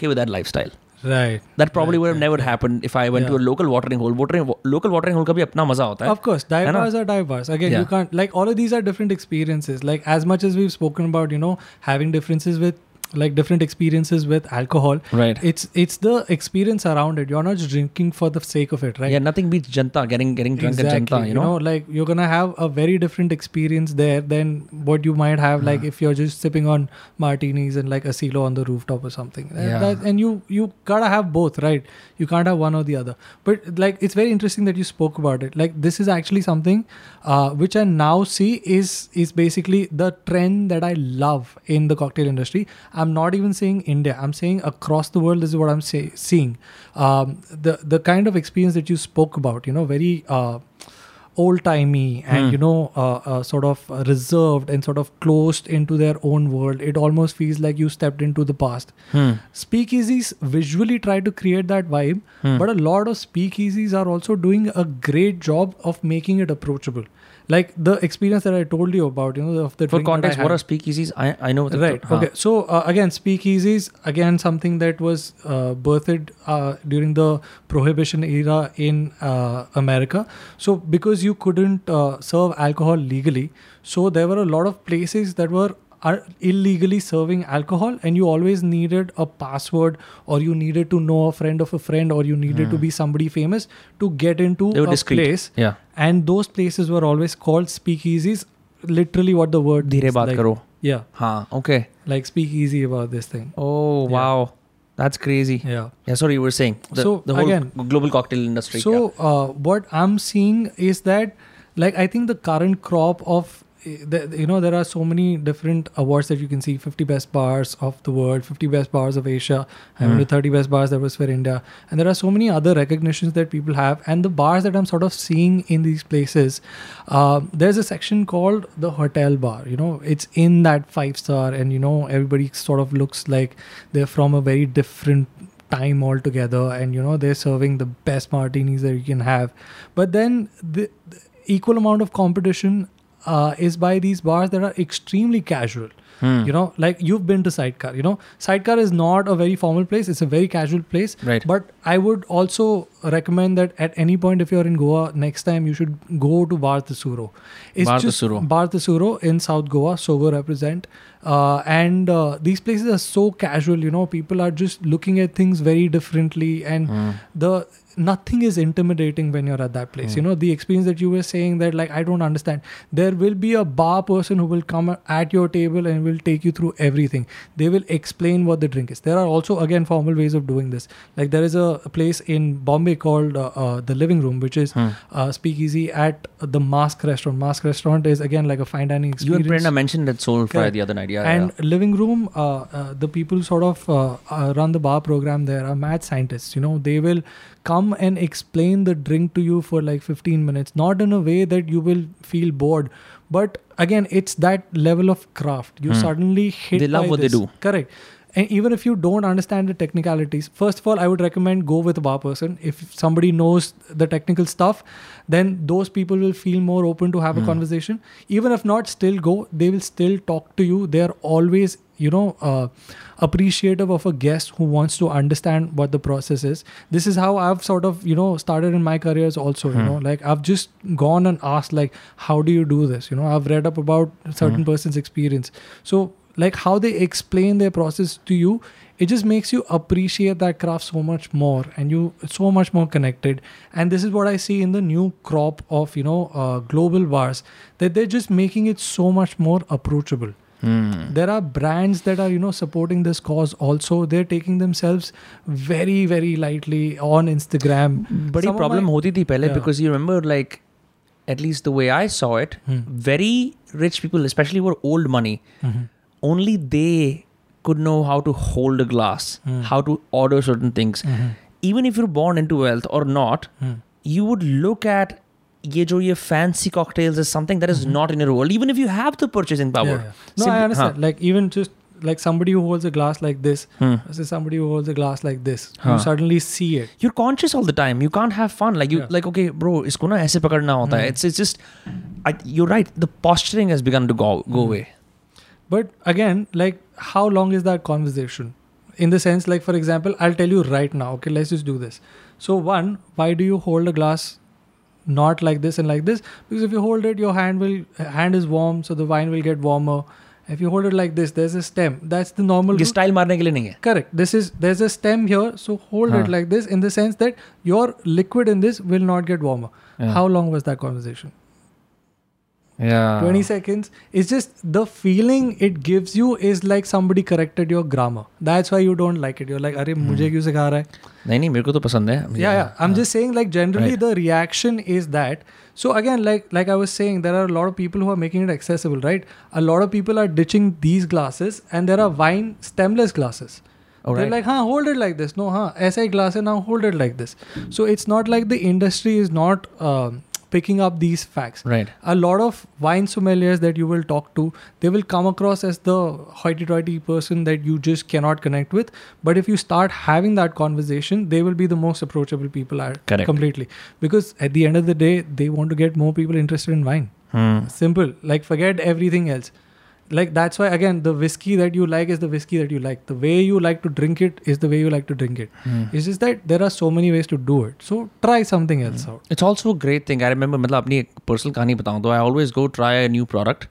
right. That probably would have never happened if i went to a local watering hole. Watering local watering hole ka bhi apna maza hota of course dive bars are dive bars again you can't like all of these are different experiences. Like as much as we've spoken about you know having differences with like different experiences with alcohol. right It's it's the experience around it. You're not just drinking for the sake of it, right? yeah nothing beats janta getting getting drunk at Exactly. janta you know, like you're gonna have a very different experience there than what you might have like Yeah. if you're just sipping on martinis and like a silo on the rooftop or something. And Yeah. that- and you you gotta have both, right? You can't have one or the other. But like it's very interesting that you spoke about it. Like this is actually something uh, which I now see is is basically the trend that I love in the cocktail industry. I'm not even saying India. I'm saying across the world. This is what I'm say, seeing. Um, the the kind of experience that you spoke about. You know, very. Uh, old timey and Hmm. you know uh, uh, sort of reserved and sort of closed into their own world it almost feels like you stepped into the past Hmm. speakeasies visually try to create that vibe Hmm. but a lot of speakeasies are also doing a great job of making it approachable like the experience that i told you about you know of the for context what are speakeasies I I know Right. हाँ. Okay. So uh, again, speakeasies again something that was uh, birthed uh, during the prohibition era in uh, America. So because you couldn't uh, serve alcohol legally, so there were a lot of places that were are illegally serving alcohol and you always needed a password or you needed to know a friend of a friend or you needed to Hmm. be somebody famous to get into a discreet. place yeah and those places were always called speakeasies literally what the word Dheere baat like, yeah huh okay like speakeasy about this thing oh wow that's crazy. Yeah. Yeah. Sorry, you were saying so the whole again, global cocktail industry. So uh, what I'm seeing is that, like, I think the current crop of you know there are so many different awards that you can see. 50 best bars of the world 50 best bars of asia i mean the 30 best bars that was for india. And there are so many other recognitions that people have. And the bars that i'm sort of seeing in these places um, there's a section called the hotel bar. You know it's in that five star and you know everybody sort of looks like they're from a very different time altogether. And you know they're serving the best martinis that you can have. But then the, the equal amount of competition uh, is by these bars that are extremely casual Hmm. you know like you've been to sidecar you know sidecar is not a very formal place it's a very casual place right but i would also recommend that at any point if you're in goa next time you should go to bar Tesouro. it's Bar just Tesouro. bar Tesouro in south goa sogo represent uh, and uh, these places are so casual you know people are just looking at things very differently and Hmm. the nothing is intimidating when you're at that place. You Hmm. know the experience that you were saying that like i don't understand. There will be a bar person who will come at your table and will take you through everything. They will explain what the drink is. There are also again formal ways of doing this. Like there is a, a place in bombay called uh, uh, the living room which is Hmm. uh, speakeasy at the Masque restaurant. Masque restaurant is again like a fine dining experience. you and Prerna mentioned that soul fry the other night yeah and living room uh, uh, the people sort of uh, uh, run the bar program there are mad scientists. You know they will come and explain the drink to you for like 15 minutes. Not in a way that you will feel bored but again it's that level of craft. You Hmm. suddenly hit They love by what they do. correct. And even if you don't understand the technicalities first of all i would recommend go with a bar person. If somebody knows the technical stuff then those people will feel more open to have a Hmm. conversation. Even if not still go. They will still talk to you. They are always you know uh, appreciative of a guest who wants to understand what the process is. This is how i've sort of you know started in my careers also you Hmm. know like i've just gone and asked like how do you do this? You know i've read up about certain Hmm. person's experience. So like how they explain their process to you it just makes you appreciate that craft so much more and you so much more connected. And this is what i see in the new crop of you know uh, global bars that they're just making it so much more approachable Hmm. There are brands that are you know supporting this cause also. They're taking themselves very very lightly on Instagram. But the problem my, hoti thi pehle yeah. because you remember like at least the way I saw it, mm. very rich people, especially were old money. Mm-hmm. Only they could know how to hold a glass, mm. how to order certain things. Mm-hmm. Even if you're born into wealth or not, hmm. you would look at ये जो ये fancy cocktails is something that is not in your world even if you have the purchasing power Mm-hmm. Yeah, yeah. no Simply- i understand like even just like somebody who holds a glass like this Hmm. versus somebody who holds a glass like this Huh. you suddenly see it you're conscious all the time you can't have fun like you Yeah. like okay bro इसको ना ऐसे पकड़ना होता है it's it's just I, you're right the posturing has begun to go go away But again, like, how long is that conversation? In the sense, like, for example, I'll tell you right now, okay, let's just do this. So, one, why do you hold a glass not like this and like this? Because if you hold it, your hand will, hand is warm, so the wine will get warmer. If you hold it like this, there's a stem. That's the normal. ये route. Style मारने के लिए नहीं है Correct. This is there's a stem here, so hold Huh. it like this in the sense that your liquid in this will not get warmer. Yeah. How long was that conversation? yeah 20 seconds it's just the feeling it gives you is like somebody corrected your grammar that's why you don't like it you're like अरे मुझे क्यों सिखा रहा है नहीं नहीं मेरे को तो पसंद है yeah yeah i'm just saying like generally Right. the reaction is that so again like like i was saying there are a lot of people who are making it accessible right a lot of people are ditching these glasses and there are wine stemless glasses All they're right. like huh hold it like this no huh ऐसा ही glass है now hold it like this so it's not like the industry is not um, picking up these facts. Right. A lot of wine sommeliers that you will talk to they will come across as the hoity-toity person that you just cannot connect with. But if you start having that conversation they will be the most approachable people are Correct. completely. Because at the end of the day they want to get more people interested in wine. Hmm. simple. Like forget everything else like that's why again the whiskey that you like is the whiskey that you like the way you like to drink it is the way you like to drink it Hmm. it's just that there are so many ways to do it so try something else out It's also a great thing. I remember मतलब अपनी एक personal कहानी बताऊँ तो I always go try a new product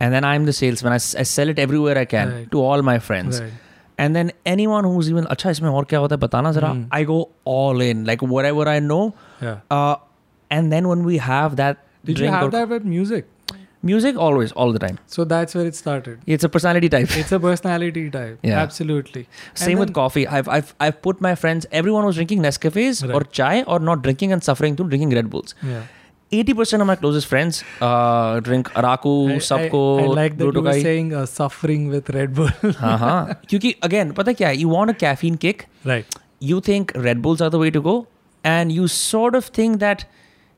and then I'm the salesman. I, s- I sell it everywhere I can Right. to all my friends. right And then anyone who's even अच्छा इसमें और क्या होता है बताना जरा Hmm. I go all in like whatever I know. yeah Uh, and then when we have that did you drink have or- that with music music always all the time so that's where it started it's a personality type it's a personality type yeah absolutely same with coffee I've, I've i've put my friends everyone was drinking nescafes right. or chai or not drinking and suffering to drinking red bulls yeah 80% of my closest friends uh, drink Araku, I, And I, I like that you were saying uh, suffering with Red Bull. uh-huh. Because again, pata kya, you want a caffeine kick. Right. You think Red Bulls are the way to go. And you sort of think that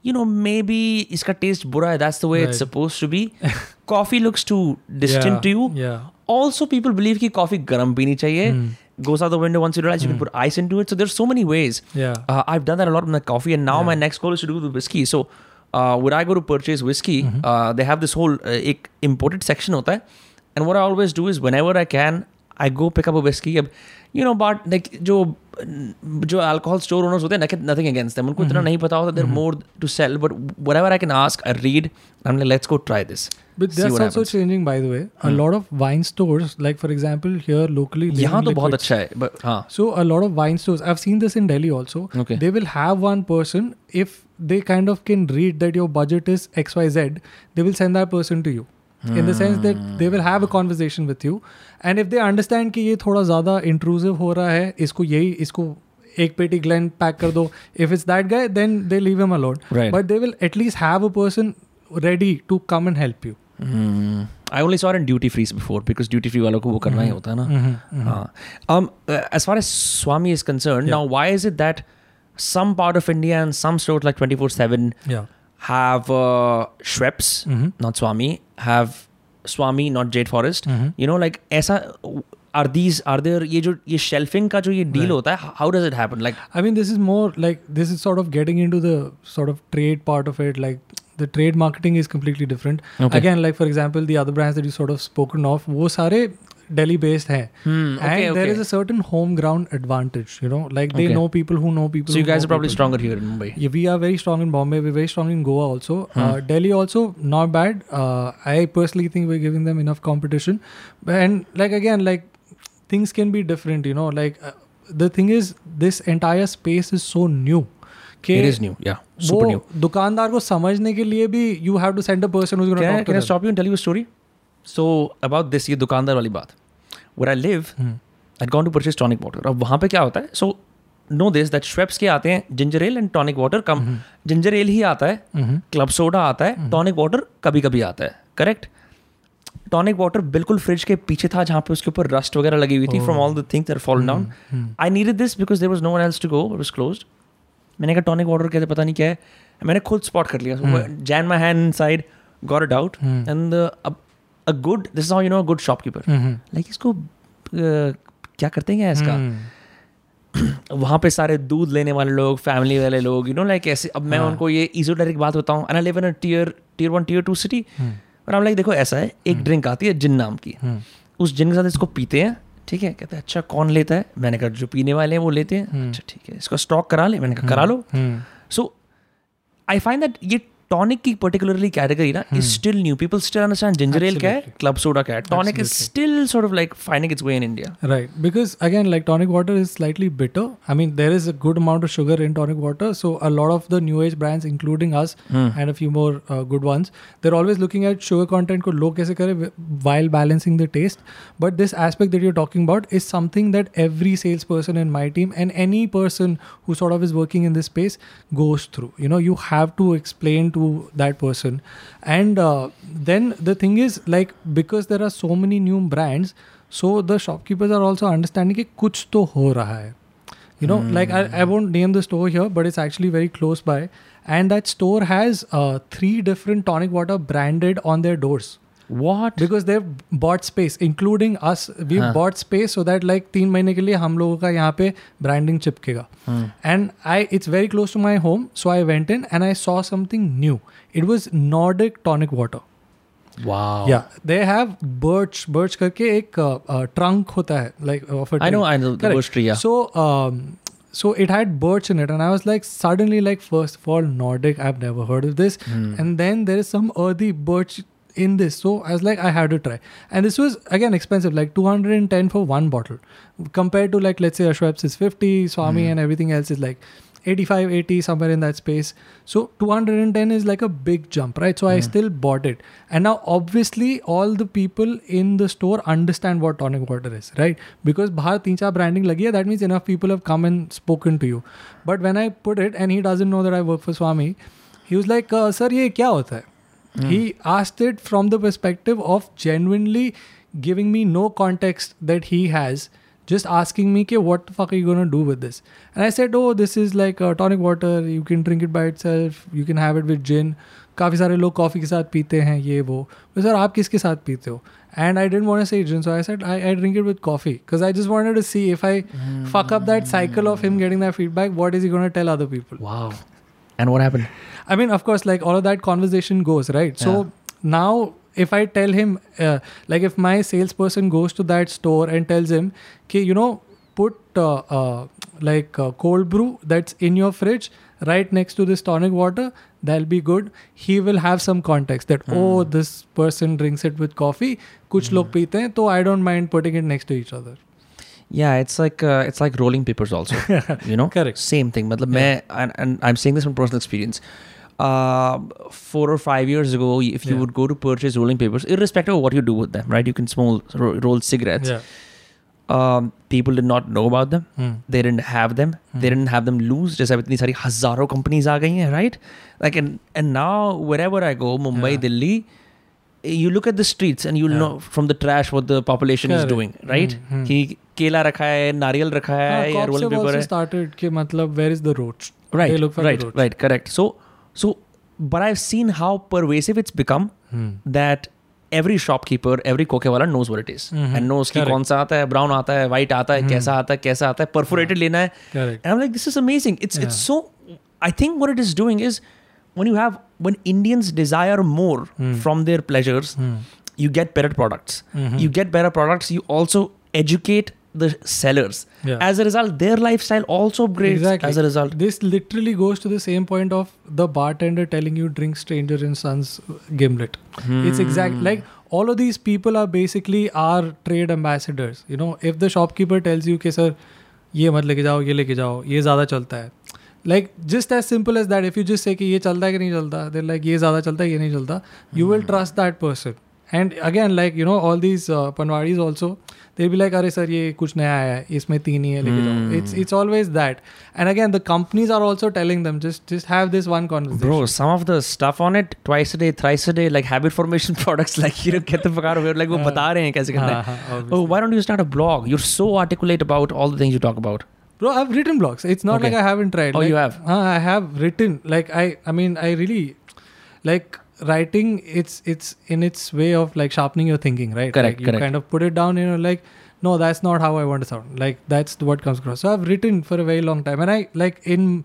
you know, maybe its taste bura. That's the way right. it's supposed to be. coffee looks too distant yeah, to you. Yeah. Also, people believe that coffee garam pini chahiye. Mm. Goes out the window once you realize mm. you can hmm. put ice into it. So there's so many ways. Yeah. Uh, I've done that a lot in the coffee, and now yeah. my next goal is to do the whiskey. So. Uh, when I go to purchase whiskey, mm-hmm. uh, they have this whole uh, imported section hota hai. And what I always do is whenever I can, I go pick up a whiskey. you know, but like जो जो alcohol store owners होते हैं, nothing- nothing against them. उनको Mm-hmm. इतना नहीं पता होता. They're more to sell, but whatever I can ask, I read. I'm like, let's go try this. But See that's what also happens. changing, by the way. A Hmm. lot of wine stores, like for example, here locally, Living यहाँ तो बहुत Liquids. अच्छा है, but हाँ. So a lot of wine stores, I've seen this in Delhi also. Okay. They will have one person if they kind of can read that your budget is X Y Z, they will send that person to you. In the sense that they will have a conversation with you and if they understand कि ये थोड़ा ज़्यादा इंट्रूजिव हो रहा है इसको यही इसको एक पेटी ग्लैंड पैक कर दो। If it's that guy then they leave am alone but they will at least have a person ready to come and help you I only sorry and duty freeze before because duty free वालों को वो करना ही होता है। ना हाँ as far as Swami is concern now Y is it that some part of India and some store like twenty four seven stores like 24 7 yeah have uh, Schweppes, Mhm. not Swami, have Swami, not Jade Forest? Mhm. You know, like, ऐसा are these, are there, ये जो ये shelving का जो ये deal Right. होता है, how does it happen? Like, I mean, this is more like this is sort of getting into the sort of trade part of it. Like the trade marketing is completely different. Okay. Again, like for example, the other brands that you sort of spoken of, वो सारे Delhi based हैं Hmm, okay, and there okay. is a certain home ground advantage you know like they Okay. know people who know people So you guys are probably people. stronger here in Mumbai. Yeah, we are very strong in Bombay. We're very strong in Goa also. Hmm. Uh, Delhi also not bad. Uh, I personally think we're giving them enough competition. And like again, like things can be different. You know, like uh, the thing is, this entire space is so new. कि It is new, yeah, super वो new. दुकानदार को समझने के लिए भी you have to send a person Can I, talk to can I them. stop you and tell you a story? So about this, ये दुकानदार वाली बात. Where I live, Hmm. I'd gone to purchase tonic water. अब वहाँ पे क्या होता है? So know this that Schweppes के आते हैं ginger ale and tonic water come. Ginger ale ही आता है. क्लब सोडा आता है टॉनिक वाटर कभी कभी आता है करेक्ट टॉनिक वाटर बिल्कुल फ्रिज के पीछे था जहाँ पे उसके ऊपर रस्ट वगैरह लगी हुई थी from all the things that fallen down I needed this because there was no one else to go it was closed मैंने कहा टॉनिक वाटर कहते पता नहीं क्या है? मैंने खुद स्पॉट कर लिया। Jain my hand inside got it out and a good this is how you know a good shopkeeper. Like इसको uh, क्या करते हैं इसका Hmm. वहाँ पे सारे दूध लेने वाले लोग फैमिली वाले लोग यू नो लाइक ऐसे अब मैं हाँ। उनको ये इजोटेरिक बात बताऊँ and I live in tier tier one tier two city Hmm. और हम लाइक देखो ऐसा है एक ड्रिंक आती है जिन नाम की Hmm. उस जिन के साथ इसको पीते हैं ठीक है कहते हैं अच्छा कौन लेता है मैंने कहा जो पीने वाले हैं वो लेते हैं Hmm. अच्छा ठीक है इसको स्टॉक करा ले मैंने कहा करा लो Hmm. So I find that ये टॉनिक की पर्टिकुलरली कैटेगरी ना is still new people still understand ginger ale क्या है Absolutely. क्लब सोडा क्या है tonic is Absolutely. Still sort of like finding its way in India Right, because again, like tonic water is slightly bitter. I mean, there is a good amount of sugar in tonic water. So a lot of the new age brands, including us and a few more uh, good ones, they're always looking at sugar content को low कैसे करें while balancing the taste. But this aspect that you're talking about is something that every salesperson in my team and any person who sort of is working in this space goes through. You know, you have to explain to that person. And uh, then the thing is like because there are so many new brands so the shopkeepers are also understanding that kuch to ho raha hai. You know mm. like I, I won't name the store here but it's actually very close by. And that store has uh, three different tonic water branded on their doors. What because they've bought space including us we bought space so that like तीन महीने के लिए हम लोगों का यहाँ पे branding चिपकेगा। And I it's very close to my home so I went in and I saw something new it was Nordic tonic water या दे हैव बर्च बर्च करके एक uh, uh, ट्रंक होता है like so uh, um, so it had birch in it and i was like suddenly like first of all nordic i've never heard of this. Mm. and then there is some earthy birch in this. So I was like I had to try, and this was again expensive, like two hundred and ten for one bottle, compared to like let's say a Schweppes is fifty, Swami Hmm. and everything else is like. 85 80 somewhere in that space. So 210 is like a big jump right? So i still bought it. And now obviously all the people in the store understand what tonic water is right? Because bahar teen char branding lagi hai that means enough people have come and spoken to you. But when i put it and he doesn't know that i work for swami he was like uh, sir ye kya hota hai he asked it from the perspective of genuinely giving me no context that he has just asking me कि what the fuck are you gonna do with this and I said oh this is like uh, tonic water you can drink it by itself you can have it with gin काफ़ी सारे लोग coffee के साथ पीते हैं ये वो तो सर आप किसके साथ पीते हो and I didn't want to say gin so I said I, I drink it with coffee because I just wanted to see if I fuck up that cycle of him getting that feedback what is he gonna tell other people Wow. And what happened? I mean, of course, like all of that conversation goes, right? Yeah. So now if I tell him, uh, like if my salesperson goes to that store and tells him, okay, you know, put uh, uh, like uh, cold brew that's in your fridge right next to this tonic water, that'll be good. He will have some context that, mm. oh, this person drinks it with coffee, kuch mm. log peete hain, so I don't mind putting it next to each other yeah it's like uh, it's like rolling papers also you know correct same thing matlab yeah. main, and, and i'm saying this from personal experience uh, four or five years ago if you yeah. would go to purchase rolling papers irrespective of what you do with them right you can smoke, roll, cigarettes yeah. um, people did not know about them mm. they didn't have them mm. they didn't have them loose just like these companies are gayi right like and and now wherever i go mumbai delhi you look at the streets and you'll Yeah. know from the trash what the population is Correct. doing, right? Hmm, hmm. कि केला रखा है, नारियल रखा है, हाँ, या cops rolling have paper also है. started कि मतलब where is the roach? Right, They look for right, the roach. right, correct. So, so, but I've seen how pervasive it's become Hmm. that every shopkeeper, every कोके वाला knows what it is Mhm. and knows कि Correct. कौन सा आता है, brown आता है, white आता है, कैसा आता है, कैसा आता है, perforated लेना है. Correct. And I'm like, this is amazing. It's it's so. I think what it is doing is when you have when Indians desire more mm. from their pleasures, mm. you get better products. Mm-hmm. You get better products. You also educate the sellers. Yeah. As a result, their lifestyle also upgrades. Exactly. As a result, this literally goes to the same point of the bartender telling you drink Stranger and Sons uh, gimlet. Mm. It's hmm. exact like all of these people are basically our trade ambassadors. You know, if the shopkeeper tells you, "Okay, sir, ye मत लेके jao, ye लेके jao, ye zada chalta hai." Like just as simple as that, if you just say कि ये चलता है कि नहीं चलता, they're like ये ज़्यादा चलता है, ये नहीं चलता. You will trust that person. And again, like you know, all these uh, Panwadis also, they'll be like, अरे सर ये कुछ नया आया है, इसमें तीन ही है लेके जाओ. It's it's always that. And again, the companies are also telling them just just have this one conversation. Bro, some of the stuff on it, twice a day, thrice a day, like habit formation products, like you know, get the fuck out of here. Like वो हाँ. बता रहे हैं कैसे करना हाँ, है. हाँ, Oh, obviously. why don't you start a blog? You're so articulate about all the things you talk about. Bro, I've written blogs. It's not Okay. like I haven't tried. Oh, like, you have? Uh, I have written. Like I, I mean, I really like writing. It's it's in its way of like sharpening your thinking, right? Correct, Like, you correct. kind of put it down. You know, like no, that's not how I want to sound. Like that's what comes across. So I've written for a very long time, and I like in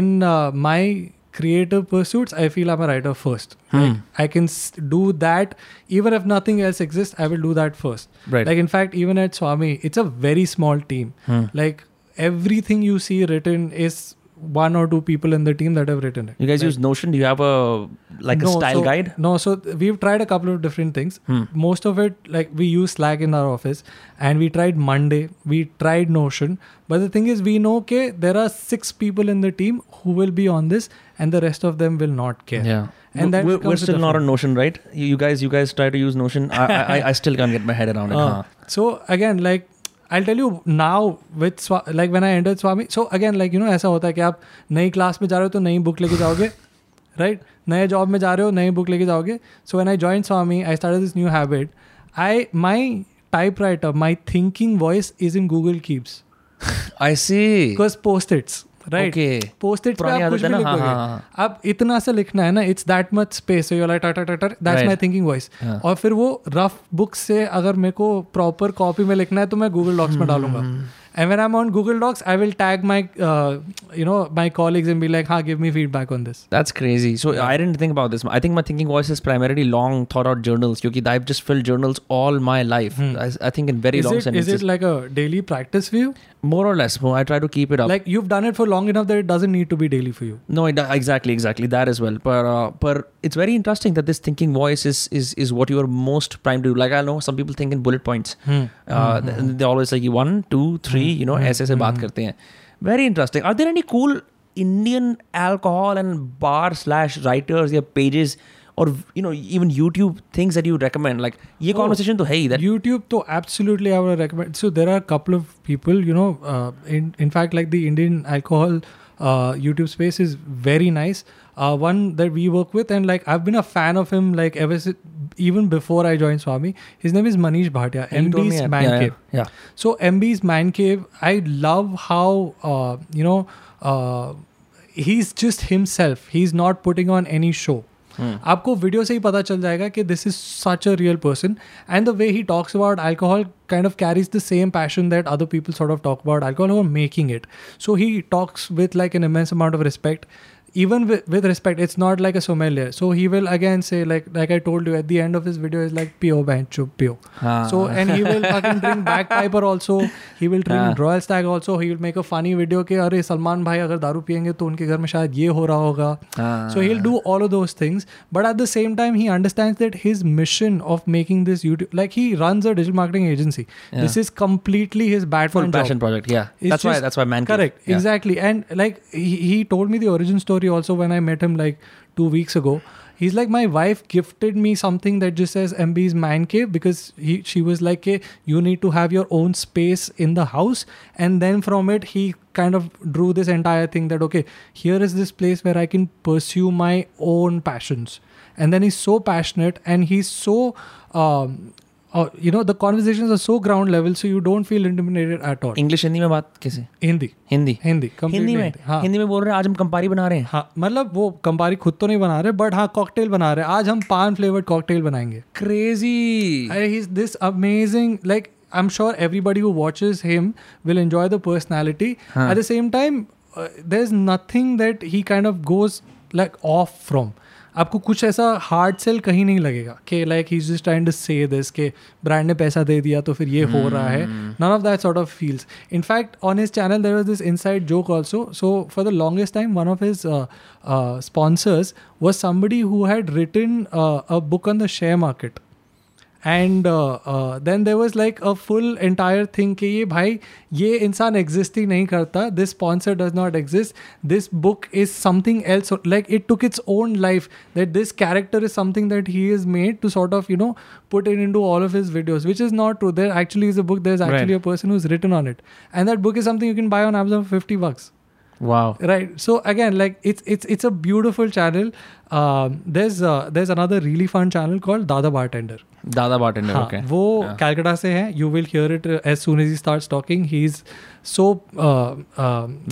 in uh, my creative pursuits, I feel I'm a writer first. Like Hmm. I can do that even if nothing else exists. I will do that first. Right. Like in fact, even at Swami, it's a very small team. Hmm. Like everything you see written is one or two people in the team that have written it. You guys Like- use Notion? Do you have a like a No, style so- guide? No, so we've tried a couple of different things. Hmm. Most of it, like we use Slack in our office, and we tried Monday. We tried Notion, but the thing is, we know okay, there are six people in the team who will be on this, and the rest of them will not care. Yeah. And that we're, we're still not on Notion, right? You, you guys, you guys try to use Notion. I, I, I still can't get my head around it. Uh, huh? So again, like I'll tell you now with like when I and Swami so again like you know know ऐसा होता है कि आप नई class में जा रहे हो तो नई बुक लेके जाओगे राइट नए जॉब में जा रहे हो नई बुक लेके जाओगे. So when I join Swami I start this new habit I my typewriter my thinking voice is in Google keeps I see because post it's right अब इतना सा लिखना है ना it's that much space thinking voice और फिर वो rough book से अगर मेरे को प्रॉपर कॉपी में लिखना है तो मैं गूगल डॉक्स में डालूँगा। And when I am on Google Docs I will tag my you know my colleagues and be like हाँ give me feedback on this that's crazy so I didn't think about this I think my thinking voice is primarily long thought out journals क्योंकि I just filled journals all my life I think in very long sentences is it like a daily practice for you More or less. I try to keep it up. like you've done it for long enough that it doesn't need to be daily for you No, it, exactly, exactly that as well. But uh, but it's very interesting that this thinking voice is is is what you are most primed to do. Like I know some people think in bullet points. Hmm. Uh, th- they always like one, two, three. You know, ऐसे ऐसे बात करते हैं. Very interesting. Are there any cool Indian alcohol and bar slash writers या pages or you know even YouTube things that you recommend? Like ये Oh, conversation तो है ही that. YouTube, though, absolutely, I would recommend. So there are a couple of people, you know, uh, in in fact, like the Indian alcohol uh, YouTube space is very nice. Uh, one that we work with, and like I've been a fan of him, like ever since, even before I joined Swami. His name is Manish Bhatia, You told me, MD's yeah, Man yeah, Cave. Yeah. So MB's Man Cave, I love how uh, you know uh, he's just himself. He's not putting on any show. आपको video से ही पता चल जाएगा कि this is such a real person and the way he talks about alcohol kind of carries the same passion that other people sort of talk about alcohol और making it so he talks with like an immense amount of respect even with, with respect it's not like a sommelier so he will again say like like i told you at the end of his video is like pio bencho pio हाँ. so and he will fucking drink bagpiper also he will drink हाँ. royal stag also he will make a funny video कि अरे सलमान भाई अगर दारू पियेंगे तो उनके घर में शायद ये हो रहा होगा हाँ. so he'll do all of those things but at the same time he understands that his mission of making this youtube like he runs a digital marketing agency Yeah. this is completely his full batman job passion project. Yeah. It's that's why just- that's why man. Cave. correct Yeah. exactly and like he, he told me the origin story also when i met him like two weeks ago he's like my wife gifted me something that just says mb's man cave because he she was like hey, you need to have your own space in the house. And then from it he kind of drew this entire thing that okay here is this place where i can pursue my own passions. And then he's so passionate and he's so um और you know the conversation are so ground level so you don't feel intimidated at all English Hindi में बात कैसे? हिंदी। हिंदी। हिंदी हिंदी में? हाँ। हिंदी में बोल रहे हैं आज हम कंपारी बना रहे हैं। हाँ मतलब वो कंपारी खुद तो नहीं बना रहे बट हाँ कॉकटेल बना रहे। हैं आज हम पान फ्लेवर्ड कॉकटेल बनाएँगे। Crazy this amazing like I am sure everybody who watches him will enjoy the personality at the same time there is nothing that he kind of goes like off from आपको कुछ ऐसा hard sell कहीं नहीं लगेगा कि like he just trying to say this के brand ने पैसा दे दिया तो फिर ये हो रहा है। None of that sort of feels in fact on his channel there was this inside joke also so for the longest time one of his sponsors was somebody who had written a book on the share share market. And then there was like a full entire thing कि ये भाई ये इंसान exist ही नहीं करता this sponsor does not exist this book is something else like it took its own life that this character is something that he is made to sort of you know put it into all of his videos, which is not true. There actually is a book. There's actually Right. a person who's written on it, and that book is something you can buy on Amazon for fifty bucks. wow right so again like it's it's it's a beautiful channel um, there's uh, there's another really fun channel called dada bartender दादा bartender हाँ, okay वो Yeah. Calcutta से है you will hear it as soon as he starts talking he is so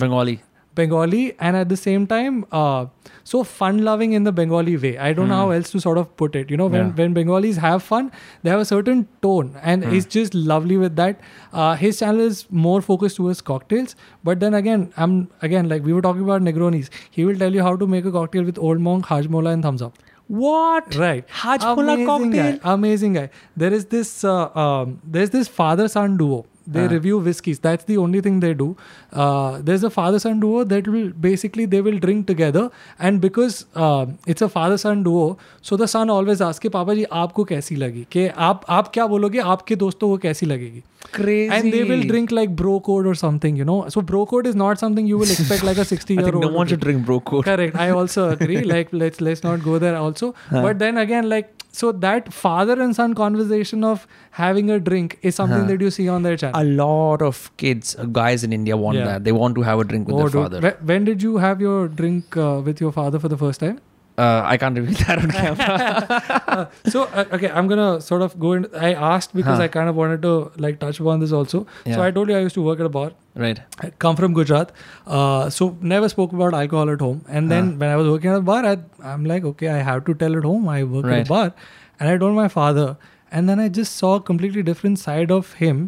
bengali Bengali and at the same time uh, so fun loving in the Bengali way. I don't know how else to sort of put it. You know, when, Hmm. Yeah. when Bengalis have fun, they have a certain tone and Hmm. he's just lovely with that. Uh, his channel is more focused towards cocktails. But then again, I'm again like we were talking about Negronis. He will tell you how to make a cocktail with Old Monk, Hajmola, and Thums Up. what Right. hajmola Amazing cocktail Guy. Amazing guy. There is this uh, um, there's this father son duo. They Ah. review whiskeys. That's the only thing they do. Uh, there's a father son duo that will basically they will drink together, and because uh, it's a father son duo, so the son always asks कि पापा जी आपको कैसी लगी कि आप आप क्या बोलोगे आपके दोस्तों को कैसी लगेगी crazy and they will drink like bro code or something you know so bro code is not something you will expect like a 60 I year think old no one should drink bro code correct i also agree like let's let's not go there also but then again like so that father and son conversation of having a drink is something Huh. that you see on their channel a lot of kids uh, guys in india want Yeah. that they want to have a drink with Oh, their dude. father when did you have your drink uh, with your father for the first time uh, i can't reveal that on camera Uh, so uh, okay i'm gonna sort of go in i asked because Huh. i kind of wanted to like touch upon this also Yeah. so i told you i used to work at a bar right I come from Gujarat, uh, so never spoke about alcohol at home. And then Huh. when I was working at a bar, I, I'm like, okay, I have to tell at home. I work at a bar, and I told my father, and then I just saw a completely different side of him,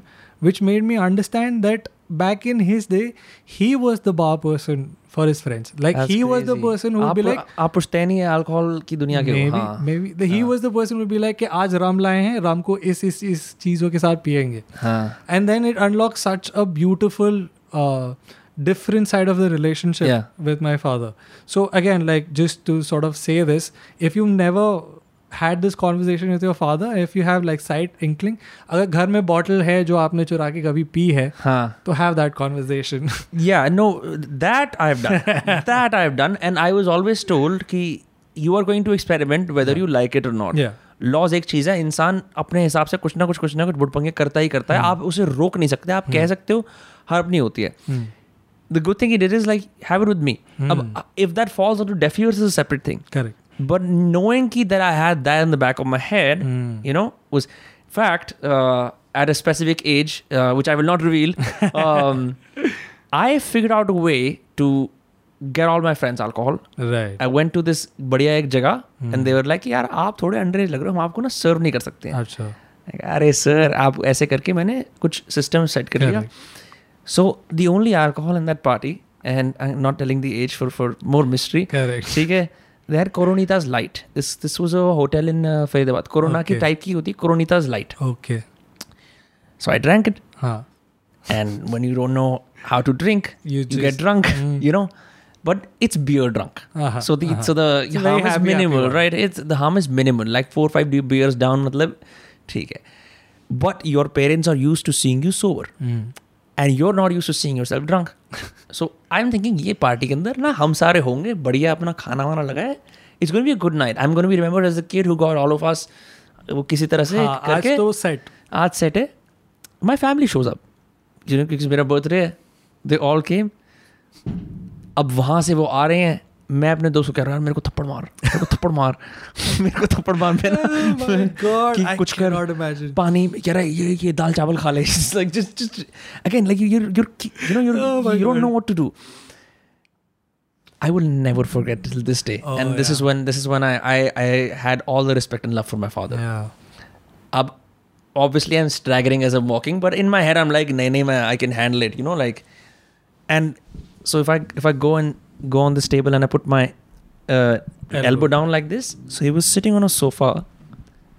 which made me understand that back in his day, he was the bar person for his friends like he was the person who be like आप पूछते नहीं है alcohol की दुनिया के मे be he was the person who be like कि आज राम लाए हैं राम को इस इस इस चीज़ों के साथ पिएँगे and then it unlock such a beautiful different side of the relationship yeah. with my father. So again like just to sort of say this if you've never had this conversation with your father if you have like slight inkling अगर घर में bottle है जो आपने चुरा के कभी P है हाँ। तो हैव दैट कॉन्वर्जेशन या no that I have done that I have done and I was always told कि you are going to experiment whether you like it और नॉट लॉज एक चीज़ है इंसान अपने हिसाब से कुछ ना कुछ कुछ ना कुछ बुटपंगे करता ही करता है। hmm. आप उसे रोक नहीं सकते आप कह hmm. सकते हो हर्प नहीं होती है। The good thing it is like have it with me अब if that falls to deaf yours is separate thing correct but knowing ki that I had that in the back of my head, Hmm. you know, was fact uh, at a specific age, uh, which I will not reveal. um, I figured out a way to get all my friends alcohol. right I went to this बढ़िया एक जगह and they were like यार आप थोड़े under लग रहे हो हम आपको ना सर्व नहीं कर सकते हैं अच्छा Like, अरे सर आप ऐसे करके मैंने कुछ सिस्टम सेट कर लिया so the only alcohol in that party and I am not telling the age for for more mystery correct ठीक है There Coronitas light this this was a hotel in Faridabad Corona की type की होती Coronitas light okay so I drank it हाँ and when you don't know how to drink you you get drunk you know but it's beer drunk so the is minimal right it's the harm is minimal like four five the beers down मतलब ठीक है but your parents are used to seeing you sober and you are not used to seeing yourself drunk so I am thinking ये party के अंदर ना हम सारे होंगे बढ़िया अपना खाना वाना लगाए। It's gonna be a good night I am gonna be remember as a kid who got all of us वो किसी तरह से हाँ, करके आज तो सेट आज सेट है। माई फैमिली शोज़ अप जिन्होंने क्योंकि मेरा बर्थडे है दे ऑल केम अब वहाँ से वो आ रहे हैं मैं अपने दोस्तों को कह रहा हूँ मेरे को थप्पड़ मार मेरे को थप्पड़ मार मेरे को थप्पड़ मार मैं ना कि कुछ कर Oh imagine पानी कह रहा है ये ये दाल चावल खा ले like just just again like you you you know you Oh don't know God. what to do I will never forget till this day Oh, and this yeah. is when this is when I, I I had all the respect and love for my father yeah अब obviously I'm staggering as I'm walking, but in my head I'm like, nahi, man, I can handle it, you know, like, and so if I if I go and go on this table and I put my uh, Elbow. elbow down like this. So he was sitting on a sofa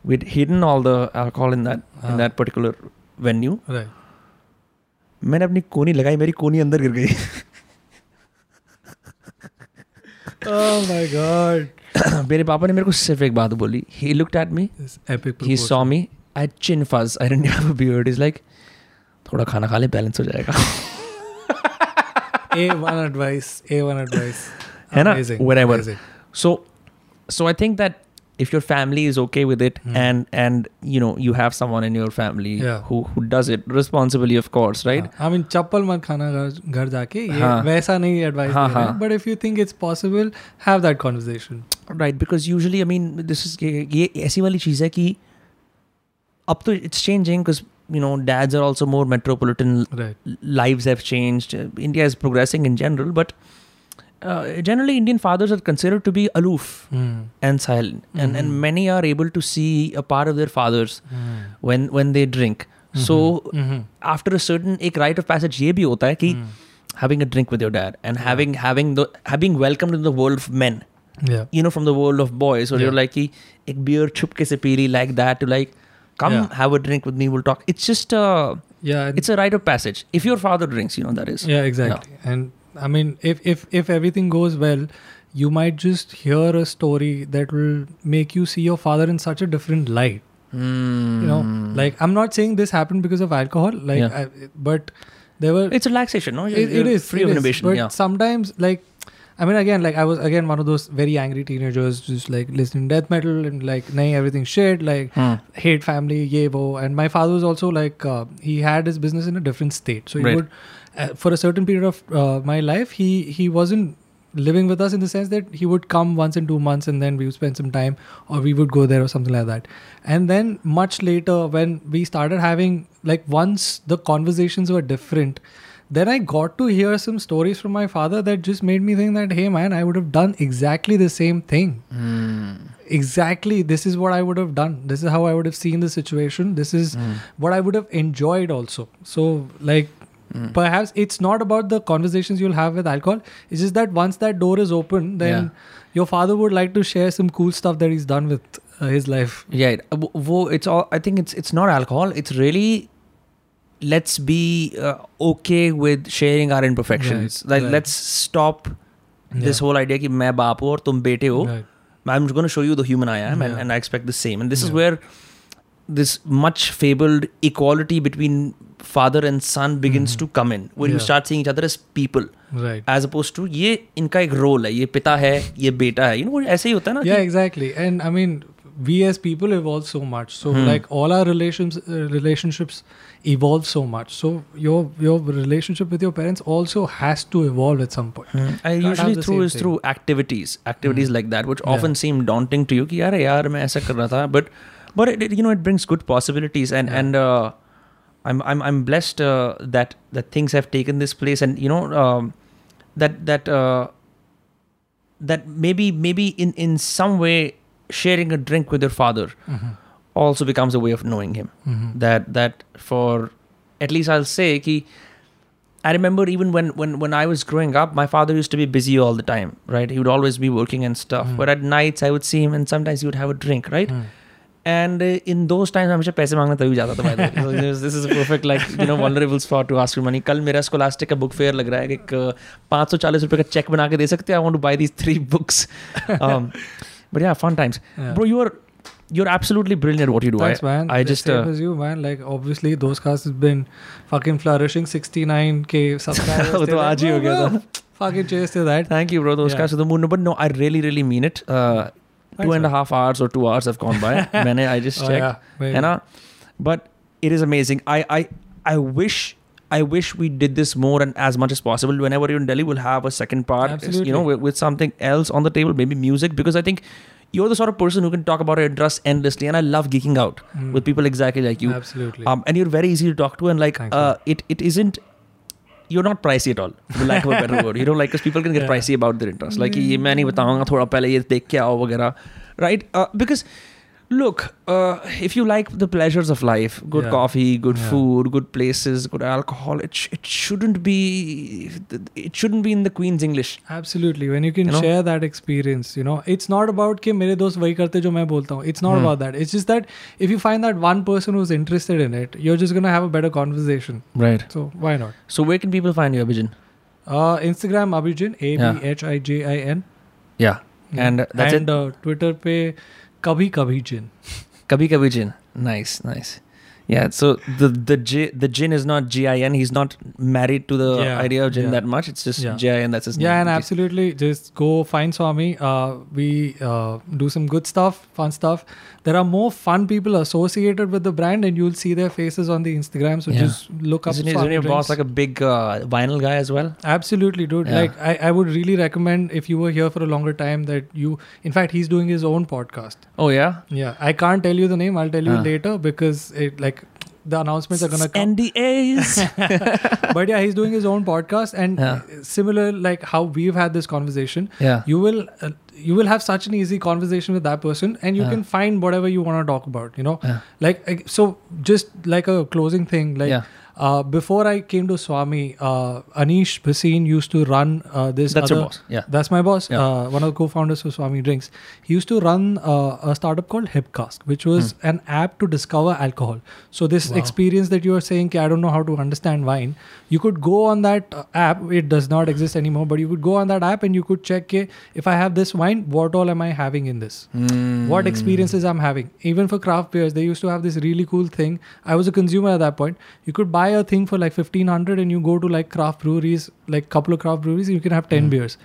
with hidden all the alcohol in that Ah. in that particular venue. Right. मैंने अपनी कोनी लगाई मेरी कोनी अंदर गिर गई Oh my god. मेरे पापा ने मेरे को सिर्फ़ एक बात बोली ही looked at me saw me I had chin fuzz I didn't have a beard he's like थोड़ा खाना खा ले बैलेंस हो जाएगा A1 advice. A1 advice. है ना Amazing. whatever Amazing. so so I think that if your family is okay with it Hmm. and and you know you have someone in your family Yeah. who who does it responsibly of course right हाँ, I mean चप्पल मत खाना घर घर जाके ये हाँ. वैसा नहीं एडवाइस हाँ, हाँ. But if you think it's possible have that conversation right because usually I mean this is ये ये ऐसी वाली चीज़ है कि अब तो it's changing because you know dads are also more metropolitan right. lives have changed india is progressing in general but uh, generally indian fathers are considered to be aloof mm. and silent mm-hmm. and and hmm. many are able to see a part of their fathers mm. when when they drink mm-hmm. so mm-hmm. after a certain ek rite of passage ye bhi hota hai ki having a drink with your dad and yeah. having having the having welcomed in the world of men yeah. you know from the world of boys or yeah. you're like ek beer chupke se pili like that to like come Yeah. have a drink with me, we'll talk. It's just a yeah it's a rite of passage. If your father drinks, you know that is. yeah exactly and i mean if if if everything goes well you might just hear a story that will make you see your father in such a different light you know like i'm not saying this happened because of alcohol like Hmm. Yeah. I, but there were it's relaxation, no? it, it is free it of is. but yeah. sometimes like i mean again like i was again one of those very angry teenagers just like listening to death metal and like nay everything shit like Hmm. hate family ye wo and my father was also like uh, he had his business in a different state so he Right. would uh, for a certain period of uh, my life he he wasn't living with us in the sense that he would come once in two months and then we would spend some time or we would go there or something like that and then much later when we started having like once the conversations were different then I got to hear some stories from my father that just made me think that, hey man, I would have done exactly the same thing. Hmm. Exactly. This is what I would have done. This is how I would have seen the situation. This is Hmm. what I would have enjoyed also. So, like, Hmm. perhaps it's not about the conversations you'll have with alcohol. It's just that once that door is open, then your father would like to share some cool stuff that he's done with uh, his life. Yeah, uh, it's all. I think it's it's not alcohol. It's really let's be uh, okay with sharing our imperfections. Right, like right. let's stop this Yeah. whole idea कि मैं बाप हूँ और तुम बेटे हो. Right. I'm just going to show you the human I am, and, Yeah. and I expect the same. And this is Yeah. where this much fabled equality between father and son begins to come in when you Mm-hmm. Yeah. start seeing each other as people Right. as opposed to ये इनका एक role है ये पिता है ये बेटा है you know ऐसे ही होता है ना yeah कि- exactly and i mean we as people evolve so much so Hmm. like all our relations uh, relationships evolve so much. So your your relationship with your parents also has to evolve at some point. Hmm. I usually through is through activities, activities hmm. like that, which often seem daunting to you. Ki, yaar, yaar, main aisa kar tha. But but it, it, you know it brings good possibilities and yeah. and. Uh, I'm, I'm, I'm blessed uh, that that things have taken this place and you know um, that that uh, that maybe maybe in in some way sharing a drink with your father mm-hmm also becomes a way of knowing him Mhm. that that for at least I'll say ki I remember even when when when I was growing up, my father used to be busy all the time, right? He would always be working and stuff. Mm. But at nights I would see him, and sometimes he would have a drink, right? Mm. And uh, in those times, हमेशा पैसे मांगना तभी जाता था by the way. So this is- this is a perfect like you know vulnerable spot to ask for money. कल मेरा scholastic का book fair लग रहा है कि एक पाँच सौ चालीस रुपए का चेक बना के दे सकते हैं. I want to buy these three books. Um, but yeah, fun times, Yeah. bro. You're you're absolutely brilliant at what you do. Thanks, I, man. I The just same uh, as you, man. Like obviously, those cast has been fucking flourishing. 69k subscribers. वो तो till आज ही हो then. गया था. Fucking cheers to that. Thank you, bro. Those Yeah. guys to the moon. But no, I really, really mean it. Uh, two Thanks, and a man. half hours or two hours have gone by. Mane, I just Oh, checked. yeah. maybe. है ना? But it is amazing. I, I, I wish. I wish we did this more and as much as possible. Whenever you're in Delhi, we'll have a second part, you know, Absolutely. with, with something else on the table, maybe music, because I think you're the sort of person who can talk about your dress endlessly. And I love geeking out mm. with people exactly like you. Absolutely. Um, and you're very easy to talk to. And like, uh, it it isn't you're not pricey at all for lack of a better word you know like because people can get yeah. pricey about their interests like ye main nahi bataunga thoda pehle ye dekh ke aao wagera right uh, because look uh, if you like the pleasures of life good yeah. coffee good yeah. food good places good alcohol it, sh- it shouldn't be it shouldn't be in the queen's english. Absolutely. When you can you know? share that experience you know it's not about ki mere dost wahi karte jo main bolta it's not hmm. about that. It's just that if you find that one person who's interested in it you're just going to have a better conversation. Right. So why not? So where can people find you Abhijin? uh, instagram Abhijin a b h i j i n. Yeah. And uh, that's and, it? uh, twitter pay Kabhi Kabhi jin, Kabhi Kabhi jin. Nice, nice. Yeah, so the the J, the Jin is not G I N. He's not married to the yeah, idea of Jin yeah. that much. It's just. G I N. That's his yeah, name. Yeah, and absolutely, just go find Swami. Uh, we uh, do some good stuff, fun stuff. There are more fun people associated with the brand, and you'll see their faces on the Instagram. So just look up. Isn't, isn't your boss like a big uh, vinyl guy as well? Absolutely, dude. Like I, I would really recommend if you were here for a longer time that you. In fact, he's doing his own podcast. Oh yeah. Yeah, I can't tell you the name. I'll tell you Ah. later because it like the announcements are gonna come. NDAs. but yeah, he's doing his own podcast, and Yeah. similar like how we've had this conversation. yeah. you will uh, you will have such an easy conversation with that person and you Yeah. can find whatever you want to talk about you know Yeah. like uh, so just like a closing thing like Yeah. Uh, before i came to swami uh, anish bhasin used to run uh, this That's your boss. Yeah. that's my boss Yeah. uh, one of the co-founders of swami drinks he used to run uh, a startup called hipcask which was an app to discover alcohol so this Hmm. Wow. experience that you are saying i don't know how to understand wine you could go on that uh, app it does not exist anymore but you could go on that app and you could check if i have this wine what all am i having in this Hmm. what experiences I'm having. Even for craft beers, they used to have this really cool thing. I was a consumer at that point. You could buy buy a thing for like 1500 and you go to like craft breweries, like couple of craft breweries, you can have 10 mm. beers.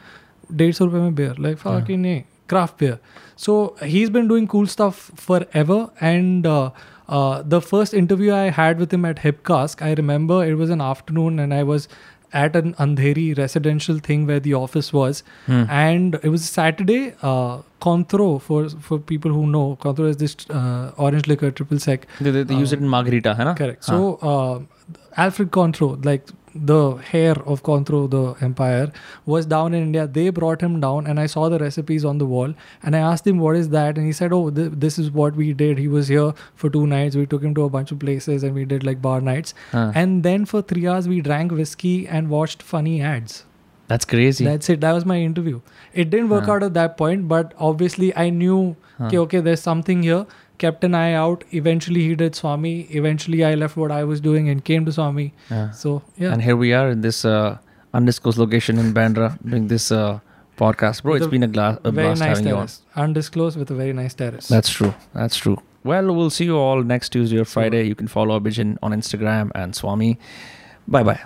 dates rupees beer. Like hmm. fucking yeah. craft beer. So he's been doing cool stuff forever. And uh, uh, the first interview I had with him at Hipcask, I remember it was an afternoon and I was at an Andheri residential thing where the office was Hmm. and it was Saturday. Uh, Cointreau for for people who know, Cointreau is this uh, orange liquor triple sec. They, they, they use Uh, it in margarita, है ना? Correct. So uh, Alfred Cointreau, like the hair of Cointreau, the empire, was down in India. They brought him down, and I saw the recipes on the wall. And I asked him what is that, and he said, "Oh, th- this is what we did. He was here for two nights. We took him to a bunch of places, and we did like bar nights. Huh. And then for three hours, we drank whiskey and watched funny ads." That's crazy. That's it. That was my interview. It didn't work Huh. out at that point, but obviously I knew, Huh. okay, okay, there's something here. Kept an eye out. Eventually he did Swami. Eventually I left what I was doing and came to Swami. Yeah. So yeah, And here we are in this uh, undisclosed location in Bandra doing this uh, podcast. Bro, it's been a, gla- a very blast nice having you on. terrace, undisclosed with a very nice terrace. That's true. That's true. Well, we'll see you all next Tuesday or Friday. You can follow Abhijin on Instagram and Swami. Bye bye.